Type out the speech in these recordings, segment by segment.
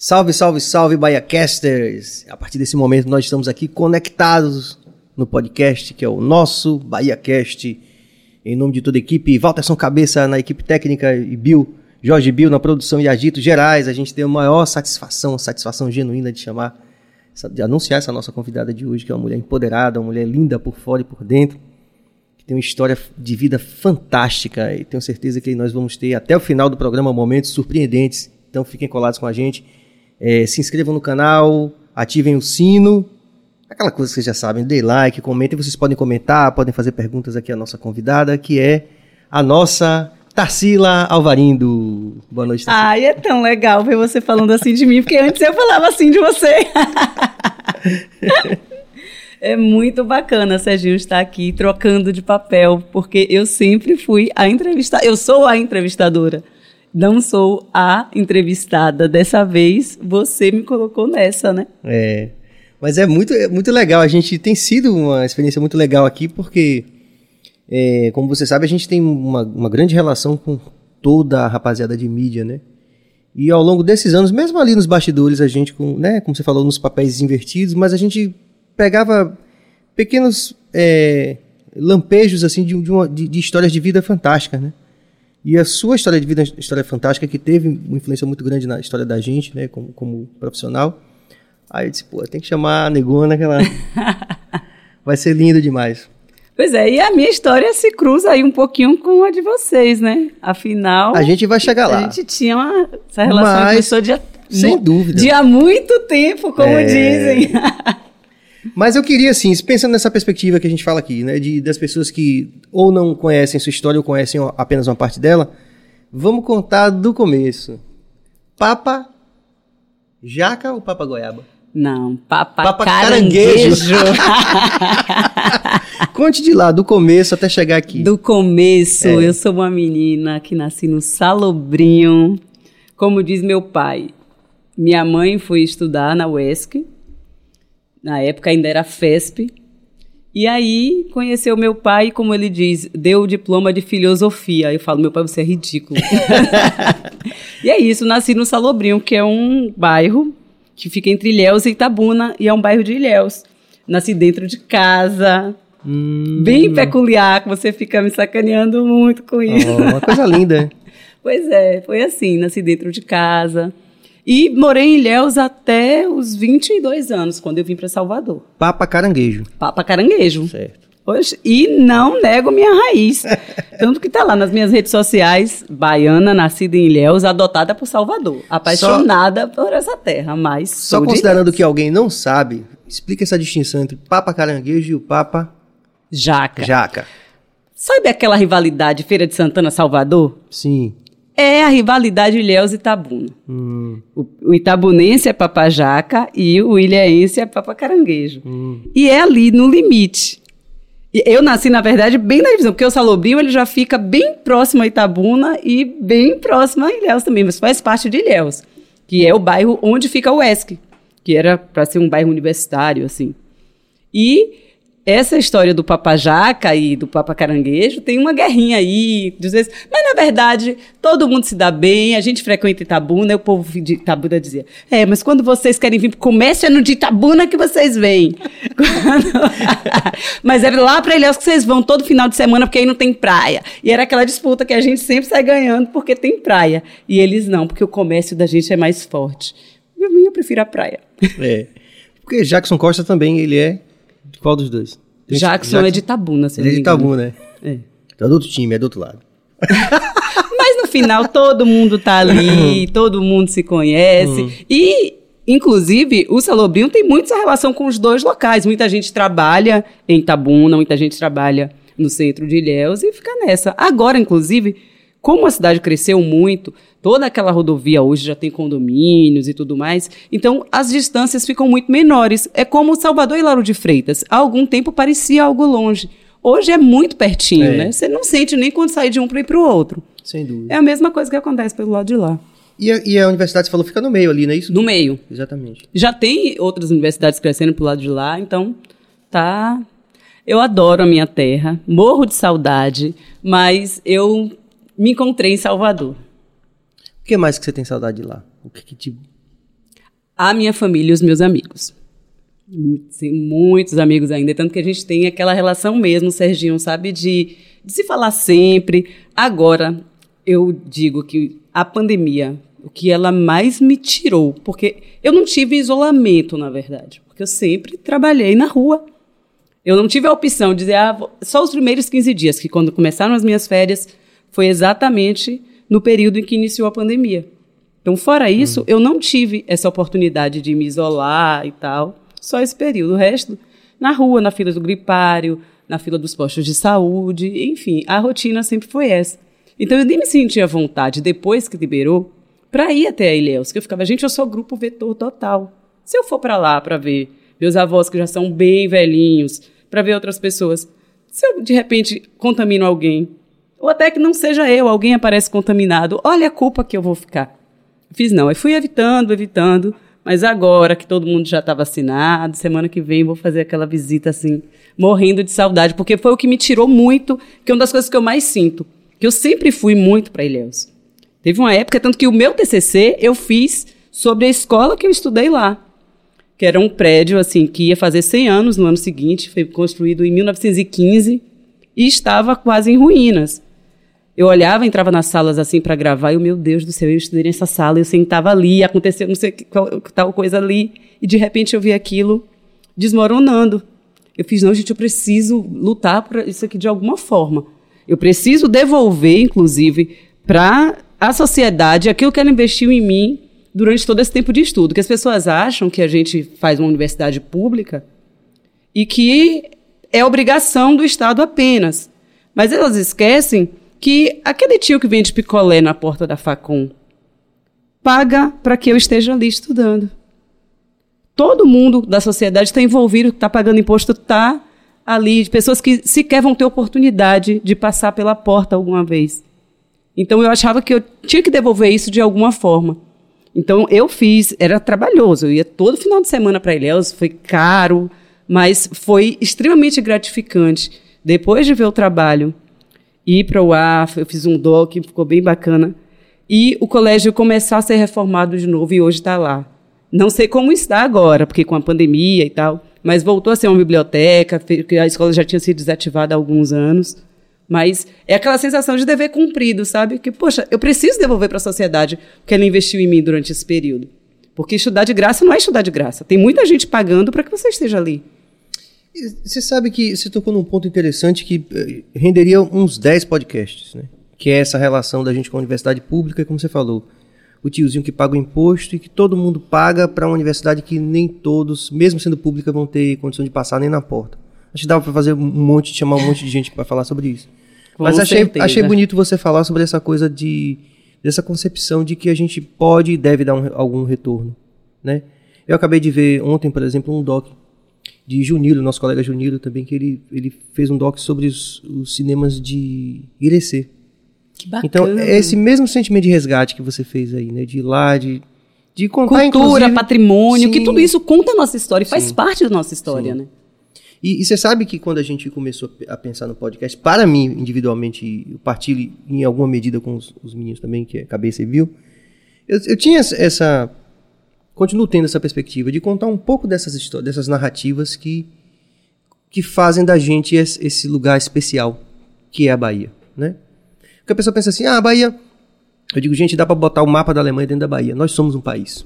Salve, salve, salve, BahiaCasters! A partir desse momento nós estamos aqui conectados no podcast, que é o nosso BahiaCast. Em nome de toda a equipe, Walterson Cabeça na equipe técnica e Bill, Jorge Bill na produção e agitos gerais. A gente tem a maior satisfação, satisfação genuína de chamar, de anunciar essa nossa convidada de hoje, que é uma mulher empoderada, uma mulher linda por fora e por dentro, que tem uma história de vida fantástica e tenho certeza que nós vamos ter até o final do programa momentos surpreendentes. Então fiquem colados com a gente. É, se inscrevam no canal, ativem o sino, aquela coisa que vocês já sabem, dê like, comentem, vocês podem comentar, podem fazer perguntas aqui à nossa convidada, que é a nossa Tarsila Alvarindo. Boa noite, Tarsila. Ai, é tão legal ver você falando assim de mim, porque antes eu falava assim de você. é muito bacana, Serginho, estar aqui trocando de papel, porque eu sempre fui a entrevistar, eu sou a entrevistadora não sou a entrevistada. Dessa vez, você me colocou nessa, né? É. Mas é muito, é muito legal. A gente tem sido uma experiência muito legal aqui, porque, é, como você sabe, a gente tem uma, uma grande relação com toda a rapaziada de mídia, né? E ao longo desses anos, mesmo ali nos bastidores, a gente, com, né, como você falou, nos papéis invertidos, mas a gente pegava pequenos é, lampejos assim de, de, uma, de, de histórias de vida fantásticas, né? E a sua história de vida, é história fantástica, que teve uma influência muito grande na história da gente, né, como, como profissional. Aí eu disse, pô, tem que chamar a Negona, que ela vai ser lindo demais. Pois é, e a minha história se cruza aí um pouquinho com a de vocês, né? Afinal. A gente vai chegar lá. A gente tinha uma, essa relação Mas, começou de, sem dúvida. de há muito tempo, como é... dizem. Mas eu queria, assim, pensando nessa perspectiva que a gente fala aqui, né, de, das pessoas que ou não conhecem sua história ou conhecem apenas uma parte dela, vamos contar do começo. Papa Jaca ou Papa Goiaba? Não, Papa, papa Caranguejo. caranguejo. Conte de lá, do começo até chegar aqui. Do começo, é. eu sou uma menina que nasci no Salobrinho. Como diz meu pai, minha mãe foi estudar na UESC, na época ainda era FESP. E aí conheceu meu pai, como ele diz, deu o diploma de filosofia. Eu falo, meu pai, você é ridículo. e é isso, nasci no Salobrinho, que é um bairro que fica entre Ilhéus e Itabuna, e é um bairro de Ilhéus. Nasci dentro de casa, hum. bem peculiar, que você fica me sacaneando muito com isso. Oh, uma coisa linda. pois é, foi assim, nasci dentro de casa. E morei em Ilhéus até os 22 anos, quando eu vim para Salvador. Papa Caranguejo. Papa Caranguejo. Certo. Hoje, e não nego minha raiz. Tanto que tá lá nas minhas redes sociais, baiana, nascida em Ilhéus, adotada por Salvador. Apaixonada Só... por essa terra, mas... Só considerando que alguém não sabe, explica essa distinção entre Papa Caranguejo e o Papa... Jaca. Jaca. Sabe aquela rivalidade Feira de Santana-Salvador? Sim é a rivalidade Ilhéus e Itabuna. Hum. O, o, itabunense é papajaca e o ilhéense é papacaranguejo. Hum. E é ali no limite. Eu nasci, na verdade, bem na divisão, porque o Salobrinho ele já fica bem próximo a Itabuna e bem próximo a Ilhéus também, mas faz parte de Ilhéus, que é o bairro onde fica o ESC, que era para ser um bairro universitário, assim. E essa história do papajaca e do papacaranguejo tem uma guerrinha aí, às vezes, mas na verdade todo mundo se dá bem, a gente frequenta Itabuna, e o povo de Itabuna dizia, é, mas quando vocês querem vir comércio é no de Itabuna que vocês vêm. mas é lá para Ilhéus que vocês vão todo final de semana porque aí não tem praia. E era aquela disputa que a gente sempre sai ganhando porque tem praia. E eles não, porque o comércio da gente é mais forte. Eu, eu prefiro a praia. É. Porque Jackson Costa também, ele é qual dos dois? Jackson, Jackson é de Tabuna, se Ele é de Tabuna, né? É. Então é do outro time, é do outro lado. Mas no final todo mundo tá ali, todo mundo se conhece. Uhum. E, inclusive, o Salobrinho tem muita relação com os dois locais. Muita gente trabalha em Tabuna, muita gente trabalha no centro de Ilhéus e fica nessa. Agora, inclusive, como a cidade cresceu muito, toda aquela rodovia hoje já tem condomínios e tudo mais, então as distâncias ficam muito menores. É como Salvador e Lauro de Freitas. Há algum tempo parecia algo longe. Hoje é muito pertinho, é. né? Você não sente nem quando sai de um para ir para o outro. Sem dúvida. É a mesma coisa que acontece pelo lado de lá. E a, e a, universidade, você falou, fica no meio ali, não é isso? No meio. Exatamente. Já tem outras universidades crescendo pro lado de lá, então tá. Eu adoro a minha terra, morro de saudade, mas eu me encontrei em Salvador. O que mais que você tem saudade de lá? O que, que te A minha família e os meus amigos. Sim, muitos amigos ainda, tanto que a gente tem aquela relação mesmo, Serginho, sabe, de, de se falar sempre. Agora, eu digo que a pandemia, o que ela mais me tirou, porque eu não tive isolamento, na verdade, porque eu sempre trabalhei na rua. Eu não tive a opção de dizer, ah, só os primeiros 15 dias, que quando começaram as minhas férias, foi exatamente no período em que iniciou a pandemia. Então, fora isso, eu não tive essa oportunidade de me isolar e tal. Só esse período. O resto, na rua, na fila do gripário, na fila dos postos de saúde, enfim, a rotina sempre foi essa. Então, eu nem me sentia vontade, depois que liberou, para ir até a Ilhéus, que eu ficava, gente, eu sou grupo vetor total. Se eu for para lá para ver meus avós que já são bem velhinhos, para ver outras pessoas, se eu de repente contamino alguém, ou até que não seja eu, alguém aparece contaminado, olha a culpa que eu vou ficar. Fiz não, eu fui evitando, evitando, mas agora que todo mundo já está vacinado, semana que vem vou fazer aquela visita assim, morrendo de saudade, porque foi o que me tirou muito, que é uma das coisas que eu mais sinto, que eu sempre fui muito para Ilhéus. Teve uma época, tanto que o meu TCC eu fiz sobre a escola que eu estudei lá, que era um prédio assim que ia fazer 100 anos no ano seguinte, foi construído em 1915 e estava quase em ruínas. Eu olhava, entrava nas salas assim para gravar e, o meu Deus do céu, eu estudei nessa sala, eu sentava ali, aconteceu não sei qual, tal coisa ali, e de repente eu vi aquilo desmoronando. Eu fiz, não, gente, eu preciso lutar por isso aqui de alguma forma. Eu preciso devolver, inclusive, para a sociedade aquilo que ela investiu em mim durante todo esse tempo de estudo. Que as pessoas acham que a gente faz uma universidade pública e que é obrigação do Estado apenas. Mas elas esquecem que aquele tio que vende picolé na porta da Facom paga para que eu esteja ali estudando. Todo mundo da sociedade está envolvido, está pagando imposto, está ali, de pessoas que sequer vão ter oportunidade de passar pela porta alguma vez. Então eu achava que eu tinha que devolver isso de alguma forma. Então eu fiz, era trabalhoso, eu ia todo final de semana para Ilhéus, foi caro, mas foi extremamente gratificante. Depois de ver o trabalho ir para o AF, eu fiz um doc, ficou bem bacana. E o colégio começar a ser reformado de novo e hoje está lá. Não sei como está agora, porque com a pandemia e tal, mas voltou a ser uma biblioteca, a escola já tinha sido desativada há alguns anos. Mas é aquela sensação de dever cumprido, sabe? Que, poxa, eu preciso devolver para a sociedade o que ela investiu em mim durante esse período. Porque estudar de graça não é estudar de graça. Tem muita gente pagando para que você esteja ali. Você sabe que você tocou num ponto interessante que eh, renderia uns 10 podcasts, né? Que é essa relação da gente com a universidade pública, como você falou. O tiozinho que paga o imposto e que todo mundo paga para uma universidade que nem todos, mesmo sendo pública, vão ter condição de passar nem na porta. Acho que dava para fazer um monte, chamar um monte de gente para falar sobre isso. Com Mas achei, achei bonito você falar sobre essa coisa de dessa concepção de que a gente pode e deve dar um, algum retorno, né? Eu acabei de ver ontem, por exemplo, um doc de Junilo, nosso colega Junilo também, que ele, ele fez um doc sobre os, os cinemas de Irecê. Que bacana. Então, é esse mesmo sentimento de resgate que você fez aí, né? De ir lá, de, de contar, Cultura, patrimônio, sim, que tudo isso conta a nossa história e faz sim, parte da nossa história, sim. né? E, e, você sabe que quando a gente começou a pensar no podcast, para mim, individualmente, eu partilho em alguma medida com os, os meninos também, que é cabeça e viu, eu, eu tinha essa continuo tendo essa perspectiva de contar um pouco dessas histórias, dessas narrativas que, que fazem da gente esse, lugar especial que é a Bahia, né? Porque a pessoa pensa assim, ah, a Bahia, eu digo, gente, dá para botar o mapa da Alemanha dentro da Bahia. Nós somos um país,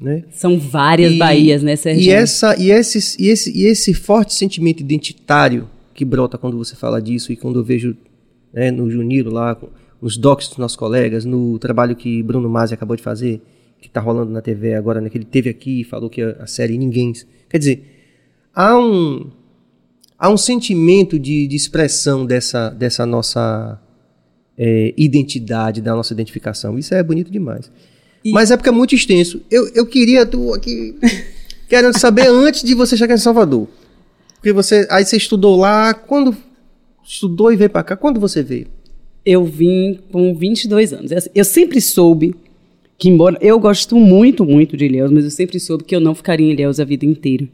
né? São várias e, Bahias, né, Sérgio? E essa e esse, e esse e esse forte sentimento identitário que brota quando você fala disso e quando eu vejo né, no Juniro lá, nos docs dos nossos colegas, no trabalho que Bruno Masi acabou de fazer, que está rolando na TV agora, né, que ele teve aqui e falou que a, a, série Ninguém. Quer dizer, há um, há um sentimento de, de expressão dessa, dessa nossa é, identidade, da nossa identificação. Isso é bonito demais. E... Mas é porque é muito extenso. Eu, eu queria tu aqui. quero saber antes de você chegar em Salvador. Porque você. Aí você estudou lá. Quando estudou e veio para cá? Quando você veio? Eu vim com 22 anos. Eu sempre soube que embora eu gosto muito, muito de Ilhéus, mas eu sempre soube que eu não ficaria em Ilhéus a vida inteira.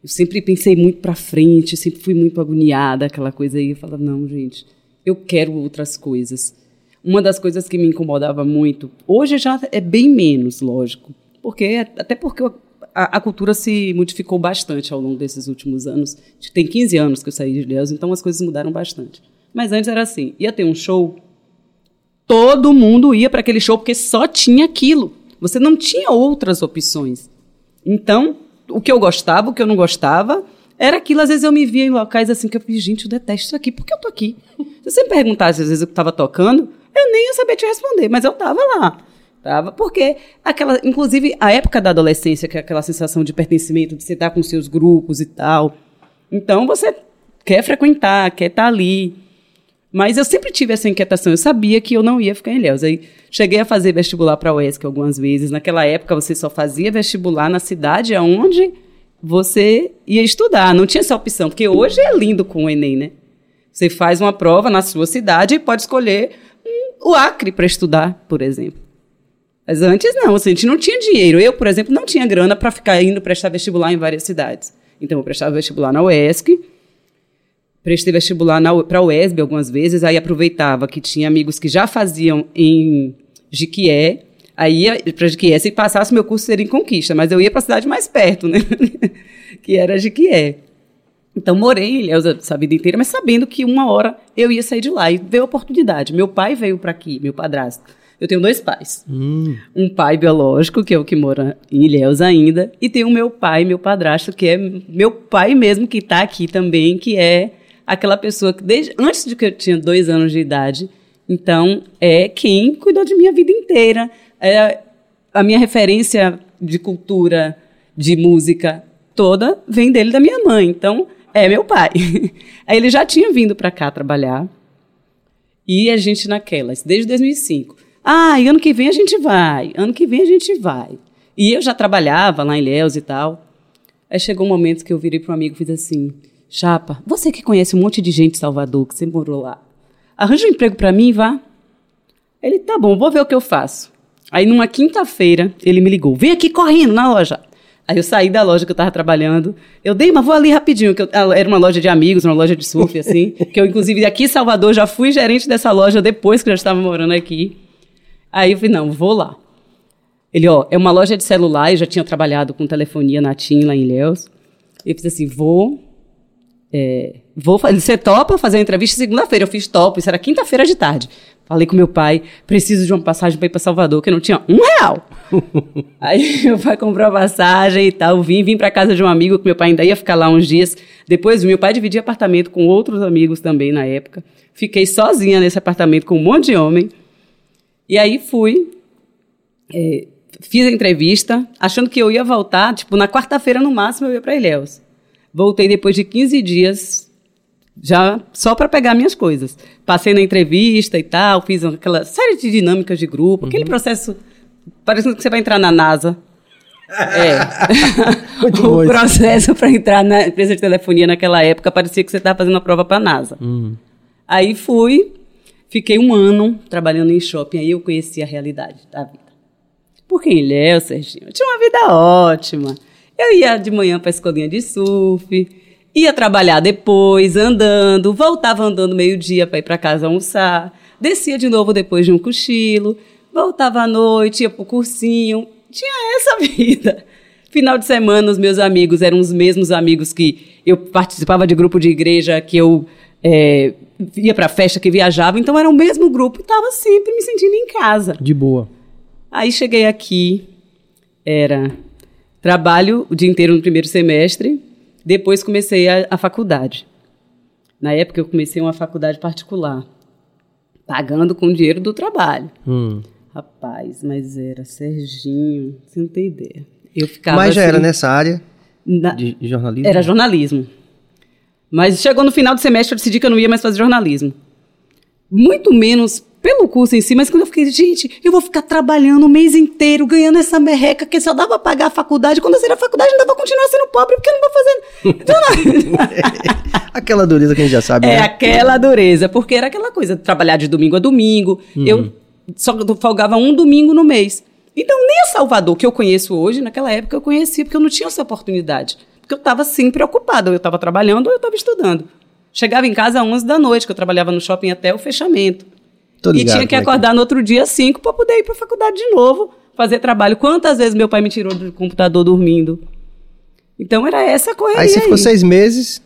Eu sempre pensei muito para frente, sempre fui muito agoniada, aquela coisa aí, eu falava, não, gente, eu quero outras coisas. Uma das coisas que me incomodava muito, hoje já é bem menos, lógico, Porque, até porque a, a, cultura se modificou bastante ao longo desses últimos anos. Tem 15 anos que eu saí de Ilhéus, então as coisas mudaram bastante. Mas antes era assim, ia ter um show, todo mundo ia para aquele show porque só tinha aquilo. Você não tinha outras opções. Então, o que eu gostava, o que eu não gostava, era aquilo. Às vezes eu me via em locais assim que eu fiz, gente, eu detesto isso aqui, por que eu tô aqui? Se você me perguntasse às vezes o que estava tocando, eu nem ia saber te responder, mas eu estava lá. Tava, porque aquela, inclusive a época da adolescência, que é aquela sensação de pertencimento, de você estar com seus grupos e tal. Então você quer frequentar, quer estar ali. Mas eu sempre tive essa inquietação. Eu sabia que eu não ia ficar em Ilhéus. Aí cheguei a fazer vestibular para a UESC algumas vezes. Naquela época você só fazia vestibular na cidade aonde você ia estudar. Não tinha essa opção, porque hoje é lindo com o Enem, né? Você faz uma prova na sua cidade e pode escolher um, o Acre para estudar, por exemplo. Mas antes não, assim, a gente não tinha dinheiro. Eu, por exemplo, não tinha grana para ficar indo prestar vestibular em várias cidades. Então, eu prestava vestibular na UESC, prestei vestibular para a UESB algumas vezes, aí aproveitava que tinha amigos que já faziam em Jiquié, aí ia para Jiquié, se passasse meu curso seria em Conquista, mas eu ia para a cidade mais perto, né? que era Jiquié. Então, morei em Ilhéus essa vida inteira, mas sabendo que uma hora eu ia sair de lá e veio a oportunidade. Meu pai veio para aqui, meu padrasto. Eu tenho dois pais. Hum. Um pai biológico, que é o que mora em Ilhéus ainda, e tem o meu pai, meu padrasto, que é meu pai mesmo, que está aqui também, que é aquela pessoa que, desde antes de que eu tinha dois anos de idade, então, é quem cuidou de minha vida inteira. É a minha referência de cultura, de música, toda vem dele da minha mãe. Então, é meu pai. Ele já tinha vindo para cá trabalhar. E a gente naquelas, desde 2005. Ah, ano que vem a gente vai, ano que vem a gente vai. E eu já trabalhava lá em Léus e tal. Aí chegou um momento que eu virei para um amigo e fiz assim: Chapa, você que conhece um monte de gente em Salvador, que você morou lá, arranja um emprego para mim, vá. Ele, tá bom, vou ver o que eu faço. Aí numa quinta-feira, ele me ligou: vem aqui correndo na loja. Aí eu saí da loja que eu estava trabalhando. Eu dei, mas vou ali rapidinho, que eu, era uma loja de amigos, uma loja de surf, assim. que eu, inclusive, aqui em Salvador, já fui gerente dessa loja depois que eu já estava morando aqui. Aí eu falei, não, vou lá. Ele, ó, é uma loja de celular, eu já tinha trabalhado com telefonia na TIM lá em Léus. Eu fiz assim, vou. É, vou você topa fazer uma entrevista segunda-feira? Eu fiz top, isso era quinta-feira de tarde. Falei com meu pai, preciso de uma passagem para ir para Salvador, que não tinha um real. Aí meu pai comprou a passagem e tal, vim, vim para casa de um amigo, que meu pai ainda ia ficar lá uns dias. Depois, meu pai dividia apartamento com outros amigos também na época. Fiquei sozinha nesse apartamento com um monte de homem. E aí fui, é, fiz a entrevista, achando que eu ia voltar, tipo, na quarta-feira no máximo eu ia para Ilhéus. Voltei depois de 15 dias, já só para pegar minhas coisas. Passei na entrevista e tal, fiz aquela série de dinâmicas de grupo, uhum. aquele processo, parecendo que você vai entrar na NASA. É. o processo para entrar na empresa de telefonia naquela época parecia que você estava fazendo a prova para a NASA. Uhum. Aí fui, Fiquei um ano trabalhando em shopping, aí eu conheci a realidade da vida. Porque em Ilhéu, Serginho, eu tinha uma vida ótima. Eu ia de manhã para a escolinha de surf, ia trabalhar depois, andando, voltava andando meio-dia para ir para casa almoçar, descia de novo depois de um cochilo, voltava à noite, ia para o cursinho. Tinha essa vida. Final de semana, os meus amigos eram os mesmos amigos que eu participava de grupo de igreja, que eu é, ia para festa, que viajava, então era o mesmo grupo e estava sempre me sentindo em casa. De boa. Aí cheguei aqui, era trabalho o dia inteiro no primeiro semestre, depois comecei a, a faculdade. Na época eu comecei uma faculdade particular, pagando com o dinheiro do trabalho. Hum. Rapaz, mas era Serginho, você não tem ideia. Eu ficava Mas já assim, era nessa área na, de jornalismo? Era jornalismo. Mas chegou no final do semestre, eu decidi que eu não ia mais fazer jornalismo. Muito menos pelo curso em si, mas quando eu fiquei, gente, eu vou ficar trabalhando o mês inteiro, ganhando essa merreca, que só dava pra pagar a faculdade. Quando eu sair da faculdade, ainda vou continuar sendo pobre, porque eu não vou. Então, aquela dureza que a gente já sabe. É, né? aquela dureza, porque era aquela coisa, trabalhar de domingo a domingo. Uhum. Eu só folgava um domingo no mês. Então, nem a Salvador, que eu conheço hoje, naquela época eu conhecia, porque eu não tinha essa oportunidade porque eu estava sempre ocupada. Eu estava trabalhando ou eu estava estudando. Chegava em casa às 11 da noite, que eu trabalhava no shopping até o fechamento. E tinha que é acordar é? no outro dia às 5 para poder ir para a faculdade de novo, fazer trabalho. Quantas vezes meu pai me tirou do computador dormindo? Então era essa correria. Aí você ficou seis meses,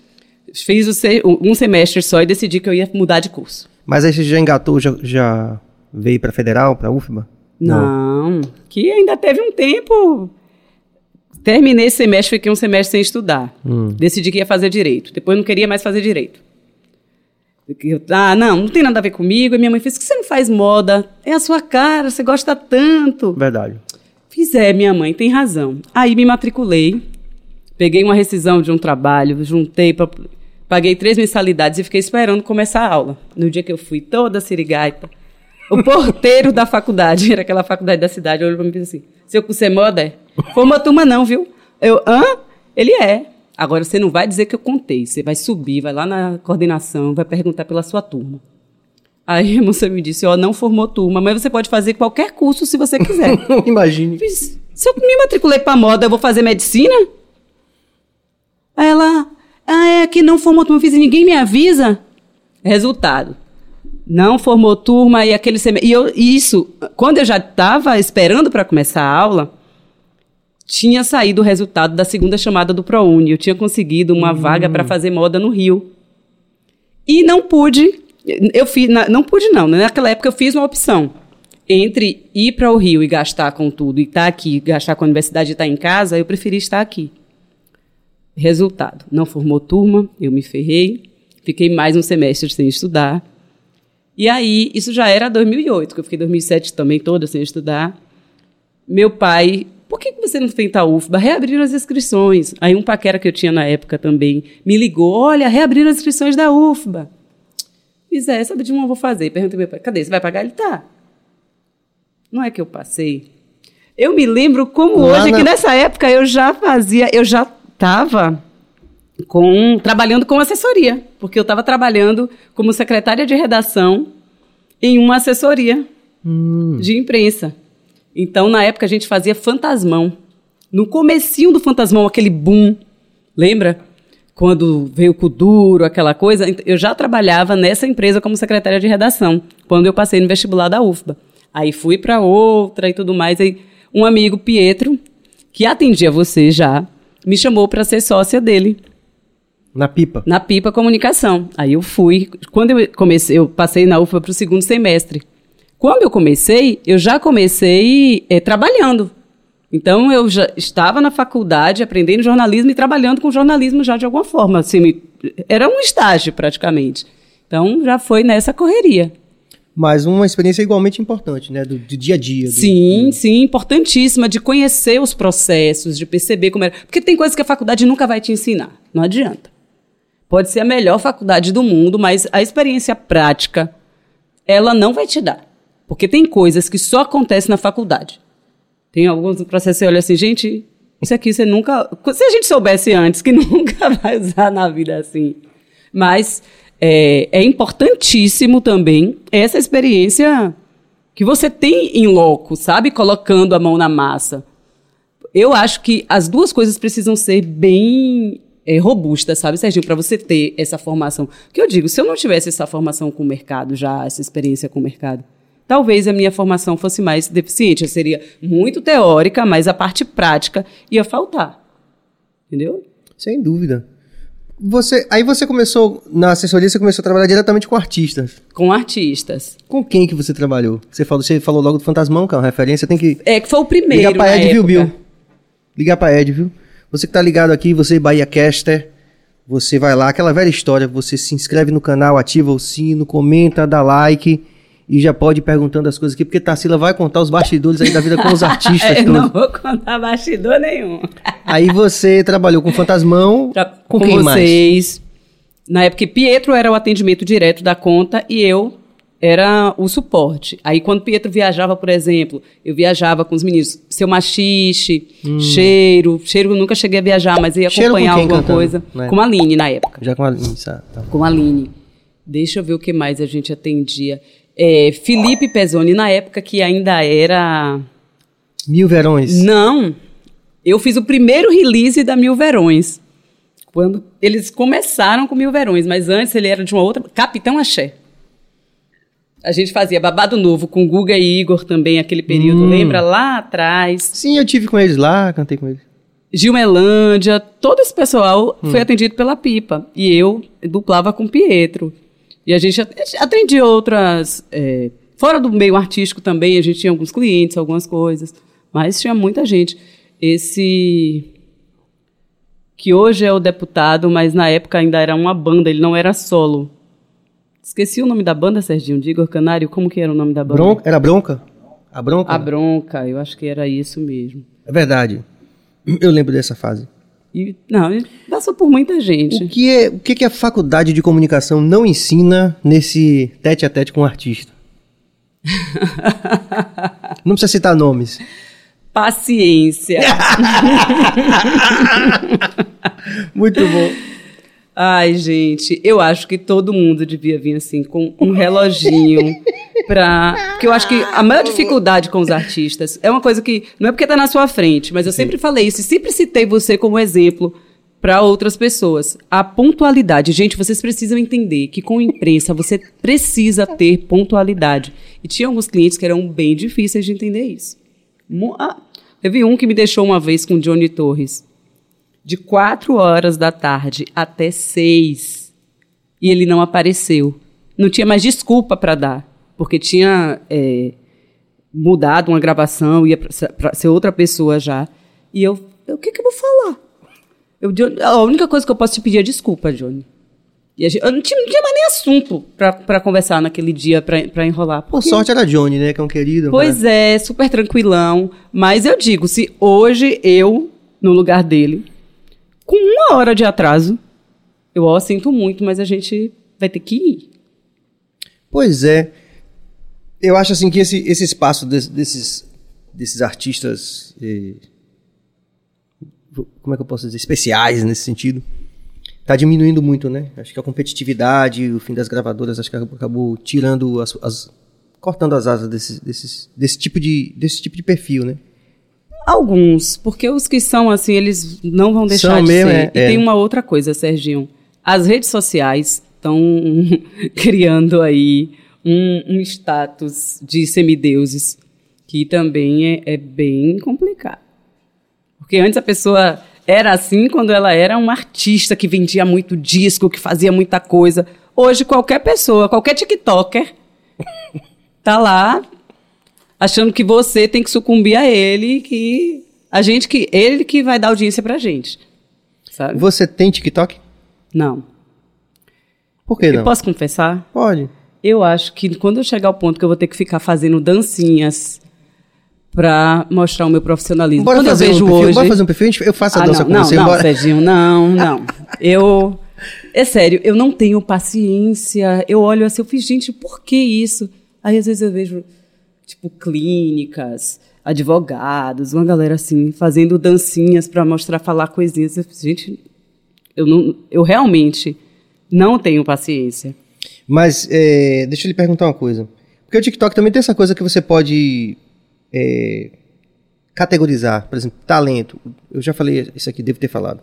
Fiz um semestre só e decidi que eu ia mudar de curso. mas aí você já engatou, já, já veio pra Federal, pra UFBA? Não, que ainda teve um tempo. Terminei esse semestre, fiquei um semestre sem estudar. Decidi que ia fazer direito. Depois não queria mais fazer direito. Eu, ah, não, não tem nada a ver comigo. E minha mãe fez: que você não faz moda? É a sua cara, você gosta tanto. Verdade. Fiz, é, minha mãe tem razão. Aí me matriculei, peguei uma rescisão de um trabalho, juntei, pra, paguei três mensalidades e fiquei esperando começar a aula. No dia que eu fui, toda sirigaita, o porteiro da faculdade, era aquela faculdade da cidade, olhou pra mim e disse assim, seu curso é moda? é? Foi uma turma não, viu? Eu, hã? Ele é. Agora você não vai dizer que eu contei, você vai subir, vai lá na coordenação, vai perguntar pela sua turma. Aí a moça me disse, ó, não formou turma, mas você pode fazer qualquer curso se você quiser. Imagine. Fiz, se eu me matriculei pra moda, eu vou fazer medicina? Aí ela, ah, é que não formou turma, fiz e ninguém me avisa. Resultado. Não formou turma e aquele semestre. E eu, isso, quando eu já estava esperando para começar a aula, tinha saído o resultado da segunda chamada do ProUni. Eu tinha conseguido uma vaga para fazer moda no Rio. E não pude, eu fiz, na- não pude não, né? naquela época eu fiz uma opção entre ir para o Rio e gastar com tudo e estar aqui, gastar com a universidade e estar em casa, eu preferi estar aqui. Resultado, não formou turma, eu me ferrei, fiquei mais um semestre sem estudar. E aí, isso já era 2008, que eu fiquei 2007 também toda sem estudar. Meu pai, por que que você não tenta a UFBA? Reabriram as inscrições. Aí um paquera que eu tinha na época também me ligou, olha, reabriram as inscrições da UFBA. Fiz, é, sabe de uma eu vou fazer. Perguntei meu pai, cadê? Você vai pagar? Ele, tá. Não é que eu passei. Eu me lembro como Lá hoje, na- que nessa época eu já fazia, eu já estava com trabalhando com assessoria, porque eu estava trabalhando como secretária de redação em uma assessoria de imprensa. Então, na época, a gente fazia fantasmão. No comecinho do fantasmão, aquele boom, lembra? Quando veio o Kuduro, aquela coisa, eu já trabalhava nessa empresa como secretária de redação, quando eu passei no vestibular da UFBA. Aí fui para outra e tudo mais. Aí um amigo, Pietro, que atendia você já, me chamou para ser sócia dele Na pipa. na Pipa Comunicação. Aí eu fui. Quando eu comecei, eu passei na UFBA para o segundo semestre. Quando eu comecei, eu já comecei eh, trabalhando. Então eu já estava na faculdade aprendendo jornalismo e trabalhando com jornalismo já de alguma forma. Assim, era um estágio praticamente. Então já foi nessa correria. Mas uma experiência igualmente importante, né? Do, do dia a dia. do- Sim, sim, importantíssima de conhecer os processos, de perceber como era. Porque tem coisas que a faculdade nunca vai te ensinar. Não adianta. Pode ser a melhor faculdade do mundo, mas a experiência prática, ela não vai te dar. Porque tem coisas que só acontecem na faculdade. Tem alguns processos que você olha assim, gente, isso aqui você nunca. Se a gente soubesse antes, que nunca vai usar na vida assim. Mas é, é importantíssimo também essa experiência que você tem em loco, sabe? Colocando a mão na massa. Eu acho que as duas coisas precisam ser bem é, robustas, sabe, Serginho? Para você ter essa formação. Que eu digo, se eu não tivesse essa formação com o mercado já, essa experiência com o mercado, talvez a minha formação fosse mais deficiente. Eu seria muito teórica, mas a parte prática ia faltar. Entendeu? Sem dúvida. Você, aí você começou, na assessoria, você começou a trabalhar diretamente com artistas. Com artistas. Com quem que você trabalhou? Você falou, você falou logo do Fantasmão, que é uma referência, tem que É que foi o primeiro. ligar pra Ed, viu. Bill? Ligar pra Ed, viu? Você que tá ligado aqui, você Bahia Caster, você vai lá, aquela velha história, você se inscreve no canal, ativa o sino, comenta, dá like e já pode ir perguntando as coisas aqui, porque Tarsila vai contar os bastidores aí da vida com os artistas Eu todos. não vou contar bastidor nenhum. Aí você trabalhou com Fantasmão, Tra- com, com quem mais? vocês. Na época, Pietro era o atendimento direto da conta e eu era o suporte. Aí, quando Pietro viajava, por exemplo, eu viajava com os meninos. Seu Machixe, Cheiro. Cheiro eu nunca cheguei a viajar, mas ia Hum. Cheiro acompanhar alguma cantando, coisa. né? Com a Aline, na época. Já com a Isso, tá. Com a Aline. Deixa eu ver o que mais a gente atendia. É, Felipe Pezzoni, na época que ainda era... Mil Verões. Não. Eu fiz o primeiro release da Mil Verões. Quando eles começaram com Mil Verões, mas antes ele era de uma outra. Capitão Axé. A gente fazia Babado Novo com Guga e Igor também, aquele período, Hum. lembra? Lá atrás. Sim, eu tive com eles lá, cantei com eles. Gilmelândia, todo esse pessoal foi atendido pela Pipa. E eu duplava com Pietro. E a gente at- atendia outras. é, fora do meio artístico também, a gente tinha alguns clientes, algumas coisas. Mas tinha muita gente. Esse. Que hoje é o deputado, mas na época ainda era uma banda, ele não era solo. Esqueci o nome da banda, Serginho, de Igor Canário. Como que era o nome da banda? Bronca, era bronca? A bronca? A Bronca, eu acho que era isso mesmo. É verdade. Eu lembro dessa fase. E, não, passou por muita gente. O que, é, o que que a faculdade de comunicação não ensina nesse tete a tete com o artista? não precisa citar nomes. Paciência. Muito bom. Ai, gente, eu acho que todo mundo devia vir assim com um reloginho pra. Porque eu acho que a maior dificuldade com os artistas é uma coisa que não é porque tá na sua frente, mas eu sempre falei isso e sempre citei você como exemplo para outras pessoas. A pontualidade. Gente, vocês precisam entender que com imprensa você precisa ter pontualidade. E tinha alguns clientes que eram bem difíceis de entender isso. Ah, teve um que me deixou uma vez com o Johnny Torres de quatro horas da tarde até seis e ele não apareceu. Não tinha mais desculpa para dar, porque tinha é, mudado uma gravação, ia para ser outra pessoa já. E eu, eu, o que, que eu vou falar? Eu, a única coisa que eu posso te pedir é desculpa, Johnny. E gente- eu não tinha, não tinha mais nem assunto para conversar naquele dia, para enrolar. Por sorte era Johnny, né? Que é um querido. Pois né? é, super tranquilão. Mas eu digo, se hoje eu, no lugar dele, com uma hora de atraso, eu ó, sinto muito, mas a gente vai ter que ir. Pois é. Eu acho assim que esse, esse espaço des- desses, desses artistas. eh, como é que eu posso dizer? Especiais nesse sentido. Tá diminuindo muito, né? Acho que a competitividade, o fim das gravadoras, acho que acabou tirando as. as- cortando as asas desses, desses, desse, tipo de, desse tipo de perfil, né? Alguns, porque os que são assim, eles não vão deixar São de mesmo, ser. é, e é. tem uma outra coisa, Serginho. As redes sociais estão criando aí um, um status de semideuses que também é, é bem complicado. Porque antes a pessoa era assim quando ela era uma artista que vendia muito disco, que fazia muita coisa. Hoje qualquer pessoa, qualquer TikToker tá lá achando que você tem que sucumbir a ele, que a gente que ele que vai dar audiência pra gente. Sabe? Você tem TikTok? Não. Por que Eu não? posso confessar? Pode. Eu acho que quando eu chegar ao ponto que eu vou ter que ficar fazendo dancinhas pra mostrar o meu profissionalismo. Bora quando eu fazer, vejo um perfil, hoje bora fazer um perfil, eu faço a Ah, dança não, com não, você. não, bora. Serginho, não, não. Eu. É sério, eu não tenho paciência. Eu olho assim, eu fiz, gente, por que isso? Aí às vezes eu vejo, tipo, clínicas, advogados, uma galera assim, fazendo dancinhas pra mostrar, falar coisinhas. Eu gente, eu, não, eu realmente não tenho paciência. Mas é, deixa eu lhe perguntar uma coisa. Porque o TikTok também tem essa coisa que você pode é, categorizar. Por exemplo, talento. Eu já falei isso aqui, devo ter falado.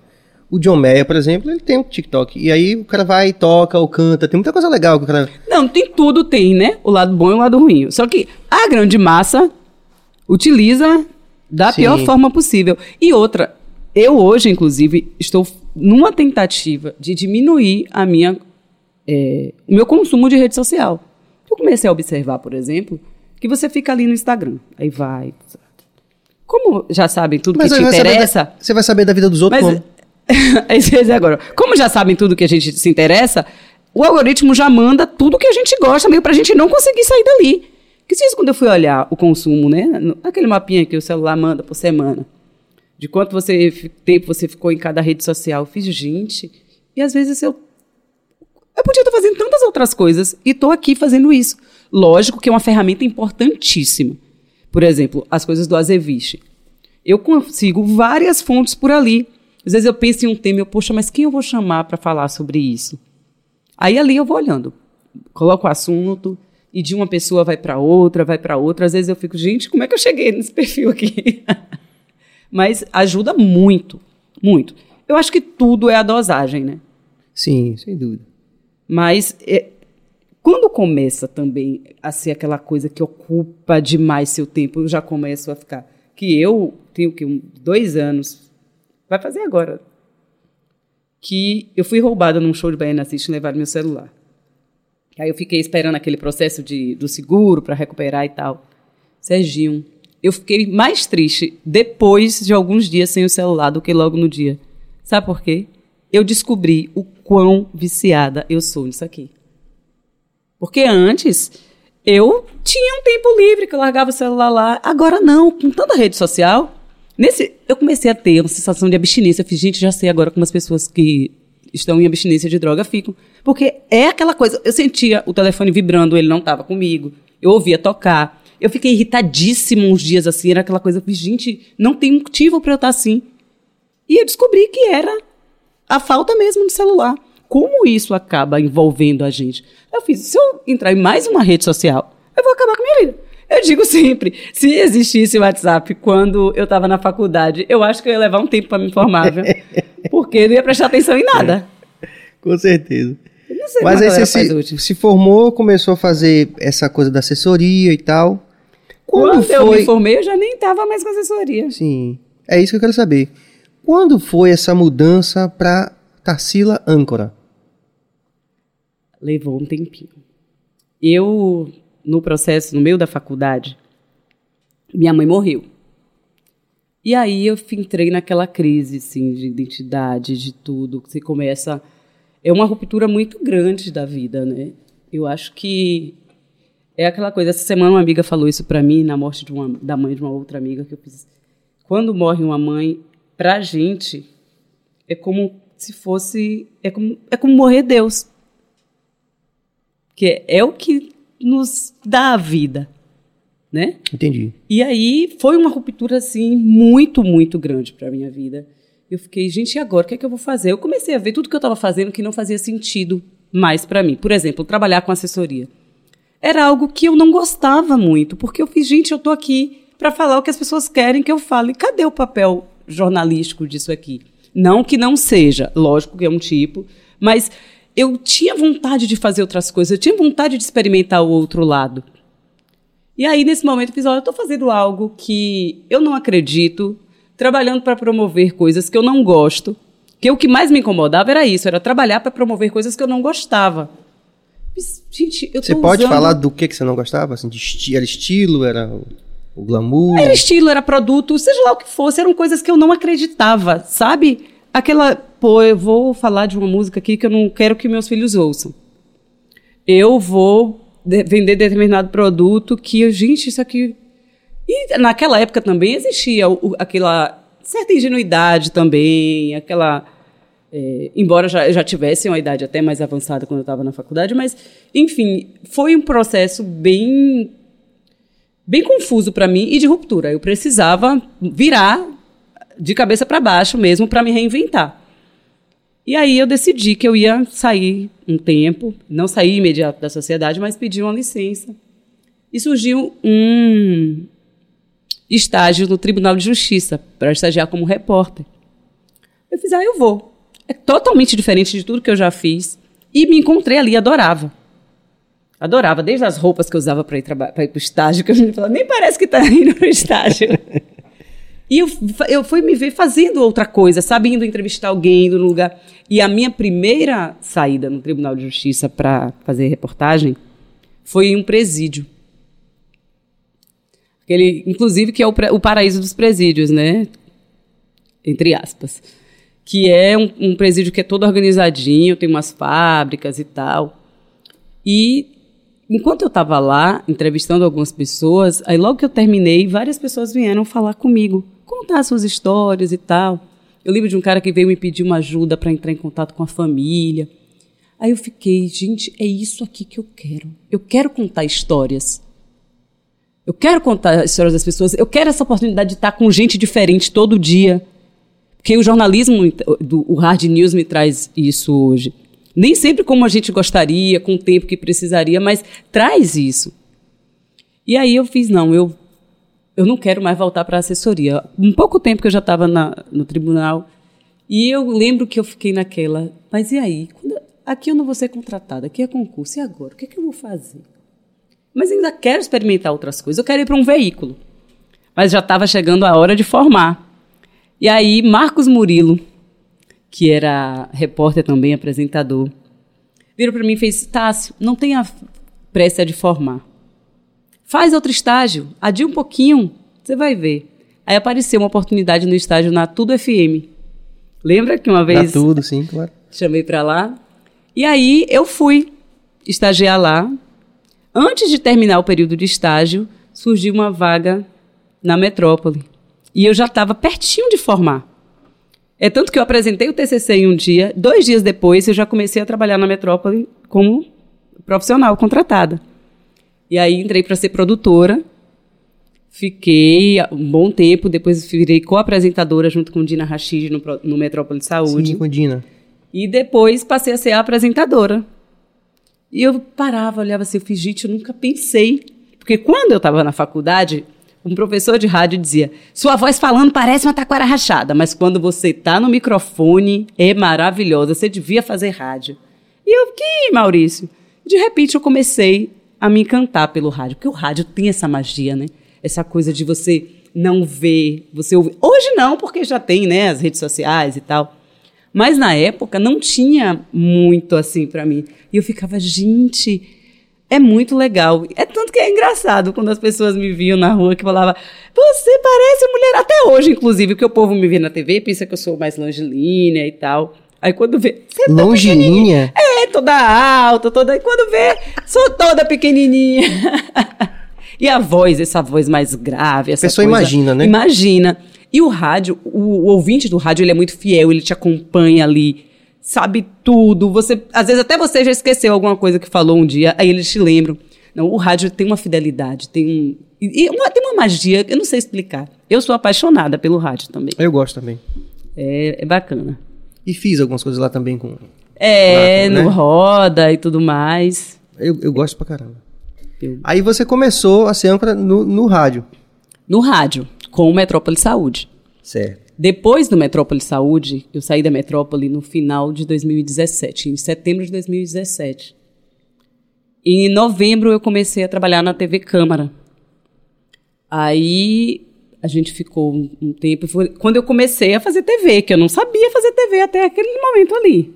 O John Mayer, por exemplo, ele tem um TikTok. E aí o cara vai, toca ou canta. Tem muita coisa legal que o cara. Não, tem tudo, tem, né? O lado bom e o lado ruim. Só que a grande massa utiliza da Sim. pior forma possível. E outra, eu hoje, inclusive, estou numa tentativa de diminuir a minha, é, o meu consumo de rede social. Eu comecei a observar, por exemplo, que você fica ali no Instagram. Aí vai. Como já sabem tudo que te interessa, da- você vai saber da vida dos outros mas como? Vezes agora, como já sabem tudo que a gente se interessa, o algoritmo já manda tudo que a gente gosta, meio pra gente não conseguir sair dali. Que se isso quando eu fui olhar o consumo, né? Aquele mapinha que o celular manda por semana, de quanto você tempo você ficou em cada rede social, fiz gente, e às vezes eu eu podia estar fazendo tantas outras coisas e estou aqui fazendo isso. Lógico que é uma ferramenta importantíssima. Por exemplo, as coisas do Azeviche. Eu consigo várias fontes por ali. Às vezes eu penso em um tema eu, poxa, mas quem eu vou chamar para falar sobre isso? Aí ali eu vou olhando, coloco o assunto e de uma pessoa vai para outra, vai para outra. Às vezes eu fico, gente, como é que eu cheguei nesse perfil aqui? mas ajuda muito, muito. Eu acho que tudo é a dosagem, né? Sim, sem dúvida. Mas é, Quando começa também a ser aquela coisa que ocupa demais seu tempo, eu já começo a ficar. Que eu tenho que um, dois anos, vai fazer agora, que eu fui roubada num show de Baiana e levaram meu celular. Aí eu fiquei esperando aquele processo de, do seguro para recuperar e tal. Serginho, eu fiquei mais triste depois de alguns dias sem o celular do que logo no dia. Sabe por quê? Eu descobri o quão viciada eu sou nisso aqui. Porque antes eu tinha um tempo livre que eu largava o celular lá. Agora não, com tanta rede social. Nesse, eu comecei a ter uma sensação de abstinência. Eu fiz, gente, já sei agora como as pessoas que estão em abstinência de droga ficam. Porque é aquela coisa, eu sentia o telefone vibrando, ele não estava comigo. Eu ouvia tocar. Eu fiquei irritadíssima uns dias assim, era aquela coisa, gente, não tem motivo para eu estar assim. E eu descobri que era a falta mesmo do celular. Como isso acaba envolvendo a gente? Eu fiz, se eu entrar em mais uma rede social, eu vou acabar com a minha vida. Eu digo sempre, se existisse o WhatsApp quando eu estava na faculdade, eu acho que eu ia levar um tempo para me informar, viu? Porque eu não ia prestar atenção em nada. Com certeza. Mas aí você se, se, formou, começou a fazer essa coisa da assessoria e tal. Quando, Quando foi... eu me formei, eu já nem estava mais com assessoria. Sim. É isso que eu quero saber. Quando foi essa mudança para Tarsila Âncora? Levou um tempinho. Eu, no processo, no meio da faculdade, minha mãe morreu. E aí eu entrei naquela crise, assim, de identidade, de tudo. Você começa é uma ruptura muito grande da vida, né? Eu acho que é aquela coisa. Essa semana uma amiga falou isso para mim na morte uma, da mãe de uma outra amiga que eu fiz. Quando morre uma mãe, pra gente é como se fosse é como é como morrer Deus, que é, é o que nos dá a vida, né? Entendi. E aí foi uma ruptura assim muito muito grande para minha vida. Eu fiquei, gente, e agora? O que é que eu vou fazer? Eu comecei a ver tudo que eu estava fazendo que não fazia sentido mais para mim. Por exemplo, trabalhar com assessoria. Era algo que eu não gostava muito, porque eu fiz, gente, eu estou aqui para falar o que as pessoas querem que eu fale. Cadê o papel jornalístico disso aqui? Não que não seja, lógico que é um tipo, mas eu tinha vontade de fazer outras coisas, eu tinha vontade de experimentar o outro lado. E aí, nesse momento, eu fiz: olha, eu estou fazendo algo que eu não acredito, trabalhando para promover coisas que eu não gosto. Que o que mais me incomodava era isso, era trabalhar para promover coisas que eu não gostava. gente, eu Você pode usando... falar do que, que você não gostava? Assim, esti era estilo, era o glamour? Era estilo, era produto, seja lá o que fosse, eram coisas que eu não acreditava, sabe? Aquela, pô, eu vou falar de uma música aqui que eu não quero que meus filhos ouçam. Eu vou de vender determinado produto que, gente, isso aqui e naquela época também existia o, aquela certa ingenuidade também, aquela. É, embora já, já tivesse uma idade até mais avançada quando eu estava na faculdade, mas, enfim, foi um processo bem, bem confuso para mim e de ruptura. Eu precisava virar de cabeça para baixo mesmo para me reinventar. E aí eu decidi que eu ia sair um tempo, não sair imediato da sociedade, mas pedir uma licença. E surgiu um, estágio no Tribunal de Justiça para estagiar como repórter. Eu fiz, ah, eu vou. É totalmente diferente de tudo que eu já fiz. E me encontrei ali, adorava. Adorava, desde as roupas que eu usava para ir, para ir para o estágio, que gente falava, nem parece que está indo para o estágio. E eu, eu fui me ver fazendo outra coisa, sabe? Indo entrevistar alguém, indo no lugar. E a minha primeira saída no Tribunal de Justiça para fazer reportagem foi em um presídio. Aquele, inclusive, que é o, o paraíso dos presídios, né? Entre aspas. Que é um, um presídio que é todo organizadinho, tem umas fábricas e tal. E enquanto eu estava lá, entrevistando algumas pessoas, aí logo que eu terminei, várias pessoas vieram falar comigo, contar suas histórias e tal. Eu lembro de um cara que veio me pedir uma ajuda para entrar em contato com a família. Aí eu fiquei, gente, é isso aqui que eu quero. Eu quero contar histórias. Eu quero contar as histórias das pessoas. Eu quero essa oportunidade de estar com gente diferente todo dia. Porque o jornalismo, o hard news me traz isso hoje. Nem sempre como a gente gostaria, com o tempo que precisaria, mas traz isso. E aí eu fiz, não, eu, eu não quero mais voltar para a assessoria. Um pouco tempo que eu já estava no tribunal, e eu lembro que eu fiquei naquela, mas e aí? Quando, aqui eu não vou ser contratada, aqui é concurso, e agora? O que, é que eu vou fazer? Mas ainda quero experimentar outras coisas, eu quero ir para um veículo. Mas já estava chegando a hora de formar. E aí, Marcos Murilo, que era repórter também, apresentador, virou para mim e fez: Tássio, não tenha pressa de formar. Faz outro estágio, adia um pouquinho, você vai ver. Aí apareceu uma oportunidade no estágio na Tudo FM. Lembra que uma vez. Na Tudo, sim, claro. Chamei para lá. E aí eu fui estagiar lá. Antes de terminar o período de estágio, surgiu uma vaga na metrópole. E eu já estava pertinho de formar. É tanto que eu apresentei o TCC em um dia, dois dias depois eu já comecei a trabalhar na Metrópole como profissional contratada. E aí entrei para ser produtora, fiquei um bom tempo, depois virei co-apresentadora junto com Dina Rachid no, no Metrópole Saúde. Sim, com Dina. E depois passei a ser a apresentadora. E eu parava, olhava assim, eu fiz, gente, eu nunca pensei. Porque quando eu estava na faculdade, um professor de rádio dizia: Sua voz falando parece uma taquara rachada, mas quando você está no microfone é maravilhosa, você devia fazer rádio. E eu, que Maurício? De repente eu comecei a me encantar pelo rádio, porque o rádio tem essa magia, né? Essa coisa de você não ver, você ouvir. Hoje não, porque já tem, né, as redes sociais e tal. Mas na época não tinha muito assim para mim. E eu ficava, gente, é muito legal. É tanto que é engraçado quando as pessoas me viam na rua que falava você parece mulher até hoje, inclusive, que o povo me vê na TV, pensa que eu sou mais longilínea e tal. Aí quando vê. Tá longilínea? É, toda alta, toda. E quando vê, sou toda pequenininha. e a voz, essa voz mais grave. Essa a pessoa coisa, imagina, né? Imagina. E o rádio, o, o ouvinte do rádio, ele é muito fiel, ele te acompanha ali sabe tudo. Você, às vezes até você já esqueceu alguma coisa que falou um dia, aí eles te lembram. Não, o rádio tem uma fidelidade, tem um, e uma, tem uma magia, eu não sei explicar. Eu sou apaixonada pelo rádio também. Eu gosto também. É, é bacana. E fiz algumas coisas lá também com. É, lá, no né? Roda e tudo mais. Eu, eu gosto pra caramba. Eu... Aí você começou a ser âncora no, no rádio. No rádio, com o Metrópole Saúde. Certo. Depois do Metrópole Saúde, eu saí da Metrópole no final de 2017, em setembro de 2017. E em novembro eu comecei a trabalhar na TV Câmara. Aí a gente ficou um tempo. Foi quando eu comecei a fazer TV, que eu não sabia fazer TV até aquele momento ali.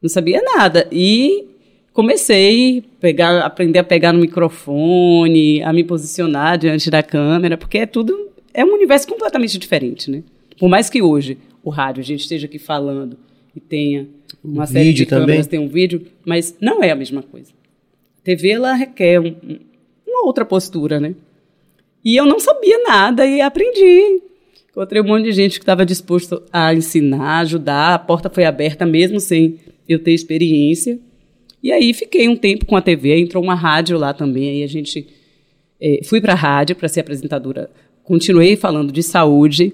Não sabia nada. E comecei a pegar, aprender a pegar no microfone, a me posicionar diante da câmera, porque é tudo. É um universo completamente diferente, né? Por mais que hoje o rádio a gente esteja aqui falando e tenha uma um série de câmeras, tem um vídeo, mas não é a mesma coisa. A TV ela requer um, uma outra postura, né? E eu não sabia nada e aprendi. Encontrei um monte de gente que estava disposto a ensinar, ajudar. A porta foi aberta mesmo sem eu ter experiência. E aí fiquei um tempo com a TV, entrou uma rádio lá também. Aí a gente é, fui para a rádio para ser apresentadora. Continuei falando de saúde,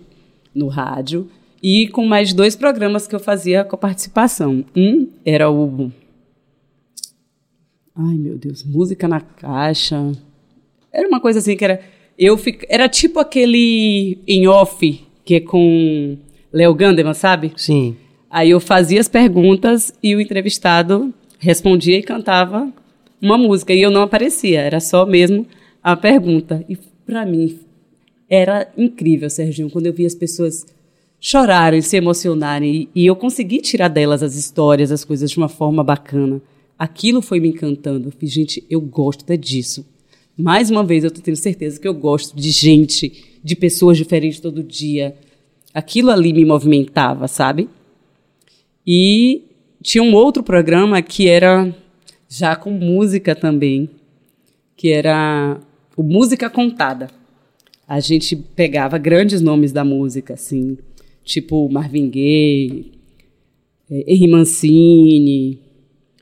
no rádio e com mais dois programas que eu fazia com participação. Um era o. Ai, meu Deus, Música na Caixa. Era uma coisa assim que era. Eu fic... Era tipo aquele em off, que é com Léo Gandeman, sabe? Sim. Aí eu fazia as perguntas e o entrevistado respondia e cantava uma música. E eu não aparecia, era só mesmo a pergunta. E para mim era incrível, Serginho, quando eu vi as pessoas chorarem, se emocionarem e, e eu consegui tirar delas as histórias, as coisas de uma forma bacana. Aquilo foi me encantando. Eu fiz, gente, eu gosto é disso. Mais uma vez, eu estou tendo certeza que eu gosto de gente, de pessoas diferentes todo dia. Aquilo ali me movimentava, sabe? E tinha um outro programa que era já com música também, que era o Música Contada a gente pegava grandes nomes da música, assim, tipo Marvin Gaye, é, Henry Mancini,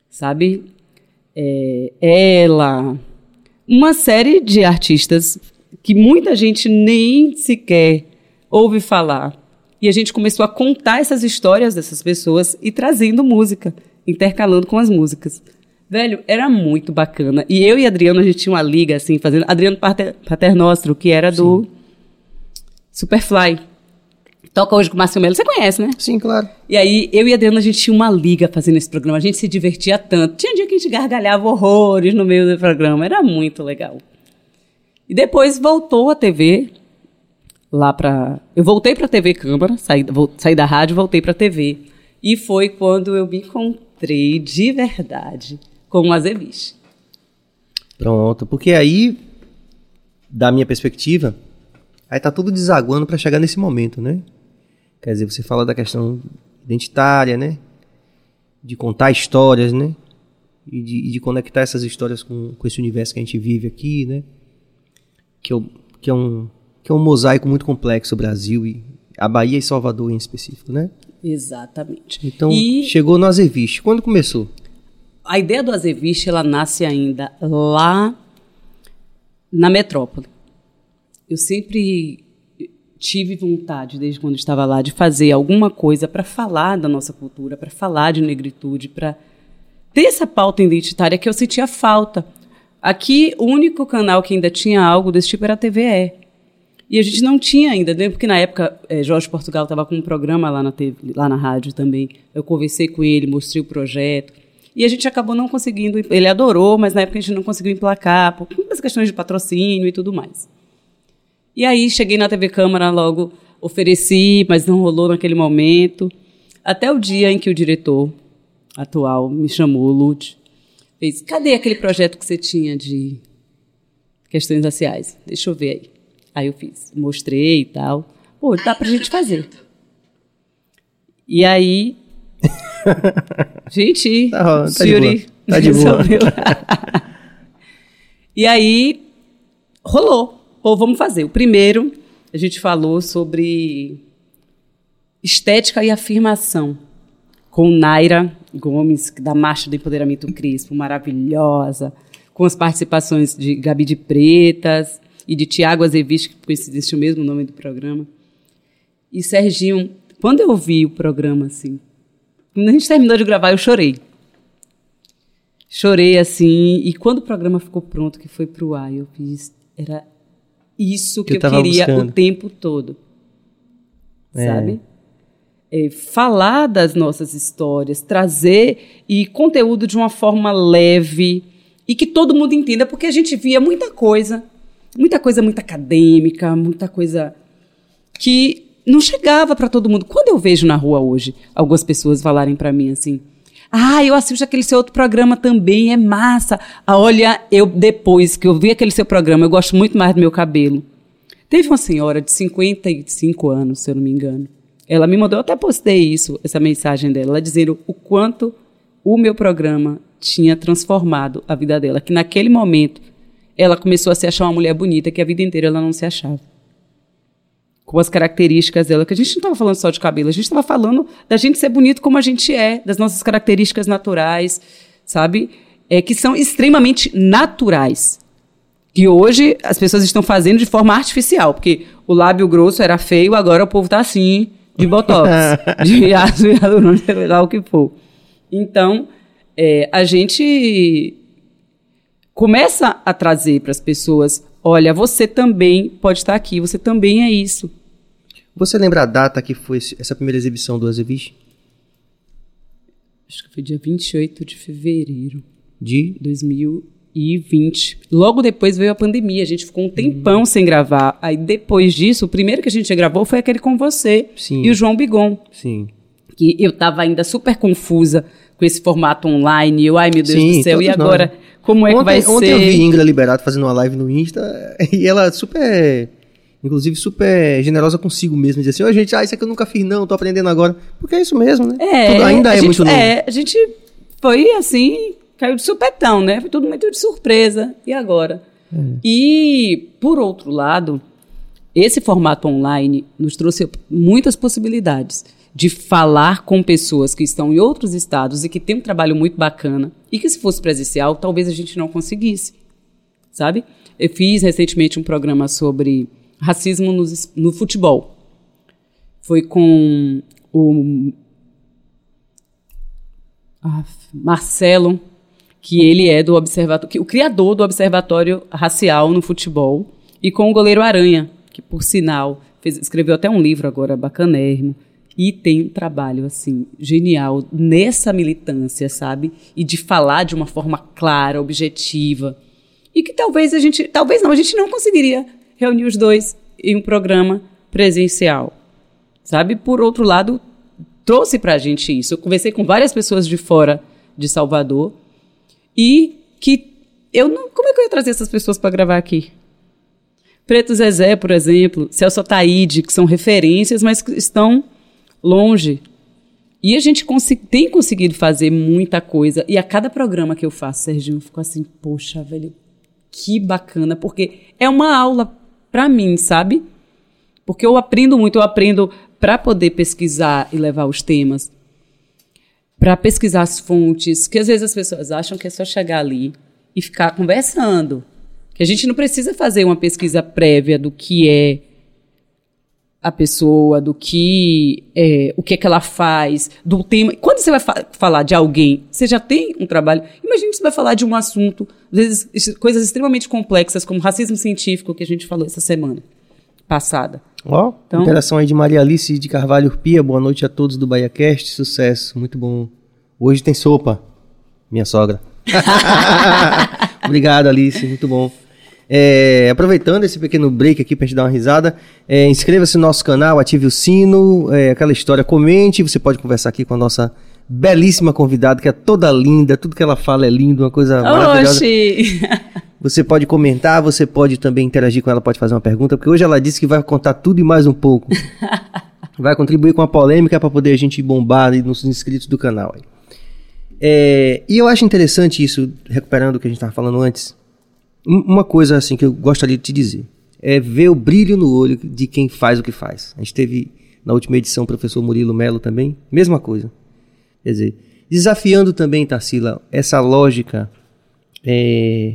sabe? É, ela, uma série de artistas que muita gente nem sequer ouve falar. E a gente começou a contar essas histórias dessas pessoas e trazendo música, intercalando com as músicas. Velho, era muito bacana. E eu e Adriano, a gente tinha uma liga, assim, fazendo. Adriano Paternostro, que era do Sim. Superfly. Toca hoje com o Márcio Melo, você conhece, né? Sim, claro. E aí, eu e a Adriana, a gente tinha uma liga fazendo esse programa. A gente se divertia tanto. Tinha um dia que a gente gargalhava horrores no meio do programa. Era muito legal. E depois voltou a TV lá pra... Eu voltei pra TV Câmara, saí, vou, saí da rádio, voltei pra TV. E foi quando eu me encontrei de verdade com o Azeviche. Pronto, porque aí, da minha perspectiva, aí tá tudo desaguando para chegar nesse momento, né? Quer dizer, você fala da questão identitária, né? De contar histórias, né? E de, e de conectar essas histórias com, com esse universo que a gente vive aqui, né? Que é, que é um, que é um mosaico muito complexo, o Brasil e a Bahia e Salvador em específico, né? Exatamente. Então, e chegou no Azeviche. Quando começou? a ideia do Azeviche, ela nasce ainda lá na metrópole. Eu sempre tive vontade, desde quando estava lá, de fazer alguma coisa para falar da nossa cultura, para falar de negritude, para ter essa pauta identitária que eu sentia falta. Aqui, o único canal que ainda tinha algo desse tipo era a TVE. E a gente não tinha ainda, né? porque na época eh, Jorge Portugal estava com um programa lá na, TV, lá na rádio também. Eu conversei com ele, mostrei o projeto. E a gente acabou não conseguindo. Ele adorou, mas na época a gente não conseguiu emplacar, por muitas questões de patrocínio e tudo mais. E aí cheguei na TV Câmara logo, ofereci, mas não rolou naquele momento. Até o dia em que o diretor atual me chamou, o Lute, fez: cadê aquele projeto que você tinha de questões raciais? Deixa eu ver aí. Aí eu fiz, mostrei e tal. Pô, dá pra gente fazer. E aí. gente, Tá rolando, tá de Yuri boa. Tá de boa. e aí, rolou. Pô, vamos fazer. O primeiro, a gente falou sobre estética e afirmação. Com Naira Gomes, da Marcha do Empoderamento Crispo, maravilhosa. Com as participações de Gabi de Pretas e de Tiago Azeviche, que coincidisse o mesmo nome do programa. E Serginho, quando eu vi o programa, assim, quando a gente terminou de gravar, eu chorei. Chorei assim, e quando o programa ficou pronto, que foi pro ar, eu fiz. Era isso que, Que eu eu, queria buscando. o tempo todo. É. Sabe? É, falar das nossas histórias, trazer e conteúdo de uma forma leve e que todo mundo entenda, porque a gente via muita coisa, muita coisa muito acadêmica, muita coisa que não chegava para todo mundo. Quando eu vejo na rua hoje algumas pessoas falarem para mim assim: "Ah, eu assisto aquele seu outro programa também, é massa". Ah, olha, eu depois que eu vi aquele seu programa, eu gosto muito mais do meu cabelo. Teve uma senhora de 55 anos, se eu não me engano. Ela me mandou, eu até postei isso, essa mensagem dela, ela dizendo o quanto o meu programa tinha transformado a vida dela, que naquele momento ela começou a se achar uma mulher bonita que a vida inteira ela não se achava com as características dela, que a gente não estava falando só de cabelo, a gente estava falando da gente ser bonito como a gente é, das nossas características naturais, sabe? É, que são extremamente naturais. Que hoje as pessoas estão fazendo de forma artificial, porque o lábio grosso era feio, agora o povo está assim, de botox, de ácido hialurônico, sei lá o que for. Então, é, a gente começa a trazer para as pessoas: olha, você também pode estar aqui, você também é isso. Você lembra a data que foi essa primeira exibição do Azeviche? Acho que foi dia 28 de fevereiro De de 2020. Logo depois veio a pandemia, a gente ficou um tempão sem gravar. Aí depois disso, o primeiro que a gente gravou foi aquele com você Sim. e o João Bigon. Sim. que eu estava ainda super confusa com esse formato online. Eu, ai meu Deus Sim, do céu, e todos nós, agora? né? Como é que ontem, vai ontem ser? eu vi Ingra Liberato fazendo uma live no Insta e ela super, inclusive super generosa consigo mesmo, dizer assim, ô gente, ah, isso aqui eu nunca fiz não, tô aprendendo agora. Porque é isso mesmo, né? É, Tudo ainda é gente- muito novo. É, a gente foi assim, caiu de supetão, né? Foi tudo muito de surpresa. E agora? É. E, por outro lado, esse formato online nos trouxe muitas possibilidades de falar com pessoas que estão em outros estados e que têm um trabalho muito bacana e que se fosse presencial, talvez a gente não conseguisse, sabe? Eu fiz recentemente um programa sobre racismo nos- no futebol. Foi com o Marcelo, que ele é do observatório, o criador do observatório racial no futebol, e com o goleiro Aranha, que por sinal fez, escreveu até um livro agora bacanérrimo. E tem um trabalho, assim, genial nessa militância, sabe? E de falar de uma forma clara, objetiva. E que talvez a gente, talvez não, a gente não conseguiria reunir os dois em um programa presencial. Sabe? Por outro lado, trouxe pra gente isso. Eu conversei com várias pessoas de fora de Salvador e que eu não. Como é que eu ia trazer essas pessoas para gravar aqui? Preto Zezé, por exemplo, Celso Taide, que são referências, mas que estão longe. E a gente tem conseguido fazer muita coisa. E a cada programa que eu faço, Serginho, eu fico assim, poxa, velho, que bacana, porque é uma aula para mim, sabe? Porque eu aprendo muito, eu aprendo para poder pesquisar e levar os temas, para pesquisar as fontes, que às vezes as pessoas acham que é só chegar ali e ficar conversando. Que a gente não precisa fazer uma pesquisa prévia do que é a pessoa, do que é, o que é que ela faz, do tema. Quando você vai fa falar de alguém, você já tem um trabalho. Imagina que você vai falar de um assunto, às vezes coisas extremamente complexas, como racismo científico, que a gente falou essa semana passada. Ó, oh, então, interação aí de Maria Alice de Carvalho Pia. Boa noite a todos do BahiaCast. Sucesso, muito bom. Hoje tem sopa, minha sogra. Obrigado, Alice, muito bom. É, aproveitando esse pequeno break aqui para gente dar uma risada, é, inscreva-se no nosso canal, ative o sino, é, aquela história, comente. Você pode conversar aqui com a nossa belíssima convidada, que é toda linda, tudo que ela fala é lindo, uma coisa Oxi. maravilhosa. Você pode comentar, você pode também interagir com ela, pode fazer uma pergunta, porque hoje ela disse que vai contar tudo e mais um pouco. vai contribuir com a polêmica para poder a gente bombar nos inscritos do canal. É, e eu acho interessante isso, recuperando o que a gente estava falando antes, uma coisa assim que eu gostaria de te dizer é ver o brilho no olho de quem faz o que faz. A gente teve na última edição o professor Murilo Melo também, mesma coisa. Quer dizer, desafiando também, Tarsila, essa lógica é,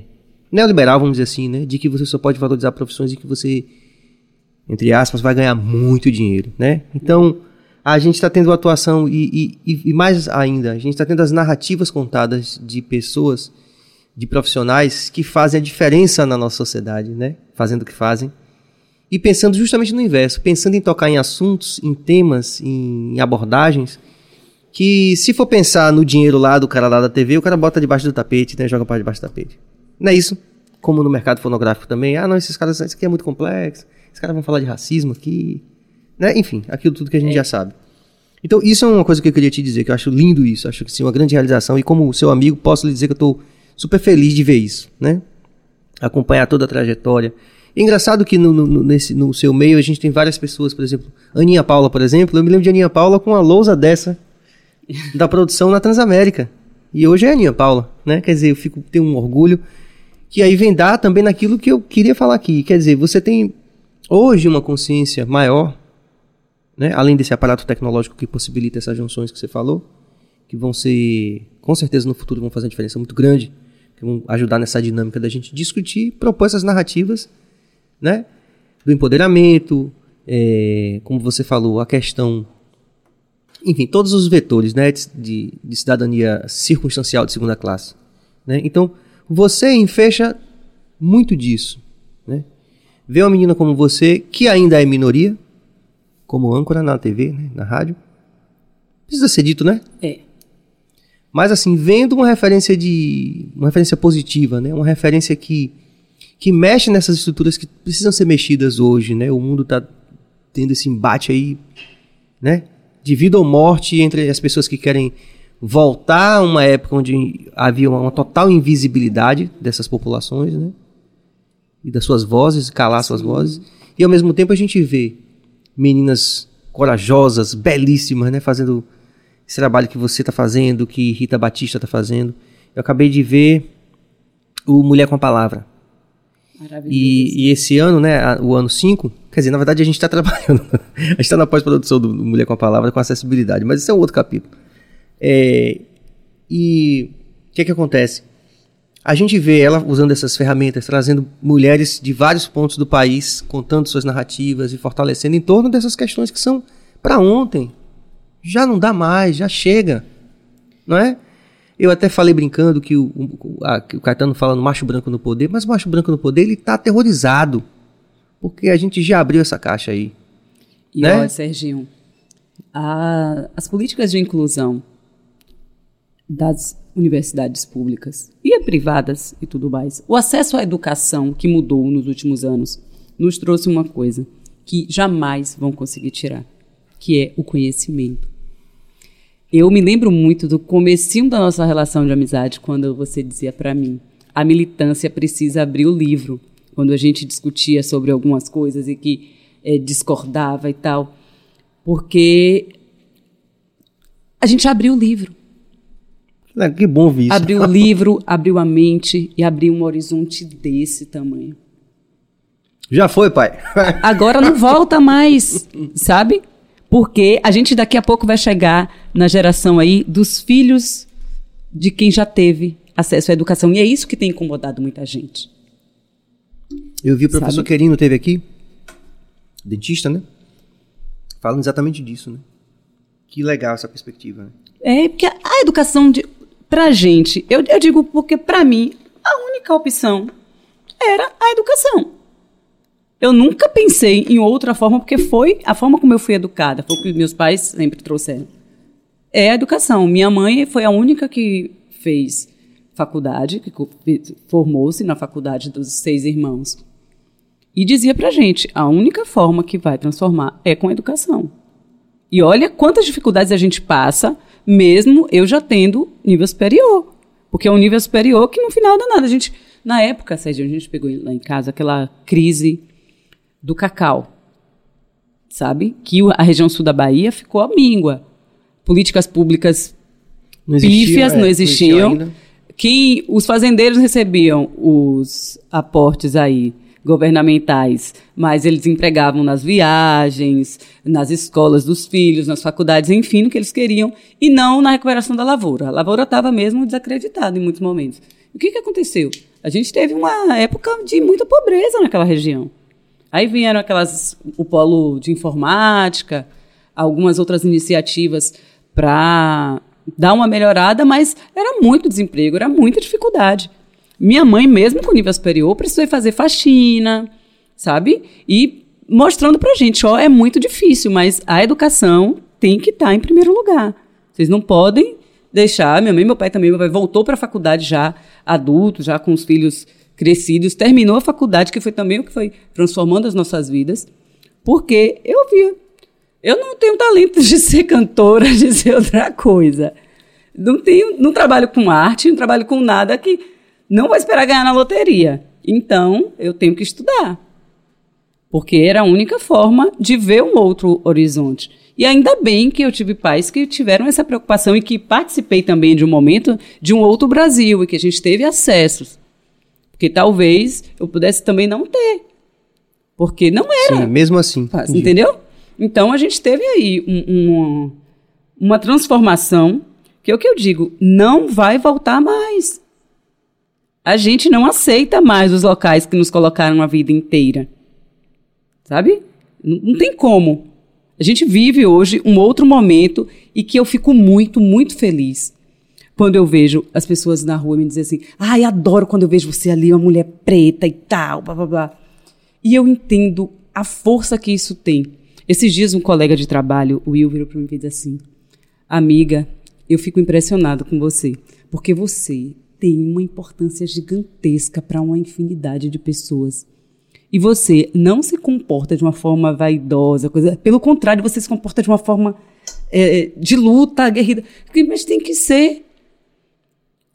neoliberal, vamos dizer assim, né, de que você só pode valorizar profissões e que você, entre aspas, vai ganhar muito dinheiro, né? Então, a gente está tendo atuação e, e, e mais ainda, a gente está tendo as narrativas contadas de pessoas de profissionais que fazem a diferença na nossa sociedade, né? Fazendo o que fazem. E pensando justamente no inverso, pensando em tocar em assuntos, em temas, em abordagens, que se for pensar no dinheiro lá do cara lá da TV, o cara bota debaixo do tapete, né? Joga para debaixo do tapete. Não é isso? Como no mercado fonográfico também. Ah, não, esses caras, isso aqui é muito complexo. Esses caras vão falar de racismo aqui. Né? Enfim, aquilo tudo que a gente é. já sabe. Então, isso é uma coisa que eu queria te dizer, que eu acho lindo isso. Acho que sim, uma grande realização. E como seu amigo, posso lhe dizer que eu estou super feliz de ver isso, né? Acompanhar toda a trajetória. É engraçado que no, no, nesse, no seu meio a gente tem várias pessoas, por exemplo, Aninha Paula, por exemplo, eu me lembro de Aninha Paula com a lousa dessa da produção na Transamérica. E hoje é a Aninha Paula, né? Quer dizer, eu fico tenho um orgulho que aí vem dar também naquilo que eu queria falar aqui. Quer dizer, você tem hoje uma consciência maior, né? Além desse aparato tecnológico que possibilita essas junções que você falou, que vão ser, com certeza no futuro vão fazer uma diferença muito grande que vão ajudar nessa dinâmica da gente discutir, propor essas narrativas, né? Do empoderamento, é, como você falou, a questão, enfim, todos os vetores, né, de, de cidadania circunstancial de segunda classe, né? Então, você enfecha muito disso, né? Ver uma menina como você, que ainda é minoria, como âncora na TV, né, na rádio, precisa ser dito, né? É. Mas assim, vendo uma referência de uma referência positiva, né? Uma referência que que mexe nessas estruturas que precisam ser mexidas hoje, né? O mundo está tendo esse embate aí, né? De vida ou morte entre as pessoas que querem voltar a uma época onde havia uma, uma total invisibilidade dessas populações, né? E das suas vozes, calar Sim. suas vozes. E ao mesmo tempo a gente vê meninas corajosas, belíssimas, né? Fazendo esse trabalho que você está fazendo, que Rita Batista está fazendo. Eu acabei de ver o Mulher com a Palavra. E, e, esse ano, né, o ano 5, quer dizer, na verdade a gente está trabalhando, a gente está na pós-produção do, Mulher com a Palavra com acessibilidade, mas esse é um outro capítulo. É, e o que é que acontece? A gente vê ela usando essas ferramentas, trazendo mulheres de vários pontos do país, contando suas narrativas e fortalecendo em torno dessas questões que são para ontem, já não dá mais, já chega. Não é? Eu até falei brincando que o, o, a, que o Caetano fala no macho branco no poder, mas o macho branco no poder ele está aterrorizado. Porque a gente já abriu essa caixa aí. E Né? olha, Serginho, a- as políticas de inclusão das universidades públicas e privadas e tudo mais, o acesso à educação que mudou nos últimos anos, nos trouxe uma coisa que jamais vão conseguir tirar, que é o conhecimento. Eu me lembro muito do comecinho da nossa relação de amizade, quando você dizia para mim, a militância precisa abrir o livro, quando a gente discutia sobre algumas coisas e que eh, discordava e tal, porque a gente abriu o livro. Ah, Que bom ver isso. Abriu o livro, abriu a mente e abriu um horizonte desse tamanho. Já foi, pai. Agora não volta mais, sabe? Porque a gente daqui a pouco vai chegar na geração aí dos filhos de quem já teve acesso à educação. E é isso que tem incomodado muita gente. Eu vi o professor Sabe? Querino teve aqui, dentista, né? Falando exatamente disso, né? Que legal essa perspectiva, né? É, porque a educação de, pra gente, eu, eu digo porque pra mim, a única opção era a educação. Eu nunca pensei em outra forma, porque foi a forma como eu fui educada, foi o que meus pais sempre trouxeram. É a educação. Minha mãe foi a única que fez faculdade, que formou-se na faculdade dos seis irmãos. E dizia pra gente, a única forma que vai transformar é com a educação. E olha quantas dificuldades a gente passa, mesmo eu já tendo nível superior. Porque é um nível superior que no final dá nada. A gente, na época, Sérgio, a gente pegou lá em casa aquela crise do cacau. Sabe? Que a região sul da Bahia ficou míngua. Políticas públicas Não existia, pífias é, não existia existiam. ainda. que os fazendeiros recebiam os aportes aí governamentais, mas eles empregavam nas viagens, nas escolas dos filhos, nas faculdades, enfim, no que eles queriam, e não na recuperação da lavoura. A lavoura estava mesmo desacreditada em muitos momentos. O que, que aconteceu? A gente teve uma época de muita pobreza naquela região. Aí vieram aquelas o polo de informática, algumas outras iniciativas para dar uma melhorada, mas era muito desemprego, era muita dificuldade. Minha mãe, mesmo com nível superior, precisou fazer faxina, sabe? E mostrando pra gente, ó, é muito difícil, mas a educação tem que estar em primeiro lugar. Vocês não podem deixar. Minha mãe meu pai também. Meu pai voltou para a faculdade já adulto, já com os filhos crescidos, terminou a faculdade, que foi também o que foi transformando as nossas vidas, porque eu via. Eu não tenho talento de ser cantora, de ser outra coisa. Não tenho, não trabalho com arte, não trabalho com nada que não vou esperar ganhar na loteria. Então, eu tenho que estudar. Porque era a única forma de ver um outro horizonte. E ainda bem que eu tive pais que tiveram essa preocupação e que participei também de um momento de um outro Brasil e que a gente teve acessos. Porque talvez eu pudesse também não ter. Porque não era Sim, mesmo assim. fácil, entendeu? Então a gente teve aí um- um- uma transformação que é o que eu digo, não vai voltar mais. A gente não aceita mais os locais que nos colocaram a vida inteira. Sabe? Não, não tem como. A gente vive hoje um outro momento e que eu fico muito, muito feliz quando eu vejo as pessoas na rua me dizer assim: ai, adoro quando eu vejo você ali, uma mulher preta e tal, blá blá blá. E eu entendo a força que isso tem. Esses dias, um colega de trabalho, o Will, virou para mim e disse assim: Amiga, eu fico impressionado com você, porque você tem uma importância gigantesca para uma infinidade de pessoas. E você não se comporta de uma forma vaidosa, coisa. Pelo contrário, você se comporta de uma forma é, de luta, aguerrida. Mas tem que ser.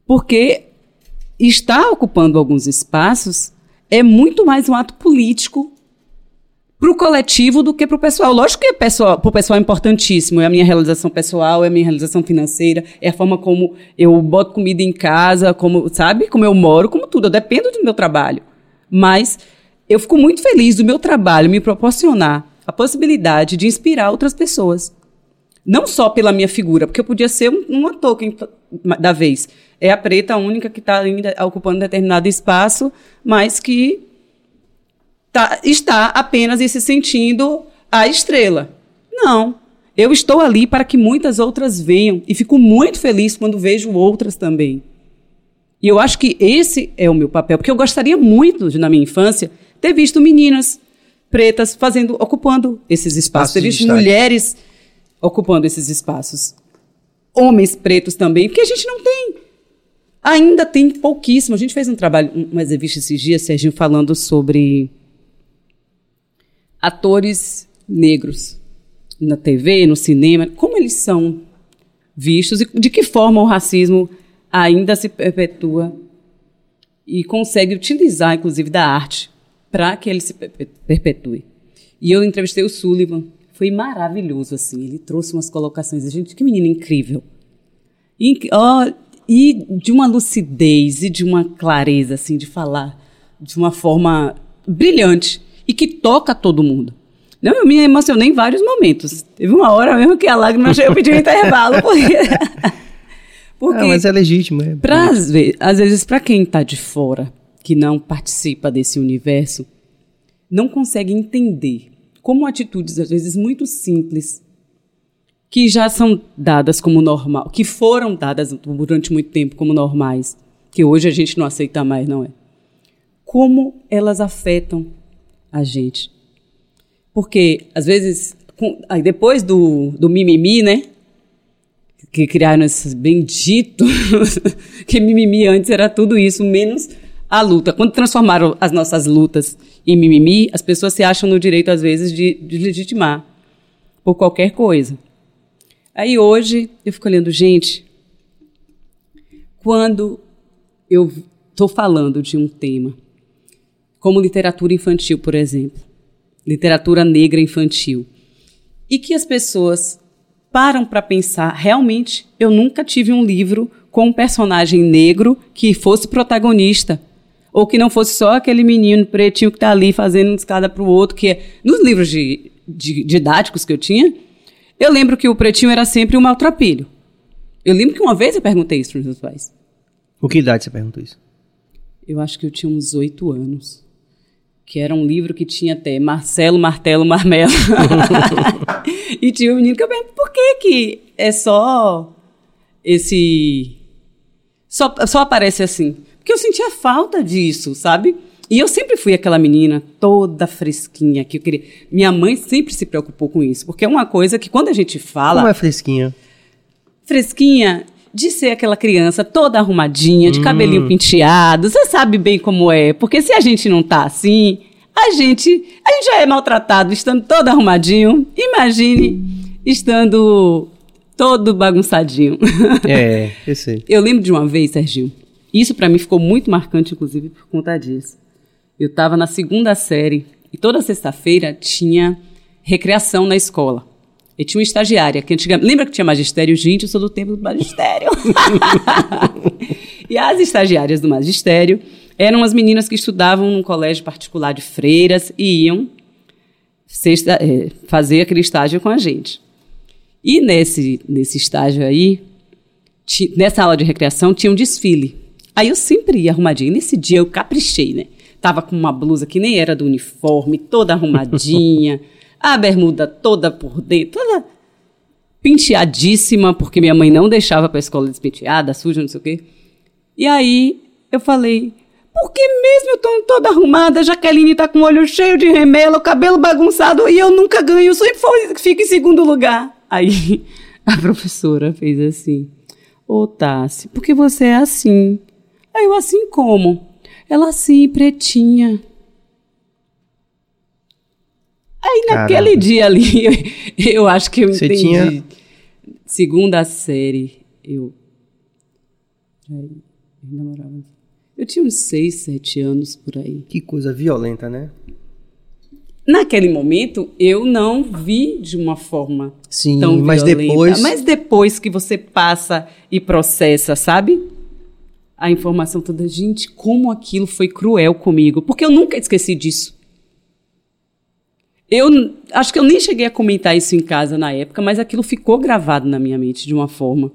Porque estar ocupando alguns espaços é muito mais um ato político para o coletivo do que para o pessoal. Lógico que para o pessoal é importantíssimo, é a minha realização pessoal, é a minha realização financeira, é a forma como eu boto comida em casa, como, sabe, como eu moro, como tudo. Eu dependo do meu trabalho. Mas eu fico muito feliz do meu trabalho me proporcionar a possibilidade de inspirar outras pessoas. Não só pela minha figura, porque eu podia ser um, uma token da vez. É a preta única que está ainda ocupando determinado espaço, mas que tá, está apenas se sentindo a estrela. Não. Eu estou ali para que muitas outras venham e fico muito feliz quando vejo outras também. E eu acho que esse é o meu papel, porque eu gostaria muito, de, na minha infância, ter visto meninas pretas fazendo, ocupando esses espaços. Existe destaque. mulheres ocupando esses espaços. Homens pretos também, porque a gente não tem. Ainda tem pouquíssimo. A gente fez um trabalho, um- uma entrevista esses dias, Serginho, falando sobre atores negros na TV, no cinema, como eles são vistos e de que forma o racismo ainda se perpetua e consegue utilizar, inclusive, da arte para que ele se perpe- perpetue. E eu entrevistei o Sullivan, foi maravilhoso, assim, ele trouxe umas colocações, gente, que menino incrível. E, ó, e de uma lucidez e de uma clareza, assim, de falar de uma forma brilhante e que toca todo mundo. Não, eu me emocionei em vários momentos. Teve uma hora mesmo que a lágrima eu pedi um intervalo, porque... porque Ah, mas é legítimo. É Pra, às vezes, para quem está de fora, que não participa desse universo, não consegue entender como atitudes, às vezes, muito simples, que já são dadas como normal, que foram dadas durante muito tempo como normais, que hoje a gente não aceita mais, não é? Como elas afetam a gente. Porque, às vezes, com- aí depois do, do mimimi, né? que criaram esses benditos, que mimimi antes era tudo isso, menos a luta. Quando transformaram as nossas lutas em mimimi, as pessoas se acham no direito, às vezes, de, de legitimar por qualquer coisa. Aí hoje eu fico olhando, gente, quando eu estou falando de um tema, como literatura infantil, por exemplo, literatura negra infantil, e que as pessoas param para pensar, realmente, eu nunca tive um livro com um personagem negro que fosse protagonista. Ou que não fosse só aquele menino pretinho que está ali fazendo uma escada para o outro, que é. Nos livros de, de- didáticos que eu tinha, eu lembro que o pretinho era sempre um maltrapilho. Eu lembro que uma vez eu perguntei isso para os meus pais. Com que idade você perguntou isso? Eu acho que eu tinha uns oito anos. Que era um livro que tinha até Marcelo, Martelo, Marmelo. e tinha um menino que eu perguntei, por que que é só esse... Só, só aparece assim? Porque eu sentia falta disso, sabe? E eu sempre fui aquela menina toda fresquinha, que eu queria... Minha mãe sempre se preocupou com isso, porque é uma coisa que quando a gente fala Como é fresquinha? fresquinha de ser aquela criança toda arrumadinha, de cabelinho penteado. Você sabe bem como é, porque se a gente não tá assim, a gente, a gente já é maltratado estando todo arrumadinho. Imagine estando todo bagunçadinho. É, eu sei. Eu lembro de uma vez, Serginho, isso pra mim ficou muito marcante, inclusive, por conta disso. Eu estava na segunda série e toda sexta-feira tinha recreação na escola. E tinha uma estagiária, que antigamente. Lembra que tinha magistério? Gente, eu sou do tempo do magistério. e as estagiárias do magistério eram as meninas que estudavam num colégio particular de freiras e iam sexta- eh, fazer aquele estágio com a gente. E nesse, nesse estágio aí, nessa aula de recreação, tinha um desfile. Aí eu sempre ia arrumadinha. E nesse dia eu caprichei, né? Tava com uma blusa que nem era do uniforme, toda arrumadinha, a bermuda toda por dentro, toda penteadíssima, porque minha mãe não deixava pra escola despenteada, suja, não sei o quê. E aí eu falei, por que mesmo eu tô toda arrumada, a Jaqueline tá com o olho cheio de remela, o cabelo bagunçado e eu nunca ganho, sempre fo- fico em segundo lugar. Aí a professora fez assim, ô Tassi, por que você é assim? Aí eu assim como? Ela assim, pretinha. Aí naquele dia ali, eu, eu acho que eu Você entendi. tinha- Segunda série, eu. Eu tinha uns seis, sete anos por aí. Que coisa violenta, né? Naquele momento, eu não vi de uma forma Sim, tão mas violenta. depois- Mas depois que você passa e processa, sabe? A informação toda, gente, como aquilo foi cruel comigo. Porque eu nunca esqueci disso. Eu acho que eu nem cheguei a comentar isso em casa na época, mas aquilo ficou gravado na minha mente de uma forma.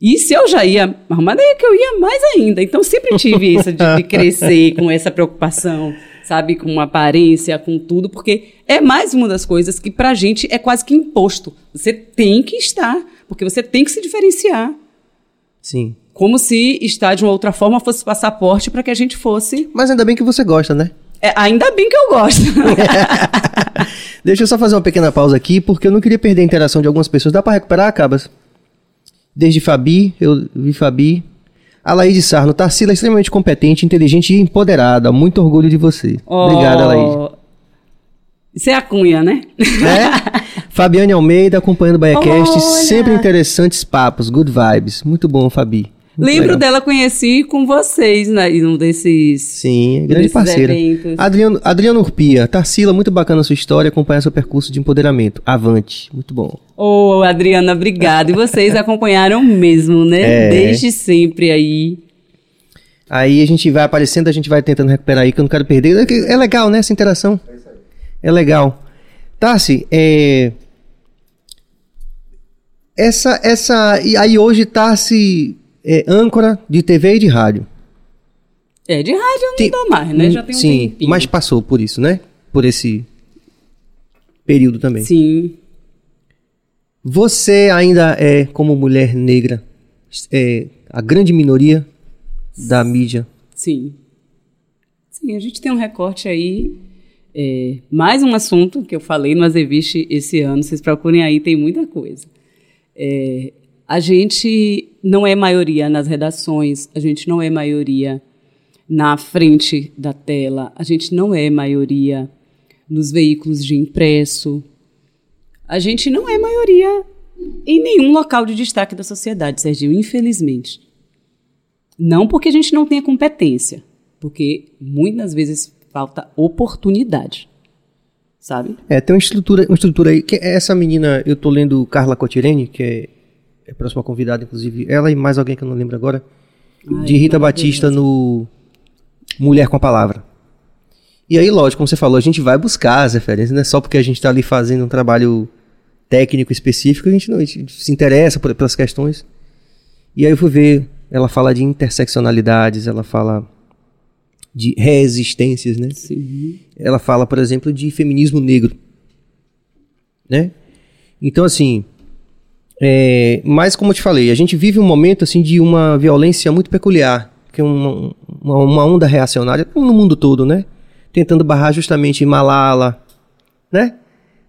E se eu já ia arrumada, é que eu ia mais ainda. Então sempre tive isso de, de crescer com essa preocupação, sabe, com aparência, com tudo, porque é mais uma das coisas que pra gente é quase que imposto. Você tem que estar, porque você tem que se diferenciar. Sim. Como se estar de uma outra forma fosse passaporte para que a gente fosse. Mas ainda bem que você gosta, né? É, ainda bem que eu gosto. Deixa eu só fazer uma pequena pausa aqui, porque eu não queria perder a interação de algumas pessoas. Dá para recuperar, Cabas? Desde Fabi, eu vi Fabi. A Laís Sarno, Tarsila é extremamente competente, inteligente e empoderada. Muito orgulho de você. Oh, Obrigada, Laís. Isso é a cunha, né? É? Fabiane Almeida acompanhando o BaiaCast. Sempre interessantes papos, good vibes. Muito bom, Fabi. Lembro legal. dela conheci com vocês né, em um desses. Sim, grande desses parceira. eventos. Adriano, Adriano Urpia, Tarsila, muito bacana a sua história, acompanhar seu percurso de empoderamento. Avante, muito bom. Ô, Adriana, obrigada. E vocês acompanharam mesmo, né? É. Desde sempre aí. Aí a gente vai aparecendo, a gente vai tentando recuperar aí, que eu não quero perder. É É legal, né, essa interação? É legal. Tassi, é... Essa, essa... E aí hoje Tassi é âncora de TV e de rádio. É, de rádio eu não dou mais, né? Já tem um Sim, tempinho. mas passou por isso, né? Por esse período também. Sim. Você ainda é, como mulher negra, é a grande minoria da mídia. Sim. Sim, a gente tem um recorte aí. é, mais um assunto que eu falei no Azeviche esse ano. Vocês procurem aí, tem muita coisa. É, a gente não é maioria nas redações, a gente não é maioria na frente da tela, a gente não é maioria nos veículos de impresso, a gente não é maioria em nenhum local de destaque da sociedade, Sergio, infelizmente. Não porque a gente não tenha competência, porque muitas vezes falta oportunidade. Sabe? É, tem uma estrutura, uma estrutura aí. Que é essa menina, eu tô lendo Carla Cotirene, que é, é a próxima convidada, inclusive. Ela e mais alguém que eu não lembro agora. Ai, de Rita. Batista no Mulher com a Palavra. E aí, lógico, como você falou, a gente vai buscar as referências, não é só porque a gente está ali fazendo um trabalho técnico específico, a gente não a gente se interessa por, pelas questões. E aí eu fui ver, ela fala de interseccionalidades, ela fala de resistências, né? Sim. ela fala, por exemplo, de feminismo negro, né? Então, assim, é, mas como eu te falei, a gente vive um momento assim de uma violência muito peculiar, que é uma, uma, uma onda reacionária no mundo todo, né? Tentando barrar justamente Malala, né?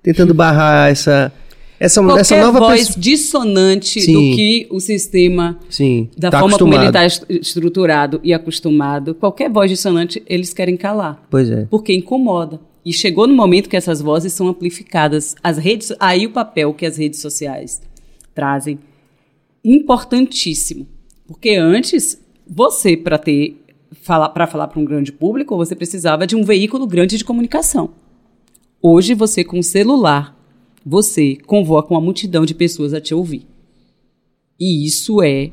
Tentando barrar essa essa, Qualquer essa nova voz dissonante Sim. do que o sistema, Sim, da tá forma como ele acostumado. está estruturado e acostumado, qualquer voz dissonante eles querem calar. Pois é. porque incomoda. E chegou no momento que essas vozes são amplificadas. As redes, aí o papel que as redes sociais trazem importantíssimo, porque antes você para ter falar para falar para um grande público, você precisava de um veículo grande de comunicação. Hoje você com o celular, você convoca uma multidão de pessoas a te ouvir. E isso é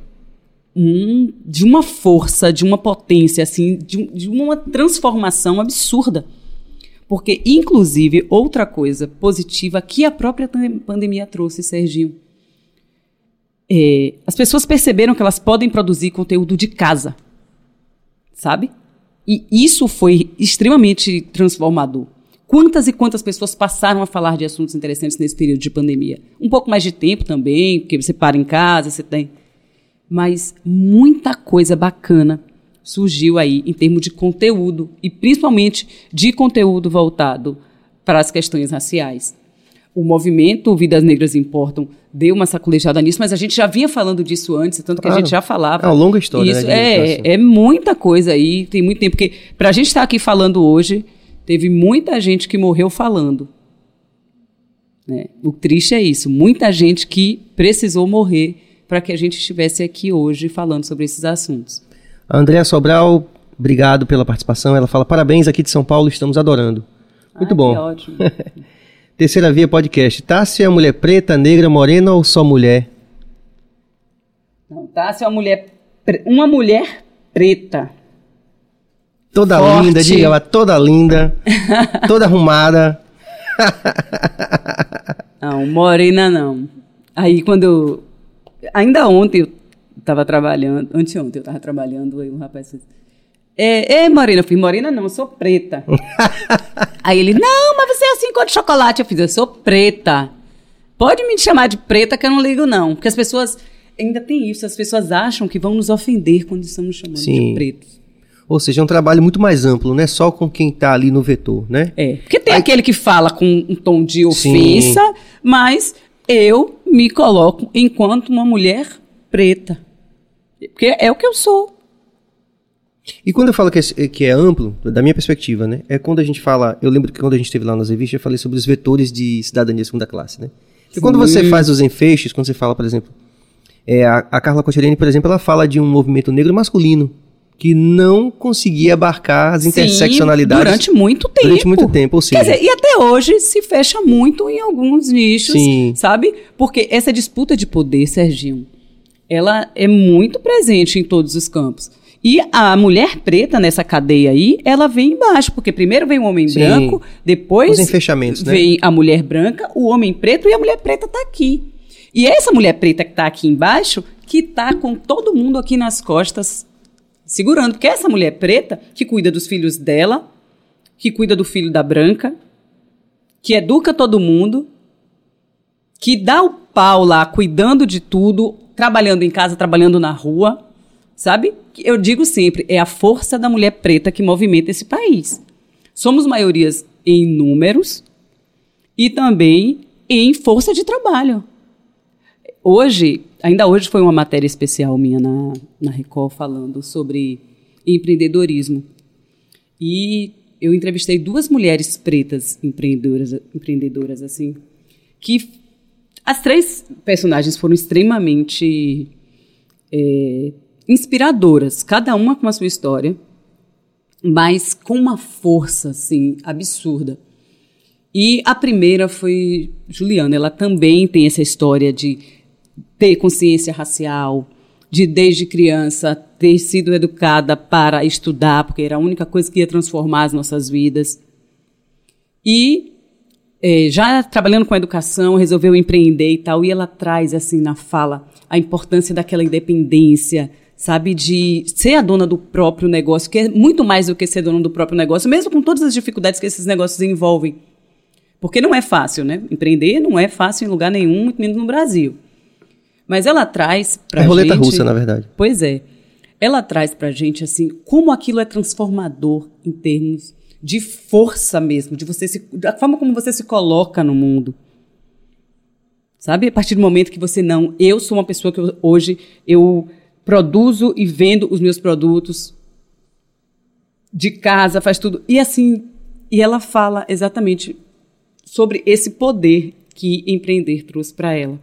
um, de uma força, de uma potência, assim, de, de uma transformação absurda. Porque, inclusive, outra coisa positiva que a própria pandem- pandemia trouxe, Serginho, é, as pessoas perceberam que elas podem produzir conteúdo de casa, sabe? E isso foi extremamente transformador. Quantas e quantas pessoas passaram a falar de assuntos interessantes nesse período de pandemia? Um pouco mais de tempo também, porque você para em casa, você tem. Mas muita coisa bacana surgiu aí em termos de conteúdo, e principalmente de conteúdo voltado para as questões raciais. O movimento Vidas Negras Importam deu uma sacolejada nisso, mas a gente já vinha falando disso antes, tanto que a Claro. gente já falava. É uma longa história, Isso né, é, é muita coisa aí, tem muito tempo. Porque para a gente estar aqui falando hoje, teve muita gente que morreu falando. né? O triste é isso, muita gente que precisou morrer para que a gente estivesse aqui hoje falando sobre esses assuntos. A Andréa Sobral, obrigado pela participação. Ela fala: parabéns aqui de São Paulo, estamos adorando. Muito Ai, bom. Ótimo. Terceira Via Podcast. Tássia é mulher preta, negra, morena ou só mulher? Não, tá? Se é uma mulher, pre- uma mulher preta. Toda Forte. linda, diga ela, toda linda, toda arrumada. Não, morena não. Aí quando eu, ainda ontem eu estava trabalhando, anteontem eu estava trabalhando, aí o rapaz disse, é, é morena, eu fiz, morena não, eu sou preta. aí ele, não, mas você é assim cor de chocolate. Eu fiz, eu sou preta. Pode me chamar de preta que eu não ligo não, porque as pessoas, ainda tem isso, as pessoas acham que vão nos ofender quando estamos chamando Sim. de pretos. Ou seja, é um trabalho muito mais amplo, não é só com quem está ali no vetor, né? É. Porque tem Aí, aquele que fala com um tom de ofensa, sim. mas eu me coloco enquanto uma mulher preta. Porque é o que eu sou. E quando eu falo que é, que é, amplo, da minha perspectiva, né? É quando a gente fala. Eu lembro que quando a gente esteve lá nas revistas, eu falei sobre os vetores de cidadania segunda classe, né? E quando você faz os enfeixes, quando você fala, por exemplo. É, a, a Carla Cochereni, por exemplo, ela fala de um movimento negro masculino que não conseguia abarcar as interseccionalidades. durante muito tempo. Durante muito tempo, ou seja... Quer dizer, e até hoje se fecha muito em alguns nichos, Sim. sabe? Porque essa disputa de poder, Serginho, ela é muito presente em todos os campos. E a mulher preta nessa cadeia aí, ela vem embaixo, porque primeiro vem o homem Sim. branco, depois né? vem a mulher branca, o homem preto e a mulher preta está aqui. E essa mulher preta que está aqui embaixo, que está com todo mundo aqui nas costas segurando, porque é essa mulher preta que cuida dos filhos dela, que cuida do filho da branca, que educa todo mundo, que dá o pau lá cuidando de tudo, trabalhando em casa, trabalhando na rua, sabe? Eu digo sempre, é a força da mulher preta que movimenta esse país. Somos maiorias em números e também em força de trabalho. Hoje, ainda hoje foi uma matéria especial minha na, na Record falando sobre empreendedorismo. E eu entrevistei duas mulheres pretas empreendedoras, empreendedoras assim, que as três personagens foram extremamente é, inspiradoras, cada uma com a sua história, mas com uma força assim absurda. E a primeira foi Juliana, ela também tem essa história de ter consciência racial, de desde criança ter sido educada para estudar, porque era a única coisa que ia transformar as nossas vidas. E é, já trabalhando com educação, resolveu empreender e tal, e ela traz assim na fala a importância daquela independência, sabe, de ser a dona do próprio negócio, que é muito mais do que ser dona do próprio negócio, mesmo com todas as dificuldades que esses negócios envolvem. Porque não é fácil, né? Empreender não é fácil em lugar nenhum, muito menos no Brasil. Mas ela traz pra é gente... roleta russa, na verdade. Pois é. Ela traz pra gente, assim, como aquilo é transformador em termos de força mesmo, de você se... da forma como você se coloca no mundo. Sabe? A partir do momento que você não... Eu sou uma pessoa que eu, hoje eu produzo e vendo os meus produtos de casa, faz tudo. E assim, e ela fala exatamente sobre esse poder que empreender trouxe para ela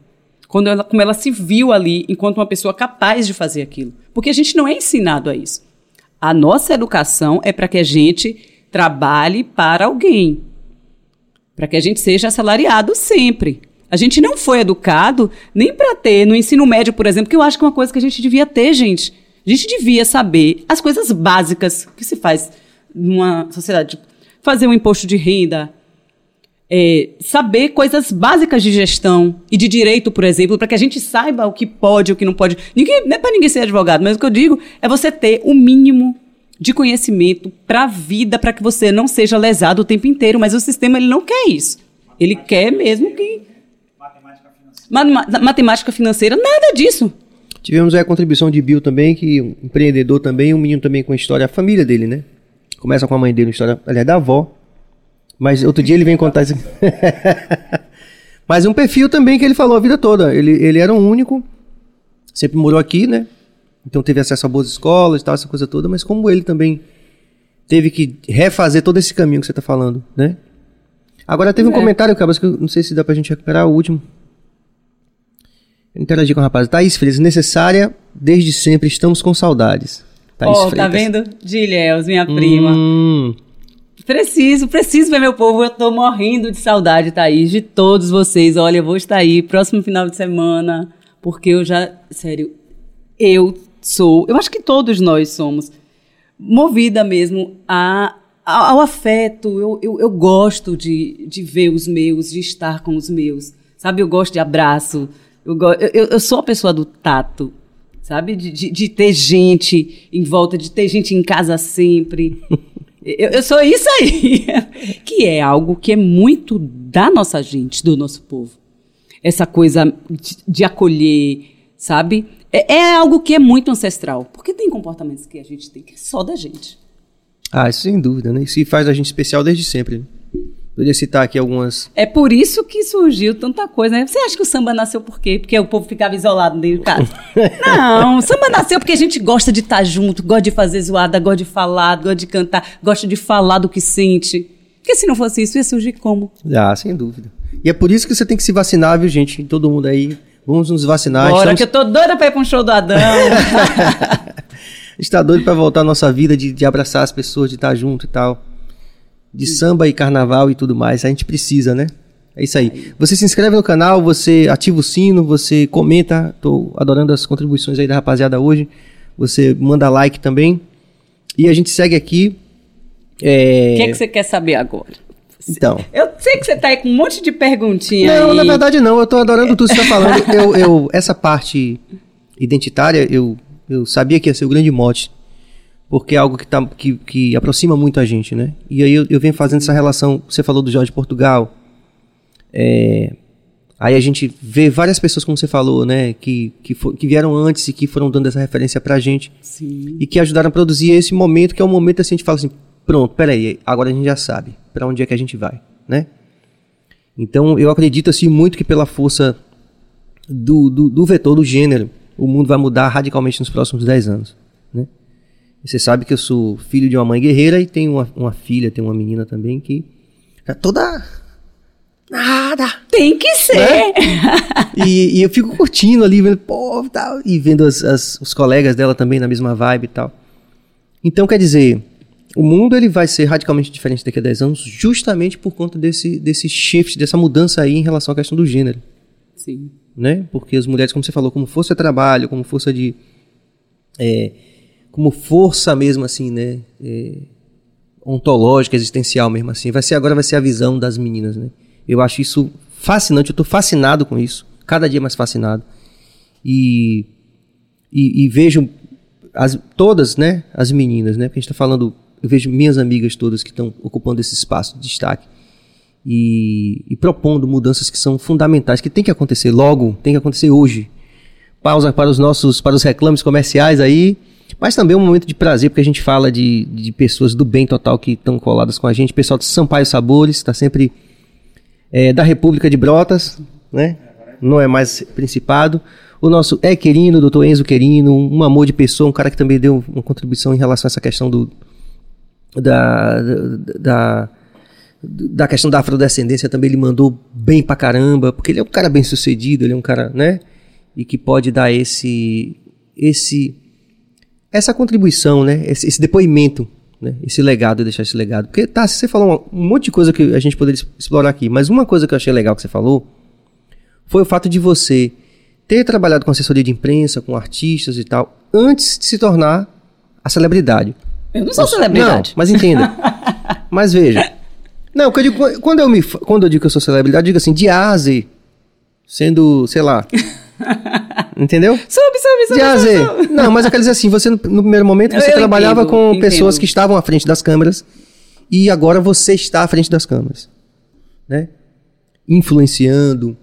quando ela, como ela se viu ali enquanto uma pessoa capaz de fazer aquilo. Porque a gente não é ensinado a isso. A nossa educação é para que a gente trabalhe para alguém, para que a gente seja assalariado sempre. A gente não foi educado nem para ter no ensino médio, por exemplo, que eu acho que é uma coisa que a gente devia ter, gente. A gente devia saber as coisas básicas que se faz numa sociedade. Fazer um imposto de renda, é, saber coisas básicas de gestão e de direito, por exemplo, para que a gente saiba o que pode e o que não pode. Ninguém, não é para ninguém ser advogado, mas o que eu digo é você ter o mínimo de conhecimento para a vida, para que você não seja lesado o tempo inteiro. Mas o sistema ele não quer isso. Ele quer mesmo que. Matemática financeira. nada disso. Tivemos aí a contribuição de Bill também, que um empreendedor também, um menino também com a história, a família dele, né? Começa com a mãe dele, uma história, aliás, da avó, mas outro dia ele vem contar isso. Mas um perfil também que ele falou a vida toda. Ele, ele era um único, sempre morou aqui, né? Então teve acesso a boas escolas e tal, essa coisa toda. Mas como ele também teve que refazer todo esse caminho que você está falando, né? Agora teve um é. comentário, Cabas, que eu não sei se dá pra gente recuperar o último. Interagi com o rapaz. Thaís Freitas, necessária desde sempre, estamos com saudades. Thaís oh, tá vendo? Gilhéus, minha prima. Hum. Preciso, preciso ver meu povo. Eu tô morrendo de saudade, Thaís, de todos vocês. Olha, eu vou estar aí próximo final de semana, porque eu já. Sério, eu sou. Eu acho que todos nós somos movida mesmo a, ao afeto. Eu, eu, eu gosto de, de ver os meus, de estar com os meus. Sabe, eu gosto de abraço. Eu, eu, eu sou a pessoa do tato, sabe? De, de, de ter gente em volta, de ter gente em casa sempre. Eu, eu sou isso aí. que é algo que é muito da nossa gente, do nosso povo. Essa coisa de, de acolher, sabe? É, é algo que é muito ancestral. Porque tem comportamentos que a gente tem que é só da gente. Ah, sem dúvida, né? Isso faz a gente especial desde sempre. Né? Poderia citar aqui algumas. É por isso que surgiu tanta coisa, né? Você acha que o samba nasceu por quê? Porque o povo ficava isolado dentro de casa? Não, o samba nasceu porque a gente gosta de estar junto, gosta de fazer zoada, gosta de falar, gosta de cantar, gosta de falar do que sente. Porque se não fosse isso, ia surgir como? Ah, sem dúvida. E é por isso que você tem que se vacinar, viu, gente? Todo mundo aí. Vamos nos vacinar. Bora, Estamos... que eu tô doida pra ir pra um show do Adão. a gente tá doido pra voltar à nossa vida de, de abraçar as pessoas, de estar junto e tal de samba e carnaval e tudo mais. A gente precisa, né? É isso aí. Você se inscreve no canal, você ativa o sino, você comenta. Tô adorando as contribuições aí da rapaziada hoje. Você manda like também. E a gente segue aqui. É... O que, é que você quer saber agora? Então. Eu sei que você tá aí com um monte de perguntinha. Não, aí. na verdade não. Eu tô adorando tudo que você tá falando. eu, eu, essa parte identitária, eu, eu sabia que ia ser o grande mote porque é algo que, tá, que, que aproxima muito a gente, né? E aí eu, eu venho fazendo essa relação, você falou do Jorge Portugal, é, aí a gente vê várias pessoas, como você falou, né, que, que, for, que vieram antes e que foram dando essa referência pra gente, Sim. e que ajudaram a produzir esse momento, que é o momento assim, a gente fala assim, pronto, peraí, agora a gente já sabe para onde é que a gente vai, né? Então eu acredito assim muito que pela força do, do, do vetor, do gênero, o mundo vai mudar radicalmente nos próximos 10 anos, né? Você sabe que eu sou filho de uma mãe guerreira e tenho uma, uma filha, tenho uma menina também que tá toda nada. Tem que ser. Né? e, e, eu fico curtindo ali, vendo, pô, tal, e vendo as, as, os colegas dela também na mesma vibe e tal. Então, quer dizer, o mundo ele vai ser radicalmente diferente daqui a 10 anos, justamente por conta desse, desse shift, dessa mudança aí em relação à questão do gênero. Sim. Né? Porque as mulheres, como você falou, como força de trabalho, como força de. É, como força mesmo assim, né? É, ontológica, existencial mesmo assim. Vai ser agora vai ser a visão das meninas, né? Eu acho isso fascinante, eu estou fascinado com isso, cada dia mais fascinado. E, e, e vejo as, todas, né, as meninas, né? Porque a gente está falando, eu vejo minhas amigas todas que estão ocupando esse espaço de destaque e, e propondo mudanças que são fundamentais, que tem que acontecer logo, tem que acontecer hoje. Pausa para os nossos, para os reclames comerciais aí mas também é um momento de prazer, porque a gente fala de, de pessoas do bem total que estão coladas com a gente. Pessoal de Sampaio Sabores, está sempre é, da República de Brotas, né? Não é mais Principado. O nosso é Querino, o doutor Enzo Querino, um amor de pessoa, um cara que também deu uma contribuição em relação a essa questão do, da, da, da questão da afrodescendência também ele mandou bem pra caramba, porque ele é um cara bem sucedido, ele é um cara, né? E que pode dar esse esse essa contribuição, né? Esse, esse depoimento, né? Esse legado, deixar esse legado. Porque, tá, você falou um monte de coisa que a gente poderia explorar aqui, mas uma coisa que eu achei legal que você falou foi o fato de você ter trabalhado com assessoria de imprensa, com artistas e tal, antes de se tornar a celebridade. Eu não sou Nossa, celebridade. Não, mas entenda. mas veja. Não, eu digo, quando, eu me, quando eu digo que eu sou celebridade, eu digo assim, de A a Z, sendo, sei lá, Entendeu? Sobe, sobe, sobe. De A a Z. Não, mas eu quero dizer assim, você no primeiro momento você eu trabalhava entendo, com entendo. pessoas que estavam à frente das câmeras e agora você está à frente das câmeras, né? Influenciando,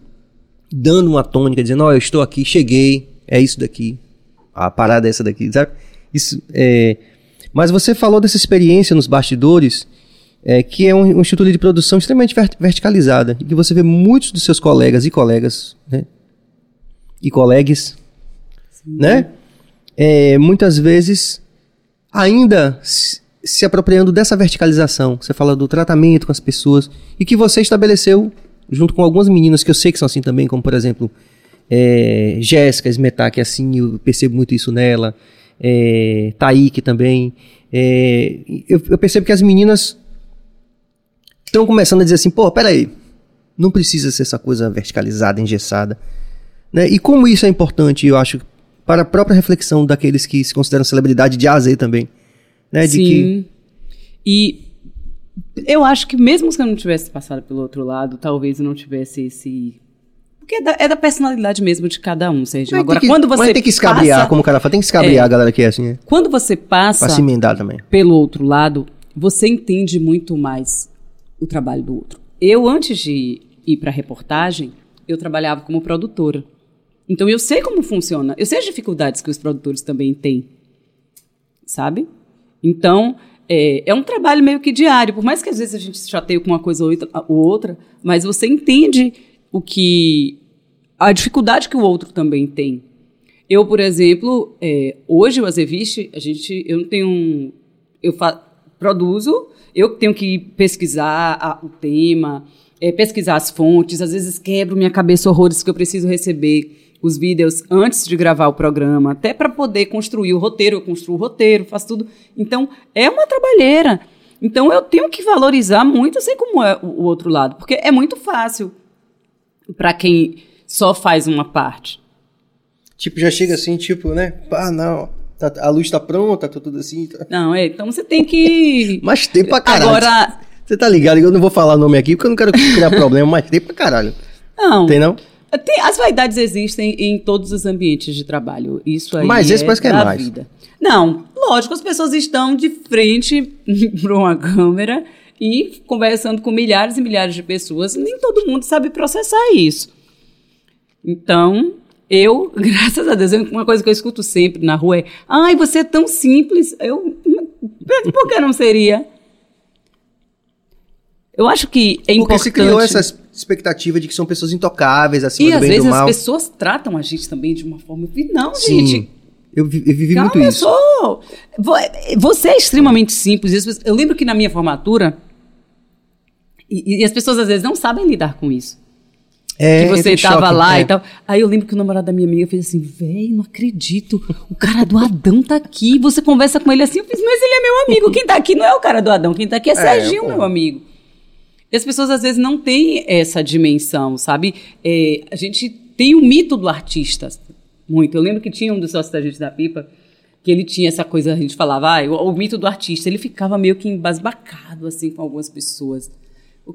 dando uma tônica, dizendo, ó, eu estou aqui, cheguei, é isso daqui, a parada é essa daqui, sabe? Isso é... Mas você falou dessa experiência nos bastidores, é, que é um, um instituto de produção extremamente verticalizada, e que você vê muitos dos seus colegas e colegas, né? E colegas, né? É, muitas vezes ainda se, apropriando dessa verticalização. Você fala do tratamento com as pessoas e que você estabeleceu junto com algumas meninas que eu sei que são assim também, como por exemplo é, Jéssica Smetak, que é assim, eu percebo muito isso nela, é, Taíque também. É, eu, eu, percebo que as meninas estão começando a dizer assim, pô, peraí, não precisa ser essa coisa verticalizada, engessada. Né? E como isso é importante, eu acho, para a própria reflexão daqueles que se consideram celebridade de A a Z também. Né? De Sim. Que... E eu acho que mesmo se eu não tivesse passado pelo outro lado, talvez eu não tivesse esse porque é da, é da, personalidade mesmo de cada um, Sérgio. Agora, que, quando você. Mas tem que escabriar, passa, como o cara fala, tem que escabriar é, a galera que é assim. É. Quando você passa. Pra se emendar também. Pelo outro lado, você entende muito mais o trabalho do outro. Eu, antes de ir pra reportagem, eu trabalhava como produtora. Então eu sei como funciona, eu sei as dificuldades que os produtores também têm, sabe? Então é, é um trabalho meio que diário, por mais que às vezes a gente chateie com uma coisa ou outra, ou outra mas você entende o que a dificuldade que o outro também tem. Eu, por exemplo, é, hoje o Azeviche, a gente, eu não tenho, eu fa, produzo, eu tenho que pesquisar a, o tema, é, pesquisar as fontes, às vezes quebro minha cabeça horrores que eu preciso receber os vídeos antes de gravar o programa, até para poder construir o roteiro, eu construo o roteiro, faço tudo. Então, é uma trabalheira. Então, eu tenho que valorizar muito, sei como é o outro lado, porque é muito fácil para quem só faz uma parte. Tipo, já chega assim, tipo, né? Ah, não. Tá, a luz tá pronta, tá tudo assim. Tá... Não, é, então você tem que. Mas tem pra caralho. Agora. Você tá ligado? Eu não vou falar o nome aqui porque eu não quero criar problema, mas tem pra caralho. Não. Tem não? Tem, as vaidades existem em todos os ambientes de trabalho. Isso aí Mas esse é parece que é mais. vida. Não, lógico, as pessoas estão de frente para uma câmera e conversando com milhares e milhares de pessoas. Nem todo mundo sabe processar isso. Então, eu, graças a Deus, uma coisa que eu escuto sempre na rua é: ai, você é tão simples. Eu, por que não seria? Eu acho que é Porque importante. se criou essa expectativa de que são pessoas intocáveis, acima E do às bem e vezes do as mal. pessoas tratam a gente também de uma forma. Não, Sim. gente. Eu, vi- eu vivi Calma, muito eu isso. sou. vo- Você é extremamente simples. E as Eu lembro que na minha formatura. E, e as pessoas às vezes não sabem lidar com isso. É, que você estava choque, lá é. e tal. Aí eu lembro que o namorado da minha amiga fez assim, véi, não acredito. O cara do Adão tá aqui. Você conversa com ele assim. Eu fiz, mas ele é meu amigo. Quem tá aqui não é o cara do Adão. Quem tá aqui é Serginho, pô. meu amigo. E as pessoas às vezes não têm essa dimensão, sabe? É, a gente tem o mito do artista muito. Eu lembro que tinha um dos sócios da gente da Pipa que ele tinha essa coisa, a gente falava, ah, o, o mito do artista. Ele ficava meio que embasbacado assim com algumas pessoas.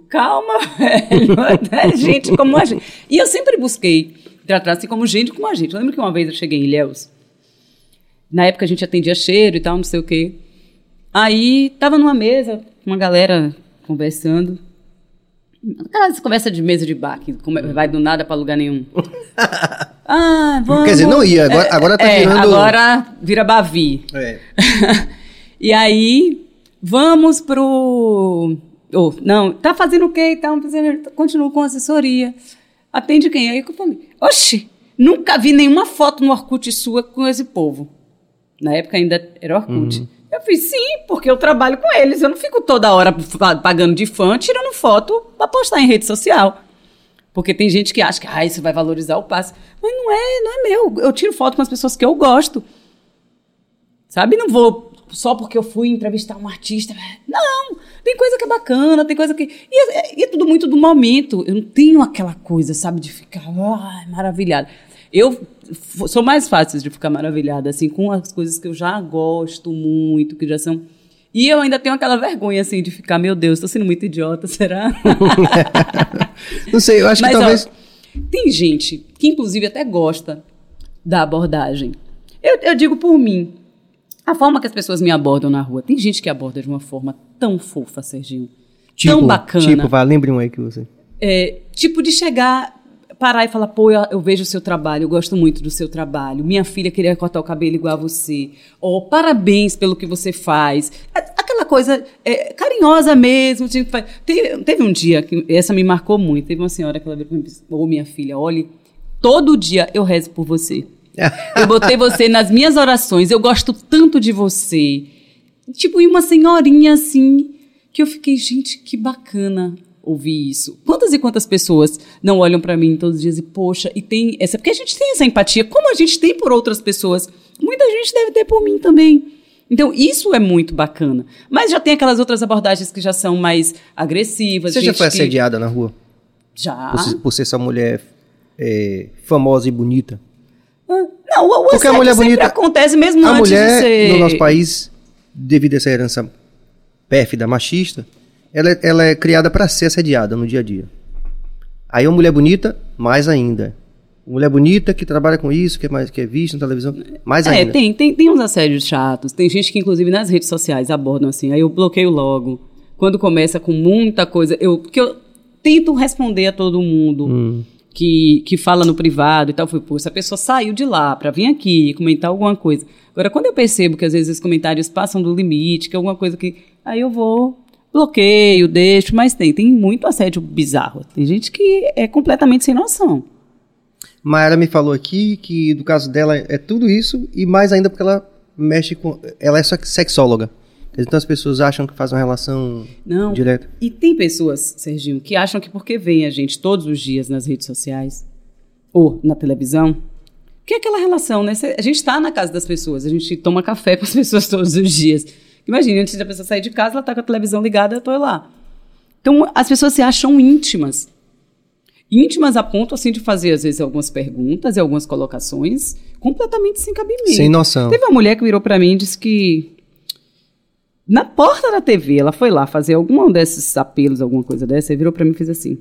Calma, velho, é gente como a gente. E eu sempre busquei tratar assim como gente como a gente. Eu lembro que uma vez eu cheguei em Ilhéus, na época a gente atendia cheiro e tal, não sei o quê. Aí tava numa mesa, uma galera conversando. Aquelas conversa de mesa de bar, que come- vai do nada pra lugar nenhum. Ah, vamos. Quer dizer, não ia, agora- agora tá é, virando- Agora vira Bavi. É. e aí, vamos pro. Oh, não, tá fazendo o quê tal? Continuo com assessoria. Atende quem? Aí eu falei, oxi, nunca vi nenhuma foto no Orkut sua com esse povo. Na época ainda era Orkut. Eu fiz, sim, porque eu trabalho com eles. Eu não fico toda hora pa- pagando de fã, tirando foto pra postar em rede social. Porque tem gente que acha que ah, isso vai valorizar o passe. Mas não é, não é meu. Eu tiro foto com as pessoas que eu gosto. Sabe? Não vou só porque eu fui entrevistar um artista. Não, tem coisa que é bacana, tem coisa que. E é, é tudo muito do momento. Eu não tenho aquela coisa, sabe, de ficar ai, maravilhada. Eu sou mais fácil de ficar maravilhada, assim, com as coisas que eu já gosto muito, que já são. E eu ainda tenho aquela vergonha, assim, de ficar, meu Deus, tô sendo muito idiota, será? Não sei, eu acho Mas, que ó, talvez. tem gente que, inclusive, até gosta da abordagem. Eu, eu digo por mim. A forma que as pessoas me abordam na rua. Tem gente que aborda de uma forma tão fofa, Serginho. Tipo, tão bacana. Tipo, vai, lembre um aí que você. É, tipo de chegar, parar e falar, pô, eu, eu vejo o seu trabalho, eu gosto muito do seu trabalho. Minha filha queria cortar o cabelo igual a você. Ou parabéns pelo que você faz. Aquela coisa é, carinhosa mesmo. Tipo, teve, teve um dia que essa me marcou muito. Teve uma senhora que ela veio mim e disse, ô minha filha, olhe, todo dia eu rezo por você. Eu botei você nas minhas orações, eu gosto tanto de você. Tipo, e uma senhorinha assim, que eu fiquei, gente, que bacana ouvir isso. Quantas e quantas pessoas não olham pra mim todos os dias e, poxa, e tem essa. Porque a gente tem essa empatia, como a gente tem por outras pessoas. Muita gente deve ter por mim também. Então, isso é muito bacana. Mas já tem aquelas outras abordagens que já são mais agressivas. Você já foi que- assediada na rua? Já. Por, ser, por ser essa mulher é, famosa e bonita? Não, o, o Porque a mulher bonita- acontece mesmo A antes mulher, de ser... no nosso país, devido a essa herança pérfida, machista, ela, é- ela é criada para ser assediada no dia a dia. Aí uma mulher bonita, mais ainda. Mulher bonita que trabalha com isso, que é, mais, que é vista na televisão, mais É, ainda. tem, tem, tem uns assédios chatos. Tem gente que, inclusive, nas redes sociais abordam assim. Aí eu bloqueio logo. Quando começa com muita coisa. Eu, porque eu tento responder a todo mundo. Hum. que, que fala no privado e tal. Foi, pô, essa pessoa saiu de lá para vir aqui comentar alguma coisa. Agora, quando eu percebo que às vezes os comentários passam do limite, que é alguma coisa que. Aí eu vou, bloqueio, deixo, mas tem. Tem muito assédio bizarro. Tem gente que é completamente sem noção. Mayara me falou aqui que do caso dela é tudo isso e mais ainda porque ela mexe com. Ela é sexóloga. Então as pessoas acham que faz uma relação Não. direta. E tem pessoas, Serginho, que acham que porque vem a gente todos os dias nas redes sociais ou na televisão, que é aquela relação, né? A gente está na casa das pessoas, a gente toma café com as pessoas todos os dias. Imagina, antes da pessoa sair de casa, ela está com a televisão ligada, eu estou lá. Então as pessoas se acham íntimas. Íntimas a ponto assim de fazer às vezes algumas perguntas e algumas colocações completamente sem cabimento. Sem noção. Teve uma mulher que virou para mim e disse que na porta da TV, ela foi lá fazer algum desses apelos, alguma coisa dessa, e virou para mim e fez assim: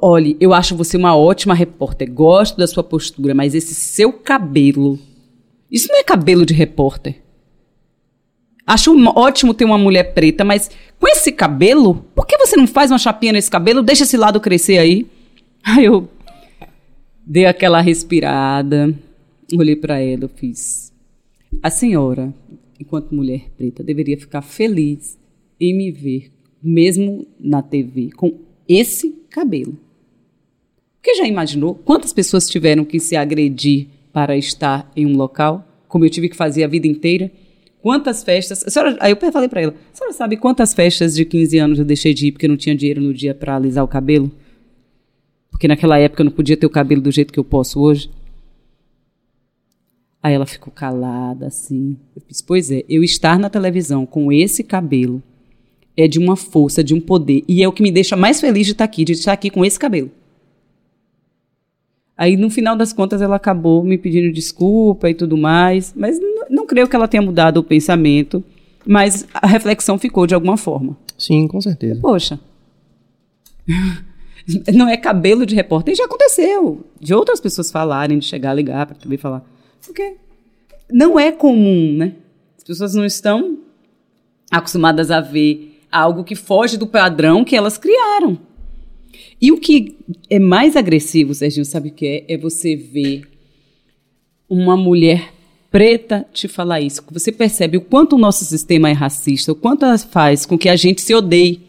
Olhe, eu acho você uma ótima repórter, gosto da sua postura, mas esse seu cabelo. Isso não é cabelo de repórter. Acho ótimo ter uma mulher preta, mas com esse cabelo, por que você não faz uma chapinha nesse cabelo? Deixa esse lado crescer aí. Aí eu dei aquela respirada, olhei para ela, eu fiz. A senhora enquanto mulher preta, deveria ficar feliz em me ver, mesmo na TV, com esse cabelo. Porque já imaginou quantas pessoas tiveram que se agredir para estar em um local, como eu tive que fazer a vida inteira? Quantas festas. Senhora, aí eu falei para ela: a senhora sabe quantas festas de 15 anos eu deixei de ir porque não tinha dinheiro no dia para alisar o cabelo? Porque naquela época eu não podia ter o cabelo do jeito que eu posso hoje. Aí ela ficou calada, assim. Eu disse, pois é, eu estar na televisão com esse cabelo é de uma força, de um poder. E é o que me deixa mais feliz de estar aqui, de estar aqui com esse cabelo. Aí, no final das contas, ela acabou me pedindo desculpa e tudo mais. Mas não, creio que ela tenha mudado o pensamento. Mas a reflexão ficou de alguma forma. Sim, com certeza. Poxa. Não é cabelo de repórter. E já aconteceu. De outras pessoas falarem, de chegar a ligar para também falar. Porque não é comum, né? As pessoas não estão acostumadas a ver algo que foge do padrão que elas criaram. E o que é mais agressivo, Serginho, sabe o que é? É você ver uma mulher preta te falar isso. Você percebe o quanto o nosso sistema é racista, o quanto ela faz com que a gente se odeie.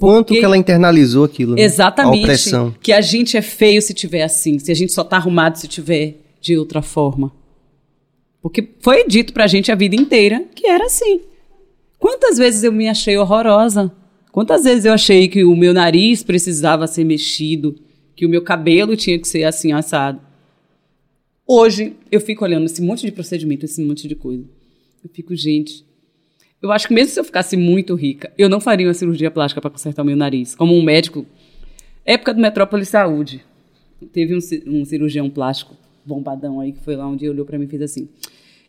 Quanto que ela internalizou aquilo. Né? Exatamente. A opressão. Que a gente é feio se tiver assim, se a gente só tá arrumado se tiver de outra forma. Porque foi dito pra gente a vida inteira que era assim. Quantas vezes eu me achei horrorosa? Quantas vezes eu achei que o meu nariz precisava ser mexido, que o meu cabelo tinha que ser assim assado? Hoje eu fico olhando esse monte de procedimento, esse monte de coisa. Eu fico, gente, eu acho que mesmo se eu ficasse muito rica, eu não faria uma cirurgia plástica para consertar o meu nariz. Como um médico, época do Metrópole Saúde, teve um, um cirurgião plástico bombadão aí, que foi lá um dia, olhou para mim e fez assim.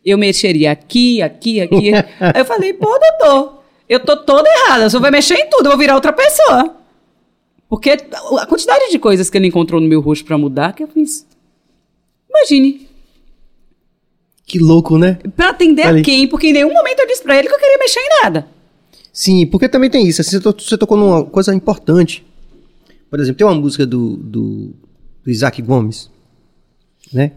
Eu mexeria aqui, aqui, aqui. aí eu falei, pô, doutor, eu tô toda errada, o senhor vai mexer em tudo, eu vou virar outra pessoa. Porque a quantidade de coisas que ele encontrou no meu rosto para mudar, que eu fiz. Imagine. Que louco, né? Pra atender a quem? Porque em nenhum momento eu disse pra ele que eu queria mexer em nada. Sim, porque também tem isso. Assim, você tocou numa coisa importante. Por exemplo, tem uma música do, do, do Isaac Gomes, né?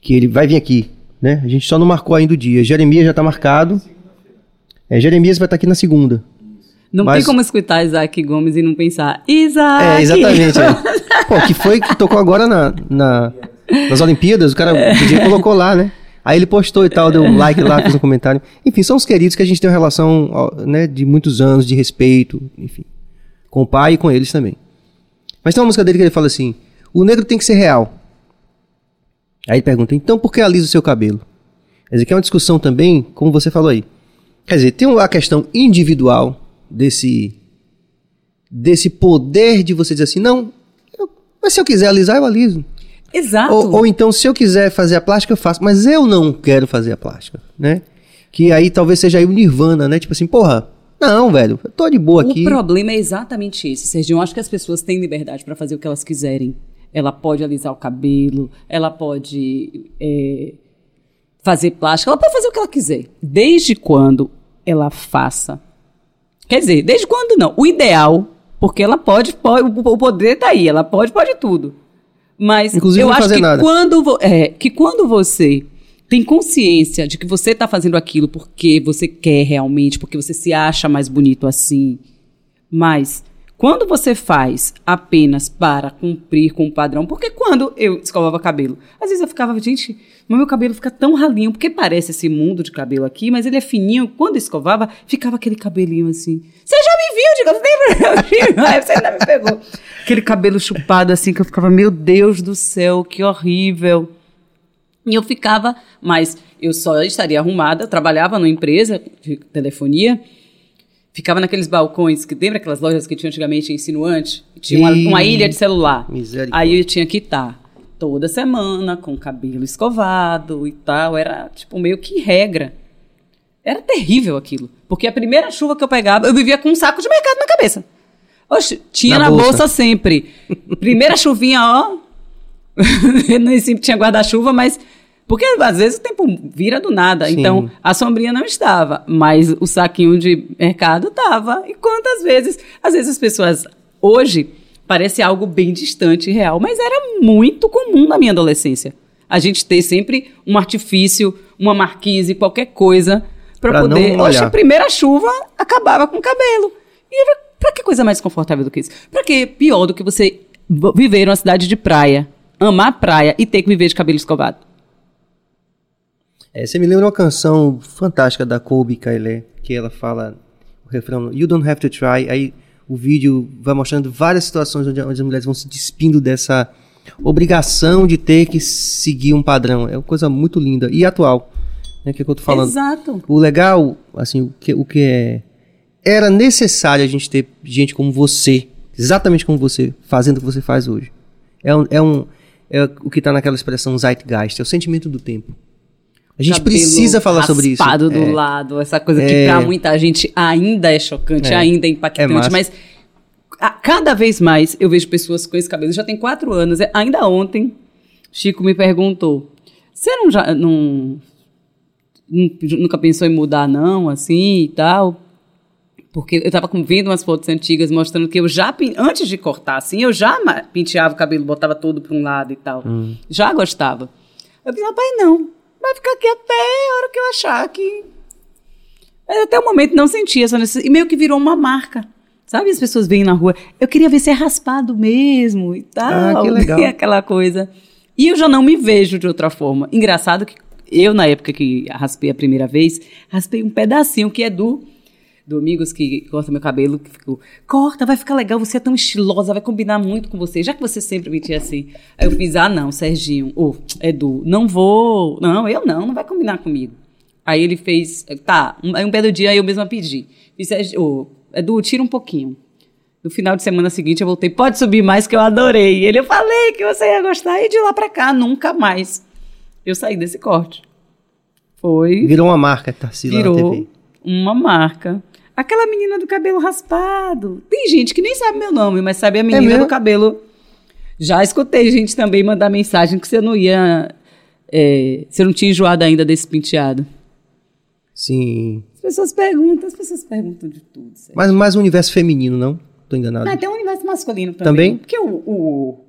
Que ele vai vir aqui, né? A gente só não marcou ainda o dia. Jeremias já está marcado. É, Jeremias vai estar tá aqui na segunda. Não Mas... tem como escutar Isaac Gomes e não pensar, Isaac! É, exatamente. é. Pô, que foi que tocou agora na, na nas Olimpíadas, o cara é. colocou lá, né? Aí ele postou e tal, deu um like lá, fez um comentário. Enfim, são os queridos que a gente tem uma relação né, de muitos anos, de respeito, enfim. Com o pai e com eles também. Mas tem uma música dele que ele fala assim: o negro tem que ser real. Aí pergunta, então por que alisa o seu cabelo? Quer dizer, que é uma discussão também, como você falou aí. Quer dizer, tem a questão individual desse desse poder de você dizer assim, não, eu, mas se eu quiser alisar, eu aliso. Exato. Ou, ou, então, se eu quiser fazer a plástica, eu faço, mas eu não quero fazer a plástica, né? Que aí talvez seja aí o nirvana, né? Tipo assim, porra, não, velho, eu tô de boa aqui. O problema é exatamente esse, Serginho. Eu acho que as pessoas têm liberdade para fazer o que elas quiserem ela pode alisar o cabelo, ela pode é, fazer plástica, ela pode fazer o que ela quiser, desde quando ela faça. Quer dizer, desde quando não? O ideal Porque ela pode, pode o poder tá aí, ela pode, pode tudo. Mas Inclusive eu acho que nada. quando, é, que quando você tem consciência de que você está fazendo aquilo porque você quer realmente, porque você se acha mais bonito assim, mas quando você faz apenas para cumprir com o padrão, porque quando eu escovava cabelo, às vezes eu ficava, gente, mas meu cabelo fica tão ralinho, porque parece esse mundo de cabelo aqui, mas ele é fininho. Quando escovava, ficava aquele cabelinho assim. Você já me viu, diga, lembra? Você ainda me pegou. Aquele cabelo chupado assim, que eu ficava, meu Deus do céu, que horrível. E eu ficava, mas eu só estaria arrumada, trabalhava numa empresa de telefonia, ficava naqueles balcões, que lembra aquelas lojas que tinha antigamente insinuante? Tinha uma, uma ilha de celular. Aí eu tinha que estar toda semana com o cabelo escovado e tal, era tipo meio que regra. Era terrível aquilo, porque a primeira chuva que eu pegava, eu vivia com um saco de mercado na cabeça. Oxe, tinha Na na, bolsa. bolsa. sempre. Primeira chuvinha, ó, eu nem sempre tinha guarda-chuva, mas. Porque às vezes o tempo vira do nada. Sim. Então a sombrinha não estava, mas o saquinho de mercado estava. E quantas vezes? Às vezes as pessoas. Hoje parece algo bem distante e real, mas era muito comum na minha adolescência. A gente ter sempre um artifício, uma marquise, qualquer coisa Pra para poder. Oxe, a primeira chuva acabava com o cabelo. E era, pra que coisa mais confortável do que isso? Pra que pior do que você viver numa cidade de praia, amar a praia e ter que viver de cabelo escovado? É, você me lembra uma canção fantástica da Colby Kyler, que ela fala o refrão You don't have to try. Aí o vídeo vai mostrando várias situações onde, onde as mulheres vão se despindo dessa obrigação de ter que seguir um padrão. É uma coisa muito linda e atual, né, que é o que eu tô falando. Exato. O legal, assim, o que, o que é. Era necessário a gente ter gente como você, exatamente como você, fazendo o que você faz hoje. É, um, é, um, é o que tá naquela expressão zeitgeist, é o sentimento do tempo. A gente precisa falar sobre isso. do É. lado, essa coisa que É. pra muita gente ainda é chocante, É. ainda é É impactante, mas a- cada vez mais eu vejo pessoas com esse cabelo. Já tem quatro anos. é- Ainda ontem, Chico me perguntou: você não já não, nu- nunca pensou em mudar, não, assim e tal? Porque eu tava com- vendo umas fotos antigas mostrando que eu já, antes de cortar, assim, eu já penteava o cabelo, botava todo para um lado e tal. Já gostava. Eu disse, rapaz, não. Vai ficar aqui até a hora que eu achar que. Mas até o momento não senti essa necessidade. E meio que virou uma marca. Sabe, as pessoas vêm na rua, eu queria ver se é raspado mesmo e tal. Ah, que legal. Aquela coisa. E eu já não me vejo de outra forma. Engraçado que eu, na época que raspei a primeira vez, raspei um pedacinho que é do do Amigos que corta meu cabelo, que ficou, corta, vai ficar legal, você é tão estilosa, vai combinar muito com você, já que você sempre me tinha assim. Aí eu fiz, ah não, Serginho, ou Edu, não vou, não, eu não, não vai combinar comigo. Aí ele fez, tá, um, aí um belo dia eu mesma pedi, fiz, Serginho, ô, Edu, tira um pouquinho. No final de semana seguinte eu voltei, pode subir mais que eu adorei. Ele, eu falei que você ia gostar, e de lá pra cá, nunca mais. Eu saí desse corte. Foi Virou uma marca, Tarsila na virou TV. uma marca. Aquela menina do cabelo raspado. Tem gente que nem sabe meu nome, mas sabe a menina mesmo? do cabelo. Já escutei gente também mandar mensagem que você não ia. é, você não tinha enjoado ainda desse penteado. Sim. As pessoas perguntam, as pessoas perguntam de tudo. sério. Mas mais um universo feminino, não? Tô enganado. Ah, tem um universo masculino também. Também? Porque o, o-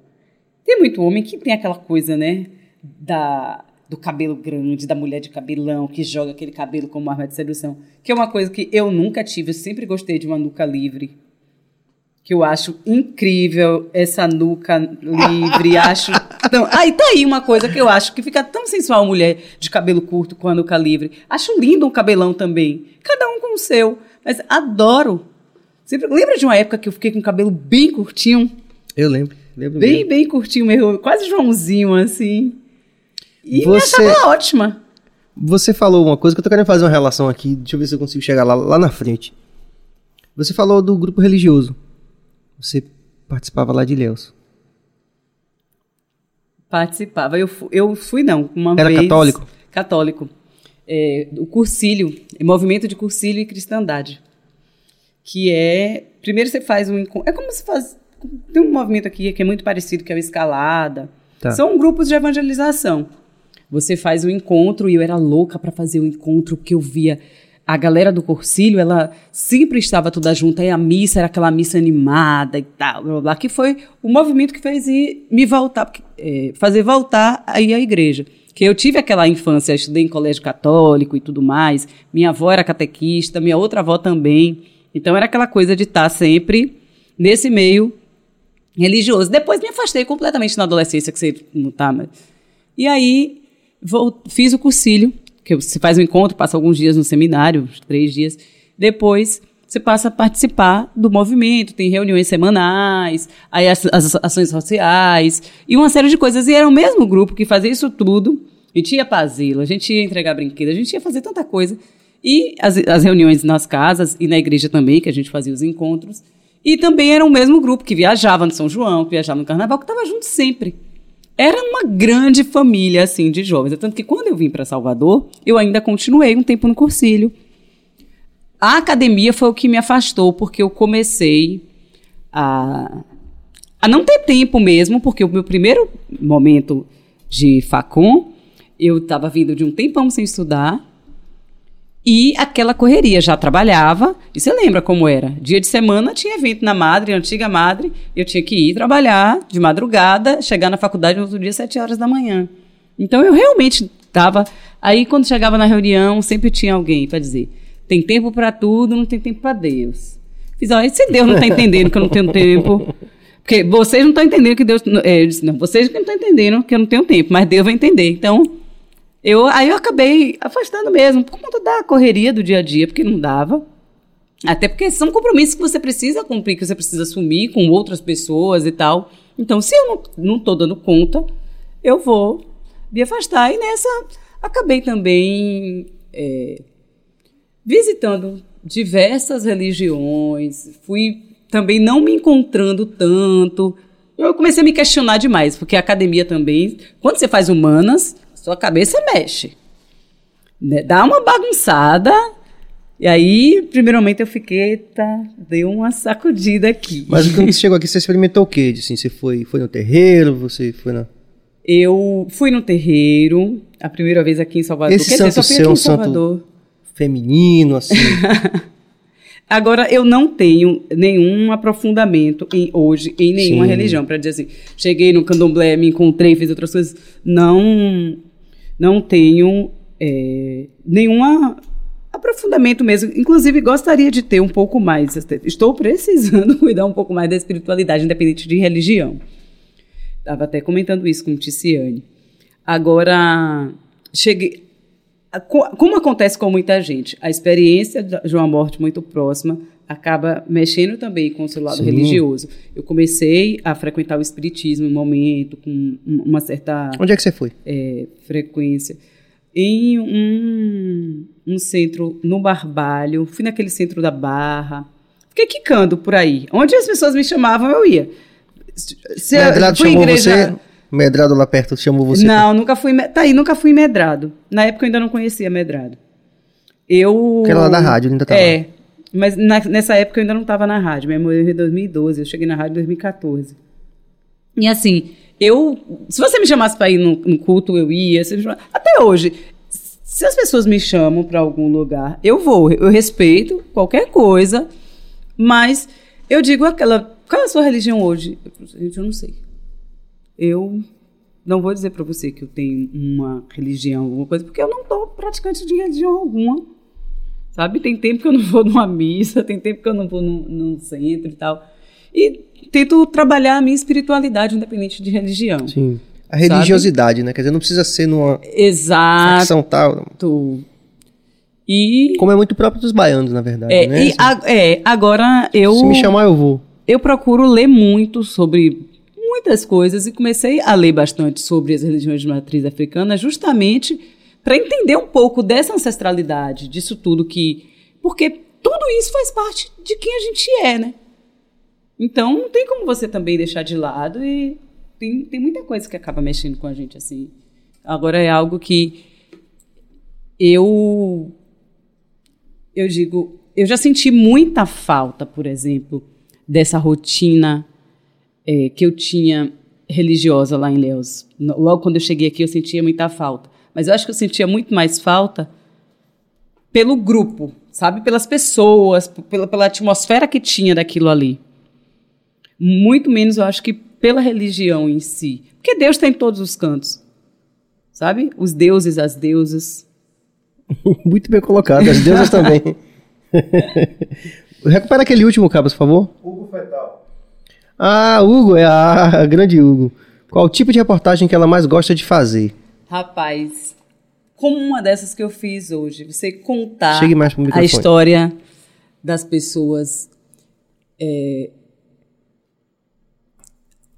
Tem muito homem que tem aquela coisa, né? Da, do cabelo grande, da mulher de cabelão, que joga aquele cabelo como arma de sedução. Que é uma coisa que eu nunca tive. Eu sempre gostei de uma nuca livre. Que eu acho incrível essa nuca livre. acho. Então, aí tá aí uma coisa que eu acho que fica tão sensual mulher de cabelo curto com a nuca livre. Acho lindo um cabelão também. Cada um com o seu. Mas adoro. Sempre, lembra de uma época que eu fiquei com o cabelo bem curtinho? Eu lembro. lembro Bem, mesmo. bem curtinho mesmo. Quase Joãozinho, assim. E Você- me achava ótima. Você falou uma coisa que eu tô querendo fazer uma relação aqui. Deixa eu ver se eu consigo chegar lá, lá na frente. Você falou do grupo religioso. Você participava lá de Ilhéus. Participava. Eu, fu- eu fui, não. Uma Era vez, católico? Católico. É, o Cursílio, é Movimento de Cursílio e Cristandade. Que é. Primeiro você faz um encontro. É como se faz. Tem um movimento aqui que é muito parecido, que é o Escalada. Tá. São grupos de evangelização. Você faz um encontro e eu era louca para fazer o encontro, porque eu via a galera do Corcílio, ela sempre estava toda junta, e a missa era aquela missa animada e tal, blá, blá, que foi o movimento que fez me voltar, é, fazer voltar aí à igreja. Que eu tive aquela infância, estudei em colégio católico e tudo mais, minha avó era catequista, minha outra avó também, então era aquela coisa de estar sempre nesse meio religioso. Depois me afastei completamente na adolescência, que você não tá, mas... E aí, vou, fiz o cursilho, que você faz um encontro, passa alguns dias no seminário, três dias. Depois você passa a participar do movimento, tem reuniões semanais, aí as, as, ações sociais e uma série de coisas. E era o mesmo grupo que fazia isso tudo. A gente ia para asilo, a gente ia entregar brinquedos, a gente ia fazer tanta coisa. E as, as reuniões nas casas e na igreja também, que a gente fazia os encontros. E também era o mesmo grupo que viajava no São João, que viajava no Carnaval, que estava junto sempre era uma grande família assim de jovens. Tanto que quando eu vim para Salvador, eu ainda continuei um tempo no cursilho. A academia foi o que me afastou, porque eu comecei a, a não ter tempo mesmo, porque o meu primeiro momento de facom, eu estava vindo de um tempão sem estudar, e aquela correria, já trabalhava, e você lembra como era? Dia de semana tinha evento na Madre, antiga Madre, eu tinha que ir trabalhar de madrugada, chegar na faculdade no outro dia, sete horas da manhã. Então eu realmente estava. Aí quando chegava na reunião, sempre tinha alguém para dizer: tem tempo para tudo, não tem tempo para Deus. Fiz, olha, se Deus não está entendendo que eu não tenho tempo. Porque vocês não estão entendendo que Deus. É, eu disse, não, vocês não estão entendendo que eu não tenho tempo, mas Deus vai entender. Então, eu, aí eu acabei afastando mesmo, por conta da correria do dia a dia, porque não dava. Até porque são compromissos que você precisa cumprir, que você precisa assumir com outras pessoas e tal. Então, se eu não, não tô dando conta, eu vou me afastar. E nessa, acabei também é, visitando diversas religiões, fui também não me encontrando tanto. Eu comecei a me questionar demais, porque a academia também, quando você faz humanas, sua cabeça mexe. Né? Dá uma bagunçada. E aí, primeiramente, eu fiquei, tá, deu uma sacudida aqui. Mas quando você chegou aqui, você experimentou o quê? Assim, você foi, foi no terreiro? Você foi na. Eu fui no terreiro, a primeira vez aqui em Salvador. Esse Quer santo dizer, seu, um santo feminino, assim. Agora, eu não tenho nenhum aprofundamento em, hoje em nenhuma Sim. religião, para dizer assim, cheguei no candomblé, me encontrei, fiz outras coisas. Não, não tenho é, nenhum aprofundamento mesmo. Inclusive, gostaria de ter um pouco mais. Estou precisando cuidar um pouco mais da espiritualidade, independente de religião. Estava até comentando isso com Ticiane. Agora, cheguei. Como acontece com muita gente, a experiência de uma morte muito próxima acaba mexendo também com o seu lado Sim. religioso. Eu comecei a frequentar o espiritismo em um momento, com uma certa. Onde é que você foi? É, frequência. Em um, um centro no Barbalho, fui naquele centro da Barra. Fiquei quicando por aí. Onde as pessoas me chamavam, eu ia. Se Medrado chamou igreja... você? Medrado lá perto chamou você? Não, nunca fui. Tá aí, nunca fui medrado. Na época eu ainda não conhecia medrado. Eu. Aquela lá da rádio ainda estava. É, mas na, nessa época eu ainda não estava na rádio. Minha mãe morreu em 2012, eu cheguei na rádio em 2014. E assim, eu. Se você me chamasse para ir no, no, culto, eu ia. Chamasse, até hoje, se as pessoas me chamam para algum lugar, eu vou. Eu respeito qualquer coisa, mas eu digo aquela. Qual é a sua religião hoje? Gente, eu não sei. Eu não vou dizer para você que eu tenho uma religião, alguma coisa, porque eu não estou praticante de religião alguma. Sabe? Tem tempo que eu não vou numa missa, tem tempo que eu não vou num, num centro e tal. E tento trabalhar a minha espiritualidade, independente de religião. Sim. A religiosidade, sabe? né? Quer dizer, não precisa ser numa Exato. facção tal. E... Como é muito próprio dos baianos, na verdade, é, né? E a, é, agora eu... Se me chamar, eu vou. Eu procuro ler muito sobre muitas coisas e comecei a ler bastante sobre as religiões de matriz africana justamente para entender um pouco dessa ancestralidade, disso tudo que. Porque tudo isso faz parte de quem a gente é, né? Então não tem como você também deixar de lado e tem, tem muita coisa que acaba mexendo com a gente assim. Agora é algo que eu eu digo, eu já senti muita falta, por exemplo, dessa rotina é, que eu tinha religiosa lá em Leus. Logo quando eu cheguei aqui, eu sentia muita falta. Mas eu acho que eu sentia muito mais falta pelo grupo, sabe? Pelas pessoas, pela, pela atmosfera que tinha daquilo ali. Muito menos, eu acho que pela religião em si. Porque Deus está em todos os cantos. Sabe? Os deuses, as deusas. Muito bem colocado, as deusas também. Recupera aquele último, Cabas, por favor. Hugo Fetal. Ah, Hugo, é a, a grande Hugo. Qual o tipo de reportagem que ela mais gosta de fazer? Rapaz, como uma dessas que eu fiz hoje, você contar a história das pessoas. é,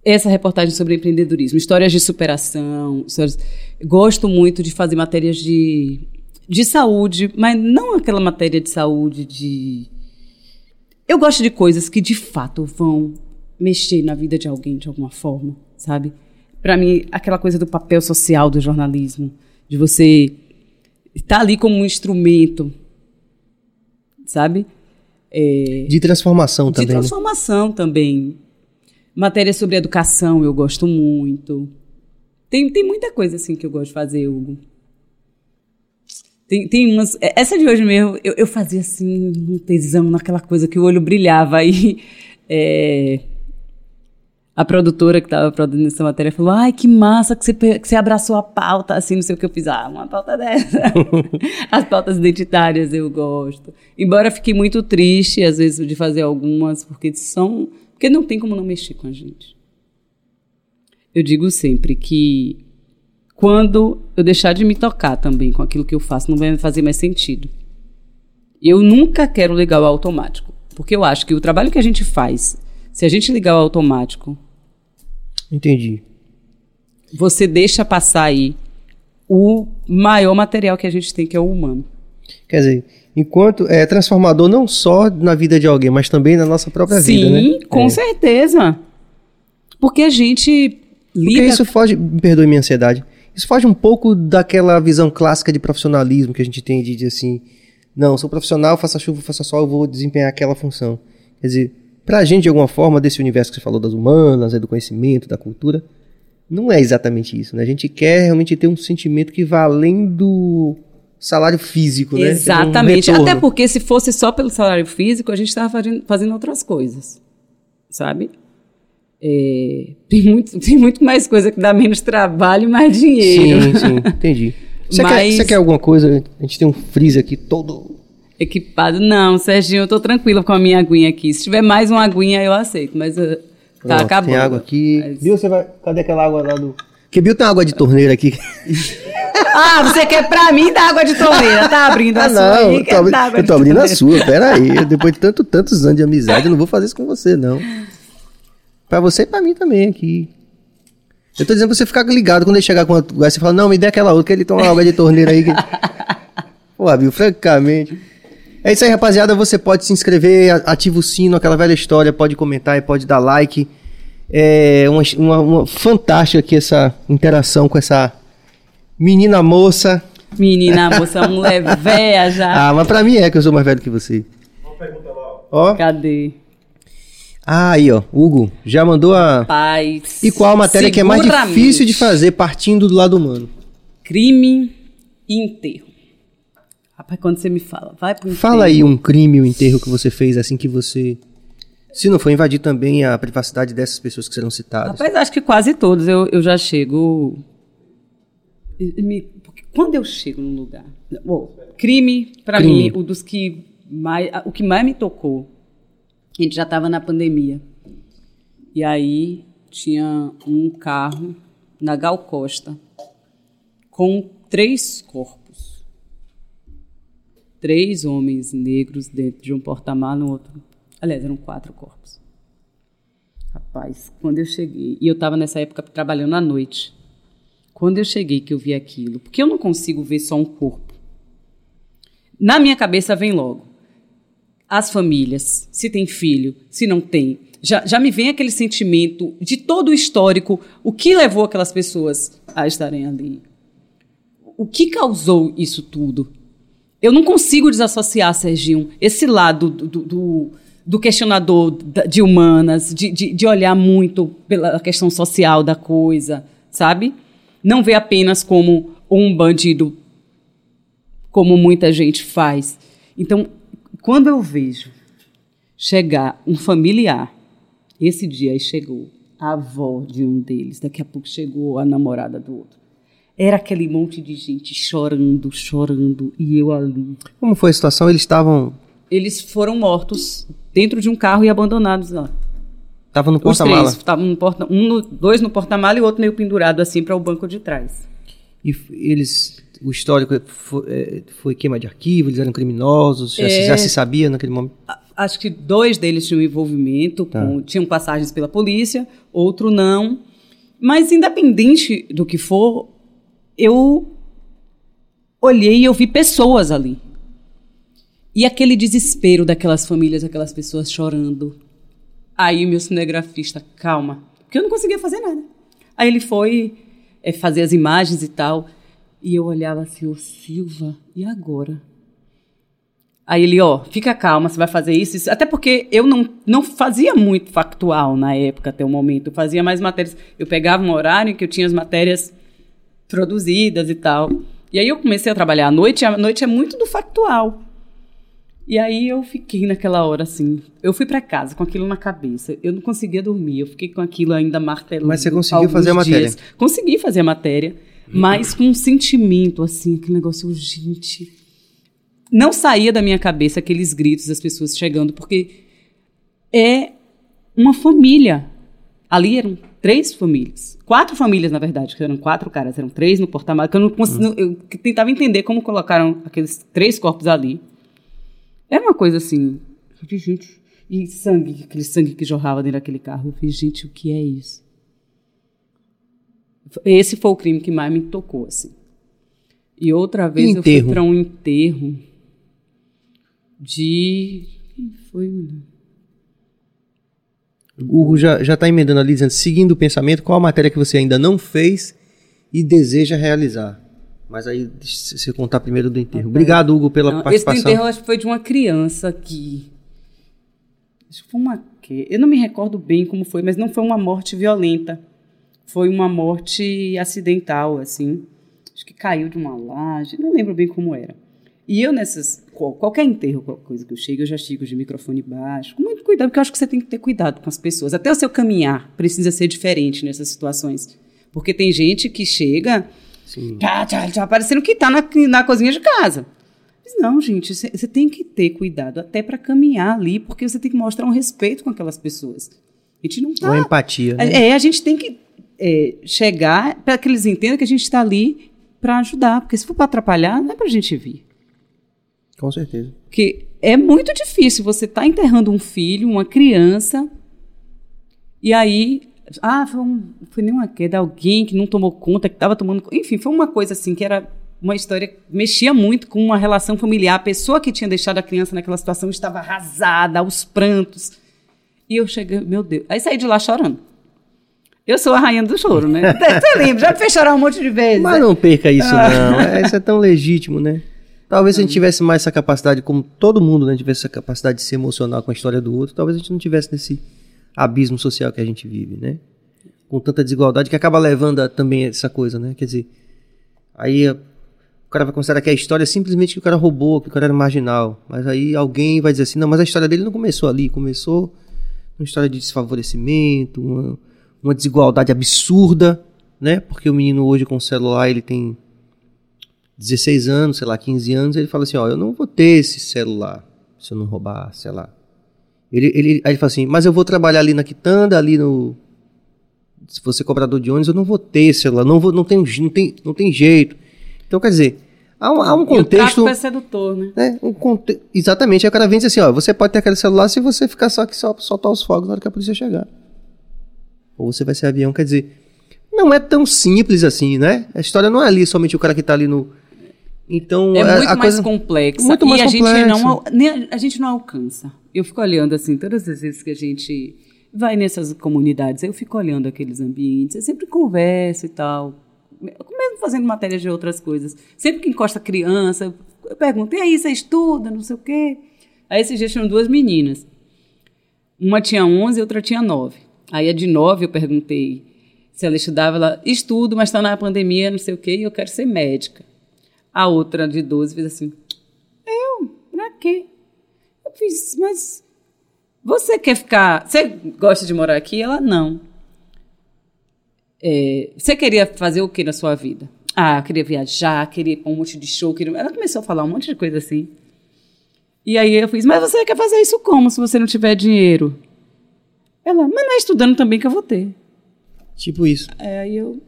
essa reportagem sobre empreendedorismo, histórias de superação. histórias- Gosto muito de fazer matérias de, de saúde, mas não aquela matéria de saúde de. Eu gosto de coisas que de fato vão mexer na vida de alguém de alguma forma, sabe? Para mim, aquela coisa do papel social do jornalismo, de você estar ali como um instrumento, sabe? É, De transformação de também. né? transformação também. Matéria sobre educação eu gosto muito. Tem, tem muita coisa assim que eu gosto de fazer, Hugo. Tem, tem umas. é, Essa de hoje mesmo, eu, eu fazia assim, um tesão naquela coisa que o olho brilhava. Aí é, a produtora que estava produzindo essa matéria falou: Ai, que massa que você, que você abraçou a pauta, assim, não sei o que eu fiz. Ah, uma pauta dessa. As pautas identitárias eu gosto. Embora fique muito triste, às vezes, de fazer algumas, porque são. Porque não tem como não mexer com a gente. Eu digo sempre que quando eu deixar de me tocar também com aquilo que eu faço, não vai fazer mais sentido. Eu nunca quero ligar o automático, porque eu acho que o trabalho que a gente faz, se a gente ligar o automático, Entendi. você deixa passar aí o maior material que a gente tem, que é o humano. Quer dizer, enquanto é transformador não só na vida de alguém, mas também na nossa própria Sim, vida, né? com É. certeza. Porque a gente Porque lida isso foge, perdoe minha ansiedade, isso foge um pouco daquela visão clássica de profissionalismo que a gente tem de dizer assim, não, sou profissional, faça chuva, faça sol, eu vou desempenhar aquela função. Quer dizer, pra gente de alguma forma, desse universo que você falou das humanas, do conhecimento, da cultura, não é exatamente isso, né? A gente quer realmente ter um sentimento que vá além do salário físico, né? Quer um Exatamente. retorno. Até porque se fosse só pelo salário físico, a gente estava fazendo, fazendo outras coisas. Sabe? É, tem, muito, tem muito mais coisa que dá menos trabalho e mais dinheiro. Sim, sim, entendi. Você, quer, Mas- você quer alguma coisa? A gente tem um freezer aqui todo Equipado. Não, Serginho, eu tô tranquila com a minha aguinha aqui. Se tiver mais uma aguinha, eu aceito. Mas uh, tá Pronto, acabando. Tem água aqui. Mas- Bill, você vai. Cadê aquela água lá do. Que Bill tem água de torneira aqui. Ah, você quer pra mim dar água de torneira? Tá abrindo a Ah, sua não, eu tô, abri- eu tô abrindo a sua. Pera aí. Depois de tanto, tantos anos de amizade, eu não vou fazer isso com você, não. Pra você e pra mim também aqui. Eu tô dizendo pra você ficar ligado quando ele chegar com a. Aí você fala, não, me dê aquela outra, que ele tem uma água de torneira aí. Que... Pô, Bill, francamente. É isso aí, rapaziada. Você pode se inscrever, ativa o sino, aquela velha história, pode comentar e pode dar like. É uma, uma, uma fantástica aqui essa interação com essa menina moça. Menina, moça, mulher véia já. Ah, mas pra mim é que eu sou mais velho que você. Ó. Cadê? Ah, aí, ó. Hugo, já mandou a. Paz. E qual a matéria que é mais difícil de fazer partindo do lado humano? Crime e enterro. Rapaz, quando você me fala, vai pro enterro. Fala aí um crime, um enterro que você fez assim que você. Se não for invadir também a privacidade dessas pessoas que serão citadas. Rapaz, acho que quase todos eu, eu já chego. me- porque quando eu chego num lugar. Crime, Crime. mim, o dos que mais. O que mais me tocou. A gente já tava na pandemia. E aí tinha um carro na Gal Costa com três corpos. Três homens negros dentro de um porta-malas no outro. Aliás, eram quatro corpos. Rapaz, quando eu cheguei, e eu estava nessa época trabalhando à noite. Quando eu cheguei que eu vi aquilo, porque eu não consigo ver só um corpo. Na minha cabeça vem logo as famílias, se tem filho, se não tem. Já, já me vem aquele sentimento de todo o histórico, o que levou aquelas pessoas a estarem ali. O que causou isso tudo? Eu não consigo desassociar, Serginho, esse lado do, do- do, do questionador de humanas, de, de, de olhar muito pela questão social da coisa, sabe? Não ver apenas como um bandido, como muita gente faz. Então, quando eu vejo chegar um familiar, esse dia aí chegou a avó de um deles, daqui a pouco chegou a namorada do outro. Era aquele monte de gente chorando, chorando, e eu ali. Como foi a situação? Eles estavam. Eles foram mortos dentro de um carro e abandonados lá. Estavam no porta-mala. estavam no porta, um, no- dois no porta-mala e o outro meio pendurado assim para o banco de trás. E eles. O histórico foi, é, foi queima de arquivo, eles eram criminosos, já, se, É. já se sabia naquele momento. Acho que dois deles tinham envolvimento, com, tinham passagens pela polícia, outro não. Mas independente do que for, eu olhei e eu vi pessoas ali. E aquele desespero daquelas famílias, aquelas pessoas chorando. Aí meu cinegrafista, calma, porque eu não conseguia fazer nada. Aí ele foi é, fazer as imagens e tal, e eu olhava assim, ô Silva, e agora? Aí ele, ó, fica calma, você vai fazer isso, isso. Até porque eu não, não fazia muito factual na época, até o momento. Eu fazia mais matérias. Eu pegava um horário em que eu tinha as matérias produzidas e tal. E aí eu comecei a trabalhar à noite, e a noite é muito do factual. E aí eu fiquei naquela hora assim. Eu fui para casa com aquilo na cabeça. Eu não conseguia dormir. Eu fiquei com aquilo ainda martelando. Mas você conseguiu fazer a matéria? dias. Consegui fazer a matéria, mas com um sentimento assim, aquele negócio, gente. Não saía da minha cabeça aqueles gritos das pessoas chegando, porque é uma família. Ali eram três famílias. Quatro famílias, na verdade, que eram quatro caras, eram três no porta-malas, que eu não consegui, eu tentava entender como colocaram aqueles três corpos ali. Era uma coisa assim, eu falei, gente, e sangue, aquele sangue que jorrava dentro daquele carro. Eu falei, gente, o que é isso? Esse foi o crime que mais me tocou, assim. E outra vez eu Enterro. fui para um enterro de. Quem foi, menino? O Hugo já, já tá emendando ali, dizendo, seguindo o pensamento, qual a matéria que você ainda não fez e deseja realizar? Mas aí, deixa você contar primeiro do enterro. Obrigado, Hugo, pela Não, esse participação. enterro eu acho que foi de uma criança que. Acho que foi uma. Eu não me recordo bem como foi, mas não foi uma morte violenta. Foi uma morte acidental, assim. Acho que caiu de uma laje, não lembro bem como era. E eu nessas. Qual- Qualquer enterro, qualquer coisa que eu chego, eu já chego de microfone baixo. Com muito cuidado, porque eu acho que você tem que ter cuidado com as pessoas. Até o seu caminhar precisa ser diferente nessas situações. Porque tem gente que chega. Tchá, tchá, tchá, parecendo que tá na, na cozinha de casa. Mas não, gente, você você tem que ter cuidado até para caminhar ali, porque você tem que mostrar um respeito com aquelas pessoas. A gente não tá. Uma empatia, né? É, a gente tem que é, chegar para que eles entendam que a gente está ali para ajudar, porque se for para atrapalhar, não é para a gente vir. Com certeza. Porque é muito difícil você estar enterrando um filho, uma criança, e aí. Ah, foi, um, foi nenhuma queda, alguém que não tomou conta, que estava tomando. Enfim, foi uma coisa assim que era uma história que mexia muito com uma relação familiar. A pessoa que tinha deixado a criança naquela situação estava arrasada, aos prantos. E eu cheguei, meu Deus. Aí saí de lá chorando. Eu sou a rainha do choro, né? Você lembra? Já me fez chorar um monte de vezes. Mas não perca isso, não. É, isso é tão legítimo, né? Talvez se a gente tivesse mais essa capacidade, como todo mundo né, tivesse essa capacidade de se emocionar com a história do outro, talvez a gente não tivesse nesse abismo social que a gente vive, né? Com tanta desigualdade que acaba levando a, também essa coisa, né? Quer dizer, aí a- o cara vai considerar que a história é simplesmente que o cara roubou, que o cara era marginal. Mas aí alguém vai dizer assim, não, mas a história dele não começou ali, começou uma história de desfavorecimento, uma, uma desigualdade absurda, né? Porque o menino hoje com o celular, ele tem 16 anos, sei lá, 15 anos, ele fala assim, ó, eu não vou ter esse celular se eu não roubar, sei lá. Ele, ele, aí ele fala assim, mas eu vou trabalhar ali na quitanda, ali no... Se você cobrador de ônibus, eu não vou ter esse celular, não, vou, não, tem, não, tem, não tem jeito. Então, quer dizer, há um, há um E o contexto... é sedutor, né? né, um conte- Exatamente, aí o cara vem e diz assim, ó, você pode ter aquele celular se você ficar só aqui só soltar os fogos na hora que a polícia chegar. Ou você vai ser avião, quer dizer, não é tão simples assim, né? A história não é ali somente o cara que tá ali no... Então, É a- muito a mais coisa... complexa. Muito mais e a gente, não, a, a gente não alcança. Eu fico olhando assim, todas as vezes que a gente vai nessas comunidades, eu fico olhando aqueles ambientes, eu sempre converso e tal. Mesmo fazendo matéria de outras coisas. Sempre que encosta criança, eu pergunto, e aí, você estuda, não sei o quê? Aí esses dias tinham duas meninas. Uma tinha 11 e outra tinha 9. Aí a de 9 eu perguntei se ela estudava, ela estudo, mas está na pandemia, não sei o quê, e eu quero ser médica. A outra de 12 fez assim: Eu? Pra quê? fiz, mas você quer ficar. Você gosta de morar aqui? Ela não. É, você queria fazer o que na sua vida? Ah, queria viajar, queria ir um monte de show. Queria... Ela começou a falar um monte de coisa assim. E aí eu fiz, mas você quer fazer isso como se você não tiver dinheiro? Ela, mas não é estudando também que eu vou ter. Tipo isso. É, aí eu.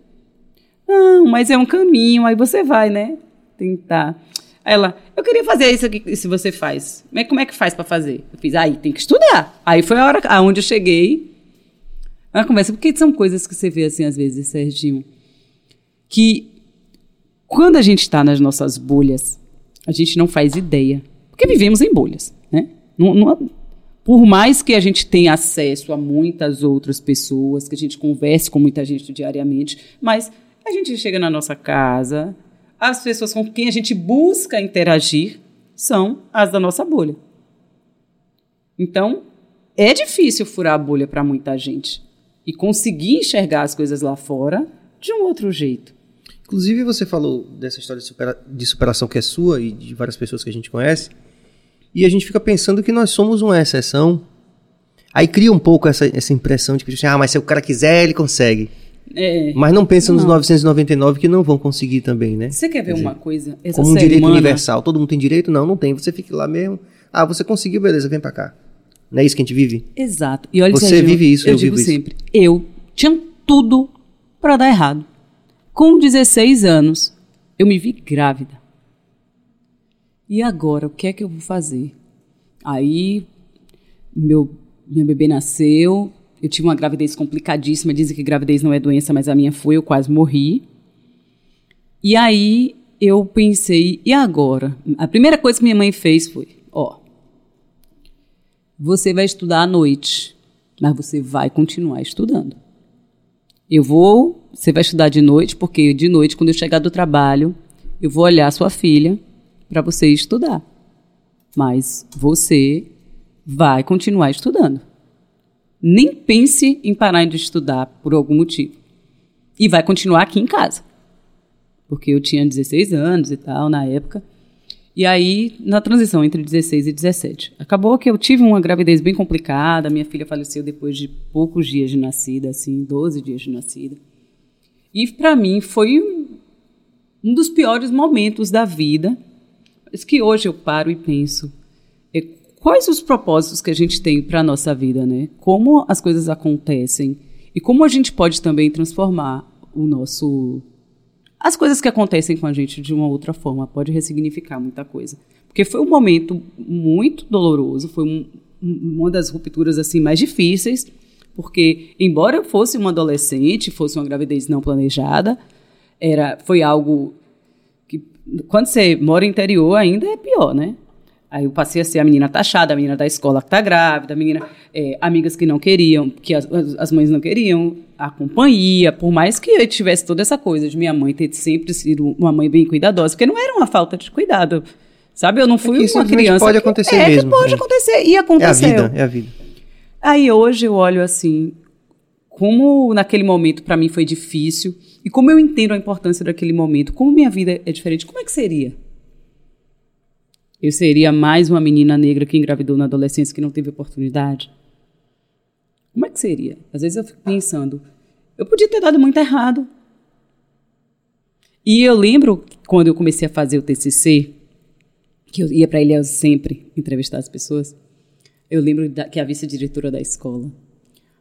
Não, mas é um caminho, aí você vai, né? Tentar. Aí ela, eu queria fazer isso aqui, se você faz. Mas como é que faz para fazer? Eu fiz, aí tem que estudar. Aí foi a hora aonde eu cheguei. Uma conversa, porque são coisas que você vê assim às vezes, Serginho, que quando a gente está nas nossas bolhas, a gente não faz ideia. Porque vivemos em bolhas, né? Não, não, por mais que a gente tenha acesso a muitas outras pessoas, que a gente converse com muita gente diariamente, mas a gente chega na nossa casa, as pessoas com quem a gente busca interagir são as da nossa bolha. Então, é difícil furar a bolha para muita gente e conseguir enxergar as coisas lá fora de um outro jeito. Inclusive, você falou dessa história de, supera de superação que é sua e de várias pessoas que a gente conhece, e a gente fica pensando que nós somos uma exceção. Aí cria um pouco essa, essa impressão de que, ah, mas se o cara quiser, ele consegue. É, Mas não pensa não. nos 999 que não vão conseguir também, né? Você quer ver quer dizer, uma coisa? Essa como um direito universal. Todo mundo tem direito? Não, não tem. Você fica lá mesmo. Ah, você conseguiu, beleza, vem pra cá. Não é isso que a gente vive? Exato. E olha, você Sérgio, vive isso, eu, eu digo sempre. Isso. Eu tinha tudo para dar errado. Com 16 anos, eu me vi grávida. E agora, o que é que eu vou fazer? Aí, meu, meu bebê nasceu, eu tive uma gravidez complicadíssima. Dizem que gravidez não é doença, mas a minha foi. Eu quase morri. E aí eu pensei, e agora? A primeira coisa que minha mãe fez foi: ó, você vai estudar à noite, mas você vai continuar estudando. Eu vou, você vai estudar de noite, porque de noite, quando eu chegar do trabalho, eu vou olhar sua filha para você estudar. Mas você vai continuar estudando nem pense em parar de estudar por algum motivo. E vai continuar aqui em casa. Porque eu tinha 16 anos e tal na época. E aí, na transição entre 16 e 17. Acabou que eu tive uma gravidez bem complicada. Minha filha faleceu depois de poucos dias de nascida, assim, 12 dias de nascida. E para mim foi um dos piores momentos da vida. Mas que hoje eu paro e penso quais os propósitos que a gente tem para a nossa vida, né? Como as coisas acontecem e como a gente pode também transformar o nosso as coisas que acontecem com a gente de uma outra forma, pode ressignificar muita coisa. Porque foi um momento muito doloroso, foi um, uma das rupturas assim mais difíceis, porque embora eu fosse uma adolescente, fosse uma gravidez não planejada, era foi algo que quando você mora interior ainda é pior, né? Aí eu passei a ser a menina taxada, a menina da escola que tá grávida, a menina, é, amigas que não queriam, que as, as mães não queriam, a companhia, por mais que eu tivesse toda essa coisa de minha mãe ter sempre sido uma mãe bem cuidadosa, porque não era uma falta de cuidado, sabe? Eu não fui é uma criança. pode acontecer que, é, mesmo. É, pode acontecer, e aconteceu. É a vida, é a vida. Aí hoje eu olho assim, como naquele momento para mim foi difícil, e como eu entendo a importância daquele momento, como minha vida é diferente, como é que seria? Eu seria mais uma menina negra que engravidou na adolescência que não teve oportunidade? Como é que seria? Às vezes eu fico pensando, eu podia ter dado muito errado. E eu lembro quando eu comecei a fazer o TCC, que eu ia para ele sempre entrevistar as pessoas. Eu lembro da, que a vice-diretora da escola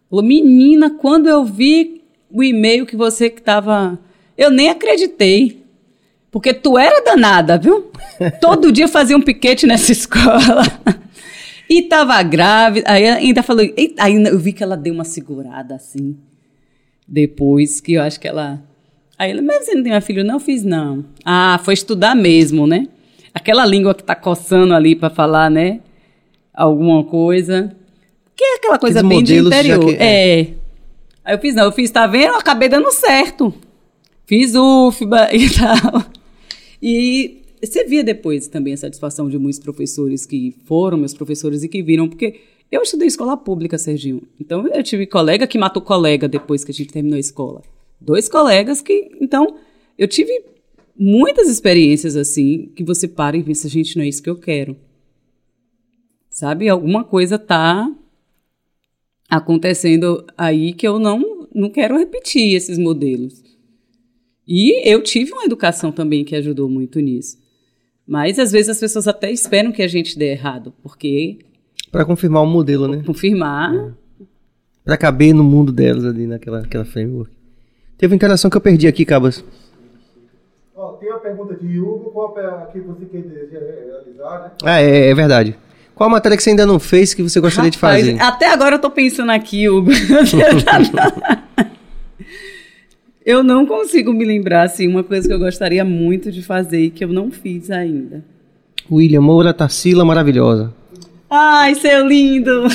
falou: Menina, quando eu vi o e-mail que você estava. Eu nem acreditei. Porque tu era danada, viu? Todo dia fazia um piquete nessa escola. e tava grávida. Aí ainda falou. Aí eu vi que ela deu uma segurada assim. Depois que eu acho que ela. Aí ela, mas você não tem uma filha? Não fiz, não. Ah, foi estudar mesmo, né? Aquela língua que tá coçando ali para falar, né? Alguma coisa. Que é aquela coisa bem de interior. Que... É. é. Aí eu fiz, não, eu fiz, tá vendo? Eu acabei dando certo. Fiz UFBA e tal. E você via depois também a satisfação de muitos professores que foram meus professores e que viram, porque eu estudei escola pública, Serginho. Então eu tive colega que matou colega depois que a gente terminou a escola. Dois colegas que. Então, eu tive muitas experiências assim que você para e pensa, gente, não é isso que eu quero. Sabe? Alguma coisa tá acontecendo aí que eu não, não quero repetir esses modelos. E eu tive uma educação também que ajudou muito nisso. Mas às vezes as pessoas até esperam que a gente dê errado, porque. Para confirmar o modelo, né? Confirmar. É. Para caber no mundo delas ali naquela, naquela framework. Teve uma interação que eu perdi aqui, Cabas. Oh, tem uma pergunta de Hugo, qual é que você quer realizar, né? Ah, é, é verdade. Qual a matéria que você ainda não fez que você gostaria Rapaz, de fazer? Até agora eu tô pensando aqui, Hugo. eu não consigo me lembrar, assim, uma coisa que eu gostaria muito de fazer e que eu não fiz ainda. William Moura Tarsila maravilhosa. Ai, seu lindo!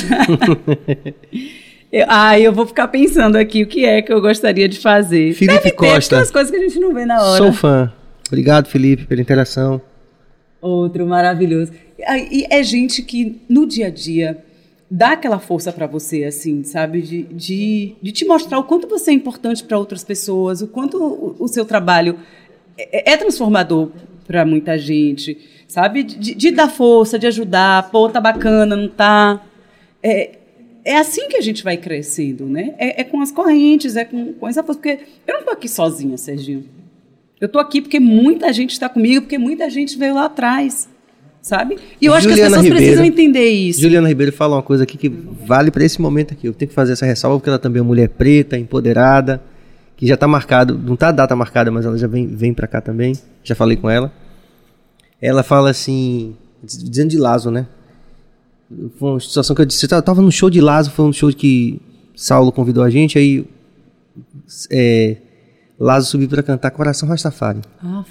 eu, ai, eu vou ficar pensando aqui o que é que eu gostaria de fazer. Felipe Deve Costa. Ter, as coisas que a gente não vê na hora. Sou fã. Obrigado, Felipe, pela interação. Outro maravilhoso. E é gente que no dia a dia dá aquela força para você, assim, sabe? De, de, de, te mostrar o quanto você é importante para outras pessoas, o quanto o, o seu trabalho é, é transformador para muita gente, sabe? De, de, dar força, de ajudar, pô, tá bacana, não tá. É, é assim que a gente vai crescendo, né? É, é com as correntes, é com, com essa força. Porque eu não tô aqui sozinha, Serginho. Eu estou aqui porque muita gente está comigo, porque muita gente veio lá atrás. Sabe? E eu Juliana acho que as pessoas Ribeiro, precisam entender isso. Juliana Ribeiro fala uma coisa aqui que vale para esse momento aqui. Eu tenho que fazer essa ressalva porque ela também é uma mulher preta, empoderada, que já está marcado, não está a data marcada, mas ela já vem, vem para cá também. Já falei com ela. Ela fala assim, dizendo de Lazo, né? Foi uma situação que eu disse, eu tava no show de Lazo, foi um show que Saulo convidou a gente, aí é, Lazo subiu para cantar Coração Rastafari. Aff,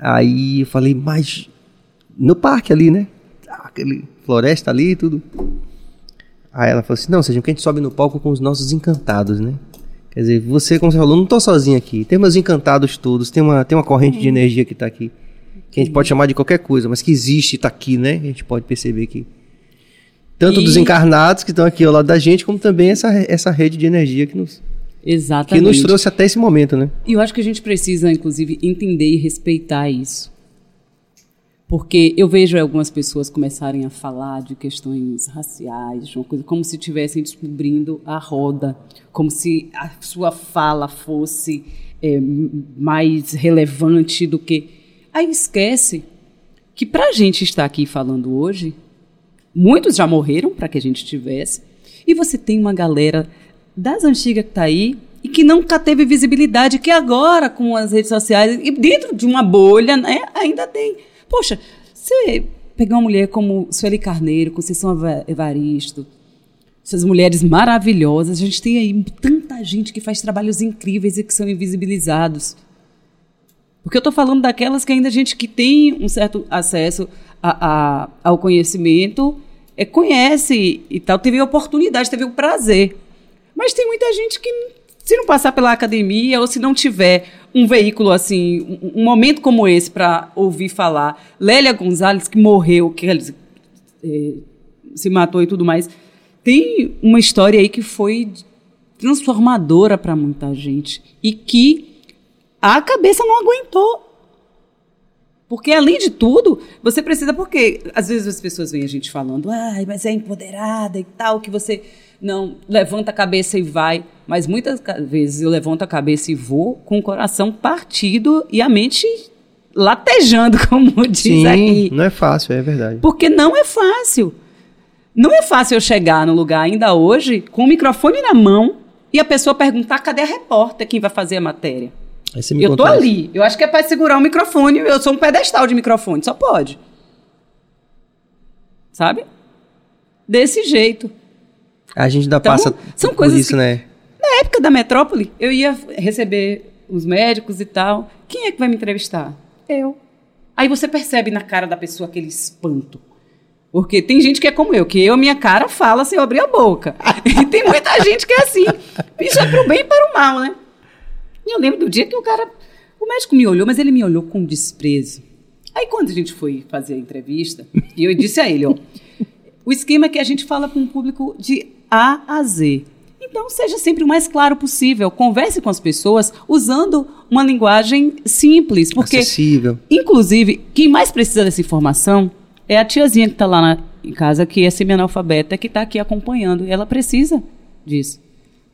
Aí eu falei, mas no parque ali, né? Aquele floresta ali e tudo. Aí ela falou assim: não, seja que a gente sobe no palco com os nossos encantados, né? Quer dizer, você, como você falou, não tô sozinho aqui. Tem meus encantados todos, tem uma, tem uma corrente de uhum. energia que tá aqui. Que a gente pode chamar de qualquer coisa, mas que existe, tá aqui, né? A gente pode perceber que. Tanto e... dos encarnados que estão aqui ao lado da gente, como também essa, essa rede de energia que nos, Exatamente. Que nos trouxe até esse momento, né? E eu acho que a gente precisa, inclusive, entender e respeitar isso. Porque eu vejo algumas pessoas começarem a falar de questões raciais, uma coisa como se estivessem descobrindo a roda, como se a sua fala fosse é, mais relevante do que. Aí esquece que para a gente estar aqui falando hoje, muitos já morreram para que a gente tivesse, e você tem uma galera das antigas que está aí e que nunca teve visibilidade, que agora, com as redes sociais, e dentro de uma bolha, né, ainda tem. Poxa, você pegar uma mulher como Sueli Carneiro, Conceição Evaristo, essas mulheres maravilhosas, a gente tem aí tanta gente que faz trabalhos incríveis e que são invisibilizados. Porque eu estou falando daquelas que ainda a gente que tem um certo acesso a, a, ao conhecimento, é, conhece e tal, teve a oportunidade, teve o prazer. Mas tem muita gente que, se não passar pela academia ou se não tiver um veículo assim, um, um momento como esse para ouvir falar, Lélia Gonzalez, que morreu, que é, se matou e tudo mais, tem uma história aí que foi transformadora para muita gente e que a cabeça não aguentou. Porque, além de tudo, você precisa. Porque às vezes as pessoas veem a gente falando, ai, mas é empoderada e tal, que você não levanta a cabeça e vai. Mas muitas vezes eu levanto a cabeça e vou com o coração partido e a mente latejando, como diz Sim, aí. Não é fácil, é verdade. Porque não é fácil. Não é fácil eu chegar no lugar ainda hoje com o microfone na mão e a pessoa perguntar cadê a repórter quem vai fazer a matéria. eu tô ali. Eu acho que é para segurar o microfone. Eu sou um pedestal de microfone, só pode. Sabe? Desse jeito. A gente ainda então, passa são coisas isso, que, né? Na época da metrópole, eu ia receber os médicos e tal. Quem é que vai me entrevistar? Eu. Aí você percebe na cara da pessoa aquele espanto. Porque tem gente que é como eu, que eu, minha cara fala sem eu abrir a boca. e tem muita gente que é assim. Isso é pro bem e para o mal, né? E eu lembro do dia que o cara. O médico me olhou, mas ele me olhou com desprezo. Aí quando a gente foi fazer a entrevista, e eu disse a ele, ó. O esquema é que a gente fala com um público de a a Z. Então, seja sempre o mais claro possível. Converse com as pessoas usando uma linguagem simples. Porque, Acessível. inclusive, quem mais precisa dessa informação é a tiazinha que está lá na, em casa que é semi-analfabeta que está aqui acompanhando. E ela precisa disso.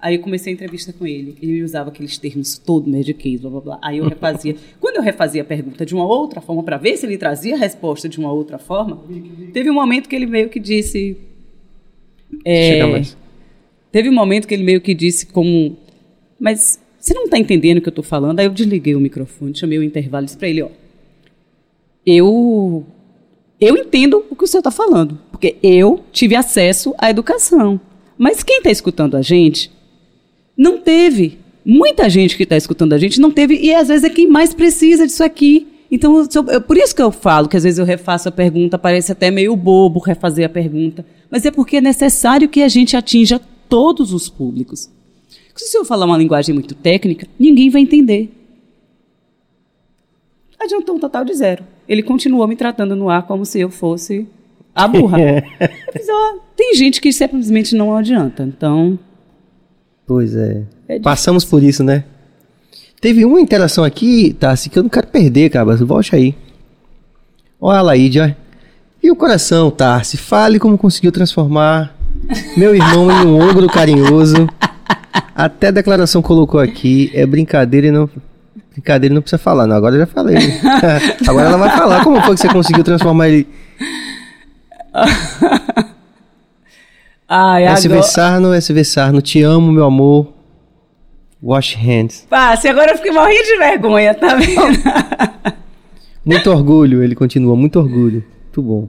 Aí eu comecei a entrevista com ele. Ele usava aqueles termos todo mediquês, blá blá blá. Aí eu refazia. Quando eu refazia a pergunta de uma outra forma, para ver se ele trazia a resposta de uma outra forma, teve um momento que ele meio que disse. É, Chega mais. Teve um momento que ele meio que disse como. Mas você não está entendendo o que eu estou falando? Aí eu desliguei o microfone, chamei o intervalo e disse para ele, ó. Eu. Eu entendo o que o senhor está falando, porque eu tive acesso à educação. Mas quem está escutando a gente não teve. Muita gente que está escutando a gente não teve, e às vezes é quem mais precisa disso aqui. Então, eu por isso que eu falo que às vezes eu refaço a pergunta, parece até meio bobo refazer a pergunta, mas é porque é necessário que a gente atinja todos os públicos. Se eu falar uma linguagem muito técnica, ninguém vai entender. Adiantou um total de zero. Ele continuou me tratando no ar como se eu fosse a burra. Fiz, ó, tem gente que simplesmente não adianta. Então, Pois é. É. Passamos por isso, né? Teve uma interação aqui, Tassi, que eu não quero perder, cara. Volte aí. Olha a Laíde, olha. E o coração, Tarsi? Fale como conseguiu transformar meu irmão em um ogro carinhoso. Até a declaração colocou aqui. É brincadeira e não. Brincadeira não precisa falar, não. Agora eu já falei. Agora ela vai falar. Como foi que você conseguiu transformar ele? ai, SV agora... Sarno, SV Sarno, te amo, meu amor. Wash hands. Passe, agora eu fiquei morrendo de vergonha, tá vendo? Muito orgulho, ele continua, muito orgulho. Muito bom.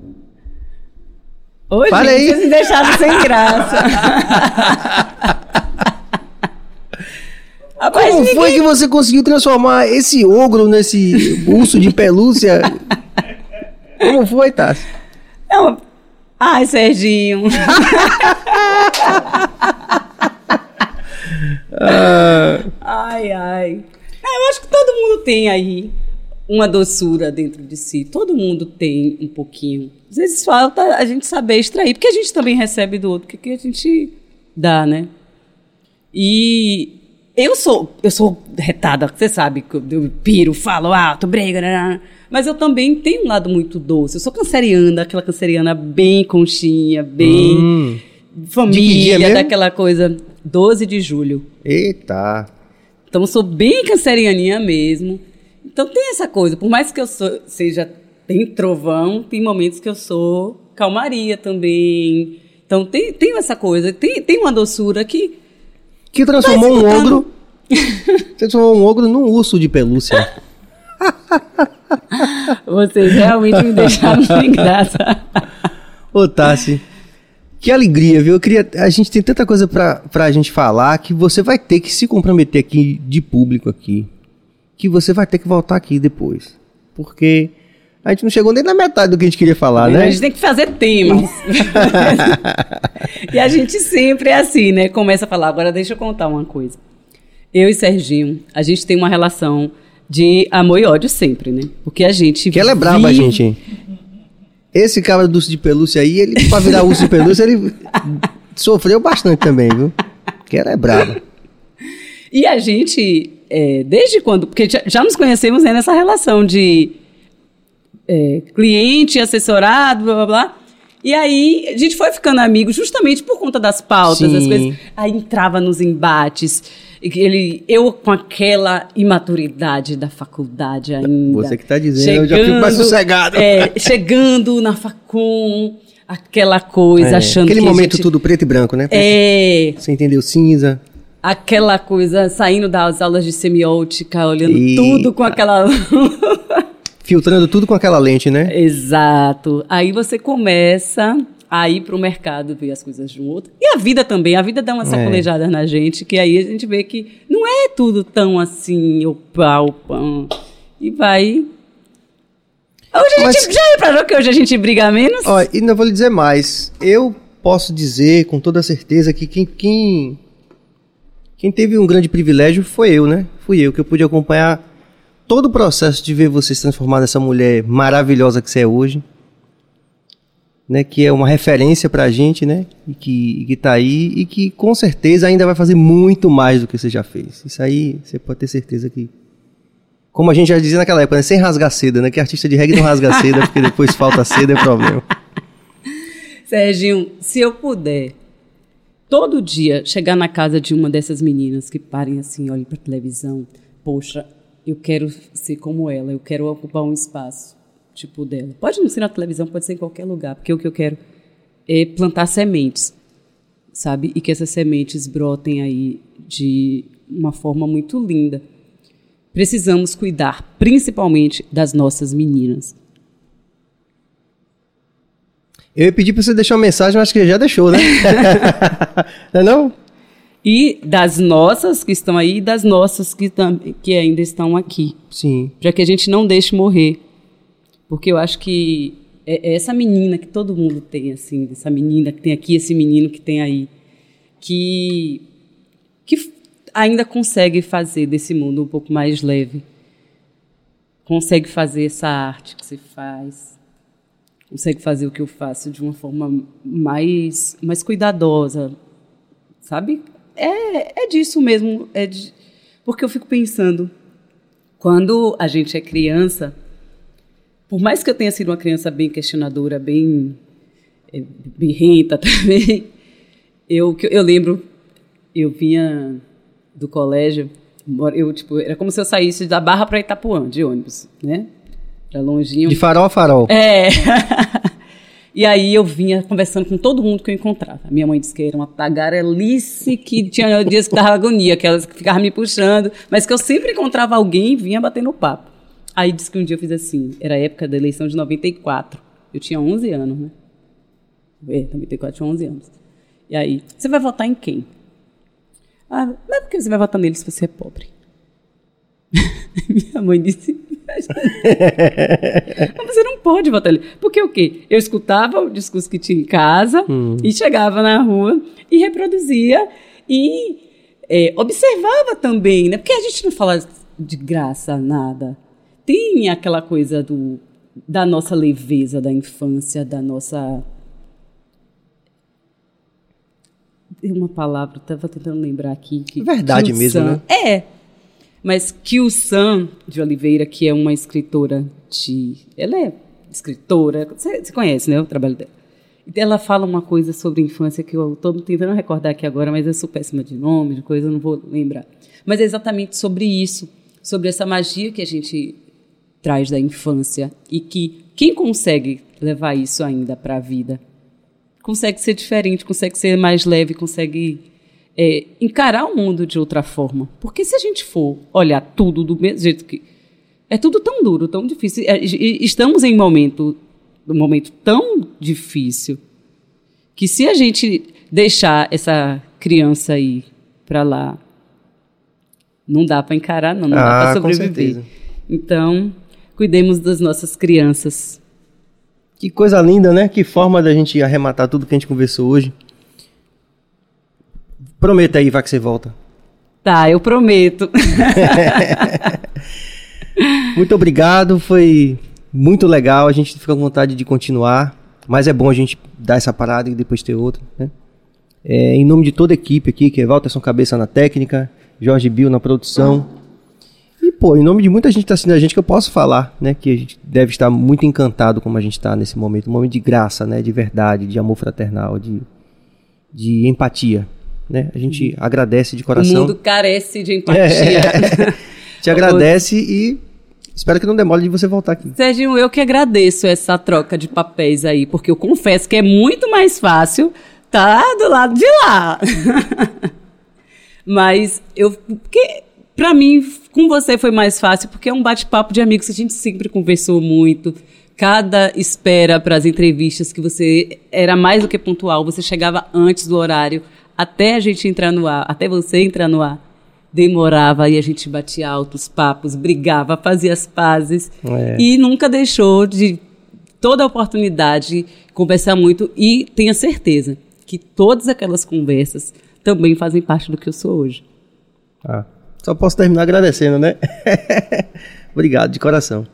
Gente, aí. vocês me deixaram sem graça. Rapaz, Como ninguém- foi que você conseguiu transformar esse ogro nesse urso de pelúcia? Como foi, Tassi? Não. Ai, Serginho. Ai, ai. É, eu acho que todo mundo tem aí uma doçura dentro de si. Todo mundo tem um pouquinho. Às vezes falta a gente saber extrair, porque a gente também recebe do outro, o que que a gente dá, né? E eu sou, eu sou retada, você sabe, que eu, piro, falo alto, briga, né? mas eu também tenho um lado muito doce. Eu sou canceriana, aquela canceriana bem conchinha, bem Hum. Família, daquela coisa. 12 de julho. Eita. Então eu sou bem cancerianinha mesmo. Então tem essa coisa, por mais que eu sou- seja tem trovão, tem momentos que eu sou calmaria também. Então tem, tem essa coisa, tem, tem uma doçura que Que transformou um ogro. transformou um ogro num urso de pelúcia. vocês realmente me deixaram sem graça. Ô, Tassi. Que alegria, viu? Eu queria, a gente tem tanta coisa pra, pra gente falar que você vai ter que se comprometer aqui de público aqui. Que você vai ter que voltar aqui depois. Porque a gente não chegou nem na metade do que a gente queria falar, né? A gente tem que fazer temas. e a gente sempre é assim, né? Começa a falar. Agora deixa eu contar uma coisa. Eu e Serginho, a gente tem uma relação de amor e ódio sempre, né? Porque a gente. Que ela é braba, vive- gente. Esse cara do urso de pelúcia aí, ele, pra virar urso de pelúcia, ele sofreu bastante também, viu? Que ela é braba. E a gente, é, desde quando. Porque já, já nos conhecemos né, nessa relação de é, cliente, assessorado, blá blá blá. E aí a gente foi ficando amigo justamente por conta das pautas, Sim. as coisas. Aí entrava nos embates. Ele, eu com aquela imaturidade da faculdade ainda. Você que tá dizendo, eu já fico mais sossegado. É, chegando na facul, aquela coisa, É, achando aquele que momento gente- tudo preto e branco, né? É, Você entendeu? Cinza. Aquela coisa, saindo das aulas de semiótica, olhando E- tudo com aquela. Filtrando tudo com aquela lente, né? Exato. Aí você começa a ir pro mercado ver as coisas de um outro. E a vida também, a vida dá uma sacolejada na gente, que aí a gente vê que não é tudo tão assim, opa, opa. E vai. Hoje a Mas- gente já reparou que hoje a gente briga menos? Ó, e não vou lhe dizer mais. Eu posso dizer com toda certeza que quem, quem, quem teve um grande privilégio foi eu, né? Fui eu que eu pude acompanhar todo o processo de ver você se transformar nessa mulher maravilhosa que você é hoje. Né, que é uma referência pra gente, né? E que, e que tá aí e que com certeza ainda vai fazer muito mais do que você já fez. Isso aí você pode ter certeza que. Como a gente já dizia naquela época, né? sem rasgar seda, né? Que artista de reggae não rasga seda, porque depois falta seda é problema. Serginho, se eu puder, todo dia chegar na casa de uma dessas meninas que parem assim, olhem para televisão, poxa, eu quero ser como ela, eu quero ocupar um espaço tipo dela. Pode não ser na televisão, pode ser em qualquer lugar, porque o que eu quero é plantar sementes, sabe? E que essas sementes brotem aí de uma forma muito linda. Precisamos cuidar, principalmente das nossas meninas. Eu ia pedir para você deixar uma mensagem, mas acho que já deixou, né? não é não? E das nossas que estão aí e das nossas que, que ainda estão aqui. Sim. Para que a gente não deixe morrer. Porque eu acho que é, é essa menina que todo mundo tem, assim, essa menina que tem aqui, esse menino que tem aí, que, que ainda consegue fazer desse mundo um pouco mais leve. Consegue fazer essa arte que você faz. Consegue fazer o que eu faço de uma forma mais, mais cuidadosa, sabe? É, é disso mesmo. É de, porque eu fico pensando, quando a gente é criança, por mais que eu tenha sido uma criança bem questionadora, bem é, birrenta também, eu, eu lembro, eu vinha do colégio, eu, tipo, era como se eu saísse da Barra para Itapuã, de ônibus, né? Longinho. De farol a farol. É. e aí eu vinha conversando com todo mundo que eu encontrava. Minha mãe disse que era uma tagarelice, que tinha dias que dava agonia, que ela ficava me puxando, mas que eu sempre encontrava alguém e vinha batendo papo. Aí disse que um dia eu fiz assim, era a época da eleição de 94. Eu tinha 11 anos, né? É, 94, tinha 11 anos. E aí, você vai votar em quem? Ah, mas por que você vai votar nele se você é pobre? Minha mãe disse. mas você não pode votar nele. Porque o quê? Eu escutava o discurso que tinha em casa hum. e chegava na rua e reproduzia e é, observava também, né? Porque a gente não fala de graça nada tem aquela coisa do, da nossa leveza da infância, da nossa. Tem uma palavra, estava tentando lembrar aqui. Que, Verdade que mesmo, né? É. Mas que o Sam de Oliveira, que é uma escritora de. Ela é escritora, você, conhece, né? O trabalho dela. Ela fala uma coisa sobre infância que eu estou tentando recordar aqui agora, mas eu sou péssima de nome, de coisa, não vou lembrar. Mas é exatamente sobre isso, sobre essa magia que a gente traz da infância e que quem consegue levar isso ainda para a vida consegue ser diferente, consegue ser mais leve, consegue é, encarar o mundo de outra forma. Porque se a gente for olhar tudo do mesmo jeito que é tudo tão duro, tão difícil, é, estamos em momento um momento tão difícil que se a gente deixar essa criança aí para lá, não dá para encarar, não, não ah, dá para sobreviver. Então, cuidemos das nossas crianças. Que coisa linda, né? Que forma da gente arrematar tudo que a gente conversou hoje. Prometa aí, vai que você volta. Tá, eu prometo. muito obrigado, foi muito legal. A gente fica com vontade de continuar, mas é bom a gente dar essa parada e depois ter outra. Né? É, em nome de toda a equipe aqui, que é Walterson Cabeça na técnica, Jorge Bill na produção. E, pô, em nome de muita gente que está assistindo a gente, que eu posso falar, né? Que a gente deve estar muito encantado como a gente está nesse momento. Um momento de graça, né? De verdade, de amor fraternal, de, de empatia. Né? A gente uhum. agradece de coração. O mundo carece de empatia. É. Te agradece e espero que não demore de você voltar aqui. Serginho, eu que agradeço essa troca de papéis aí, porque eu confesso que é muito mais fácil tá do lado de lá. Mas eu. Porque para mim, com você foi mais fácil, porque é um bate-papo de amigos, a gente sempre conversou muito. Cada espera para as entrevistas que você era mais do que pontual, você chegava antes do horário, até a gente entrar no ar, até você entrar no ar. Demorava e a gente batia altos papos, brigava, fazia as pazes é. e nunca deixou de toda oportunidade conversar muito e tenha certeza que todas aquelas conversas também fazem parte do que eu sou hoje. Ah, só posso terminar agradecendo, né? Obrigado, de coração.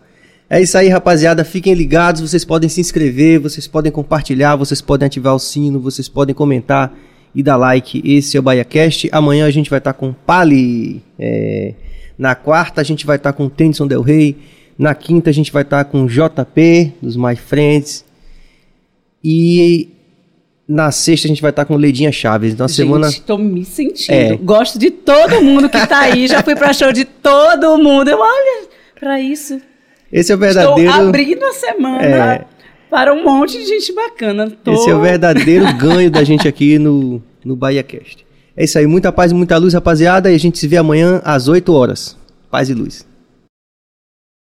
É isso aí, rapaziada. Fiquem ligados. Vocês podem se inscrever, vocês podem compartilhar, vocês podem ativar o sino, vocês podem comentar e dar like. Esse é o BahiaCast. Amanhã a gente vai estar tá com Pali. É... Na quarta a gente vai estar tá com Tennyson Del Rey. Na quinta a gente vai estar tá com JP, dos My Friends. E na sexta a gente vai estar com Leidinha Chaves. Então, a semana. Gente, tô me sentindo. É. Gosto de todo mundo que tá aí. Já fui pra show de todo mundo. Eu, olha, pra isso. Esse é o verdadeiro. Estou abrindo a semana É. para um monte de gente bacana. Tô... Esse é o verdadeiro ganho da gente aqui no, no Bahia Cast. É isso aí, muita paz e muita luz, rapaziada. E a gente se vê amanhã às 8 horas. Paz e luz.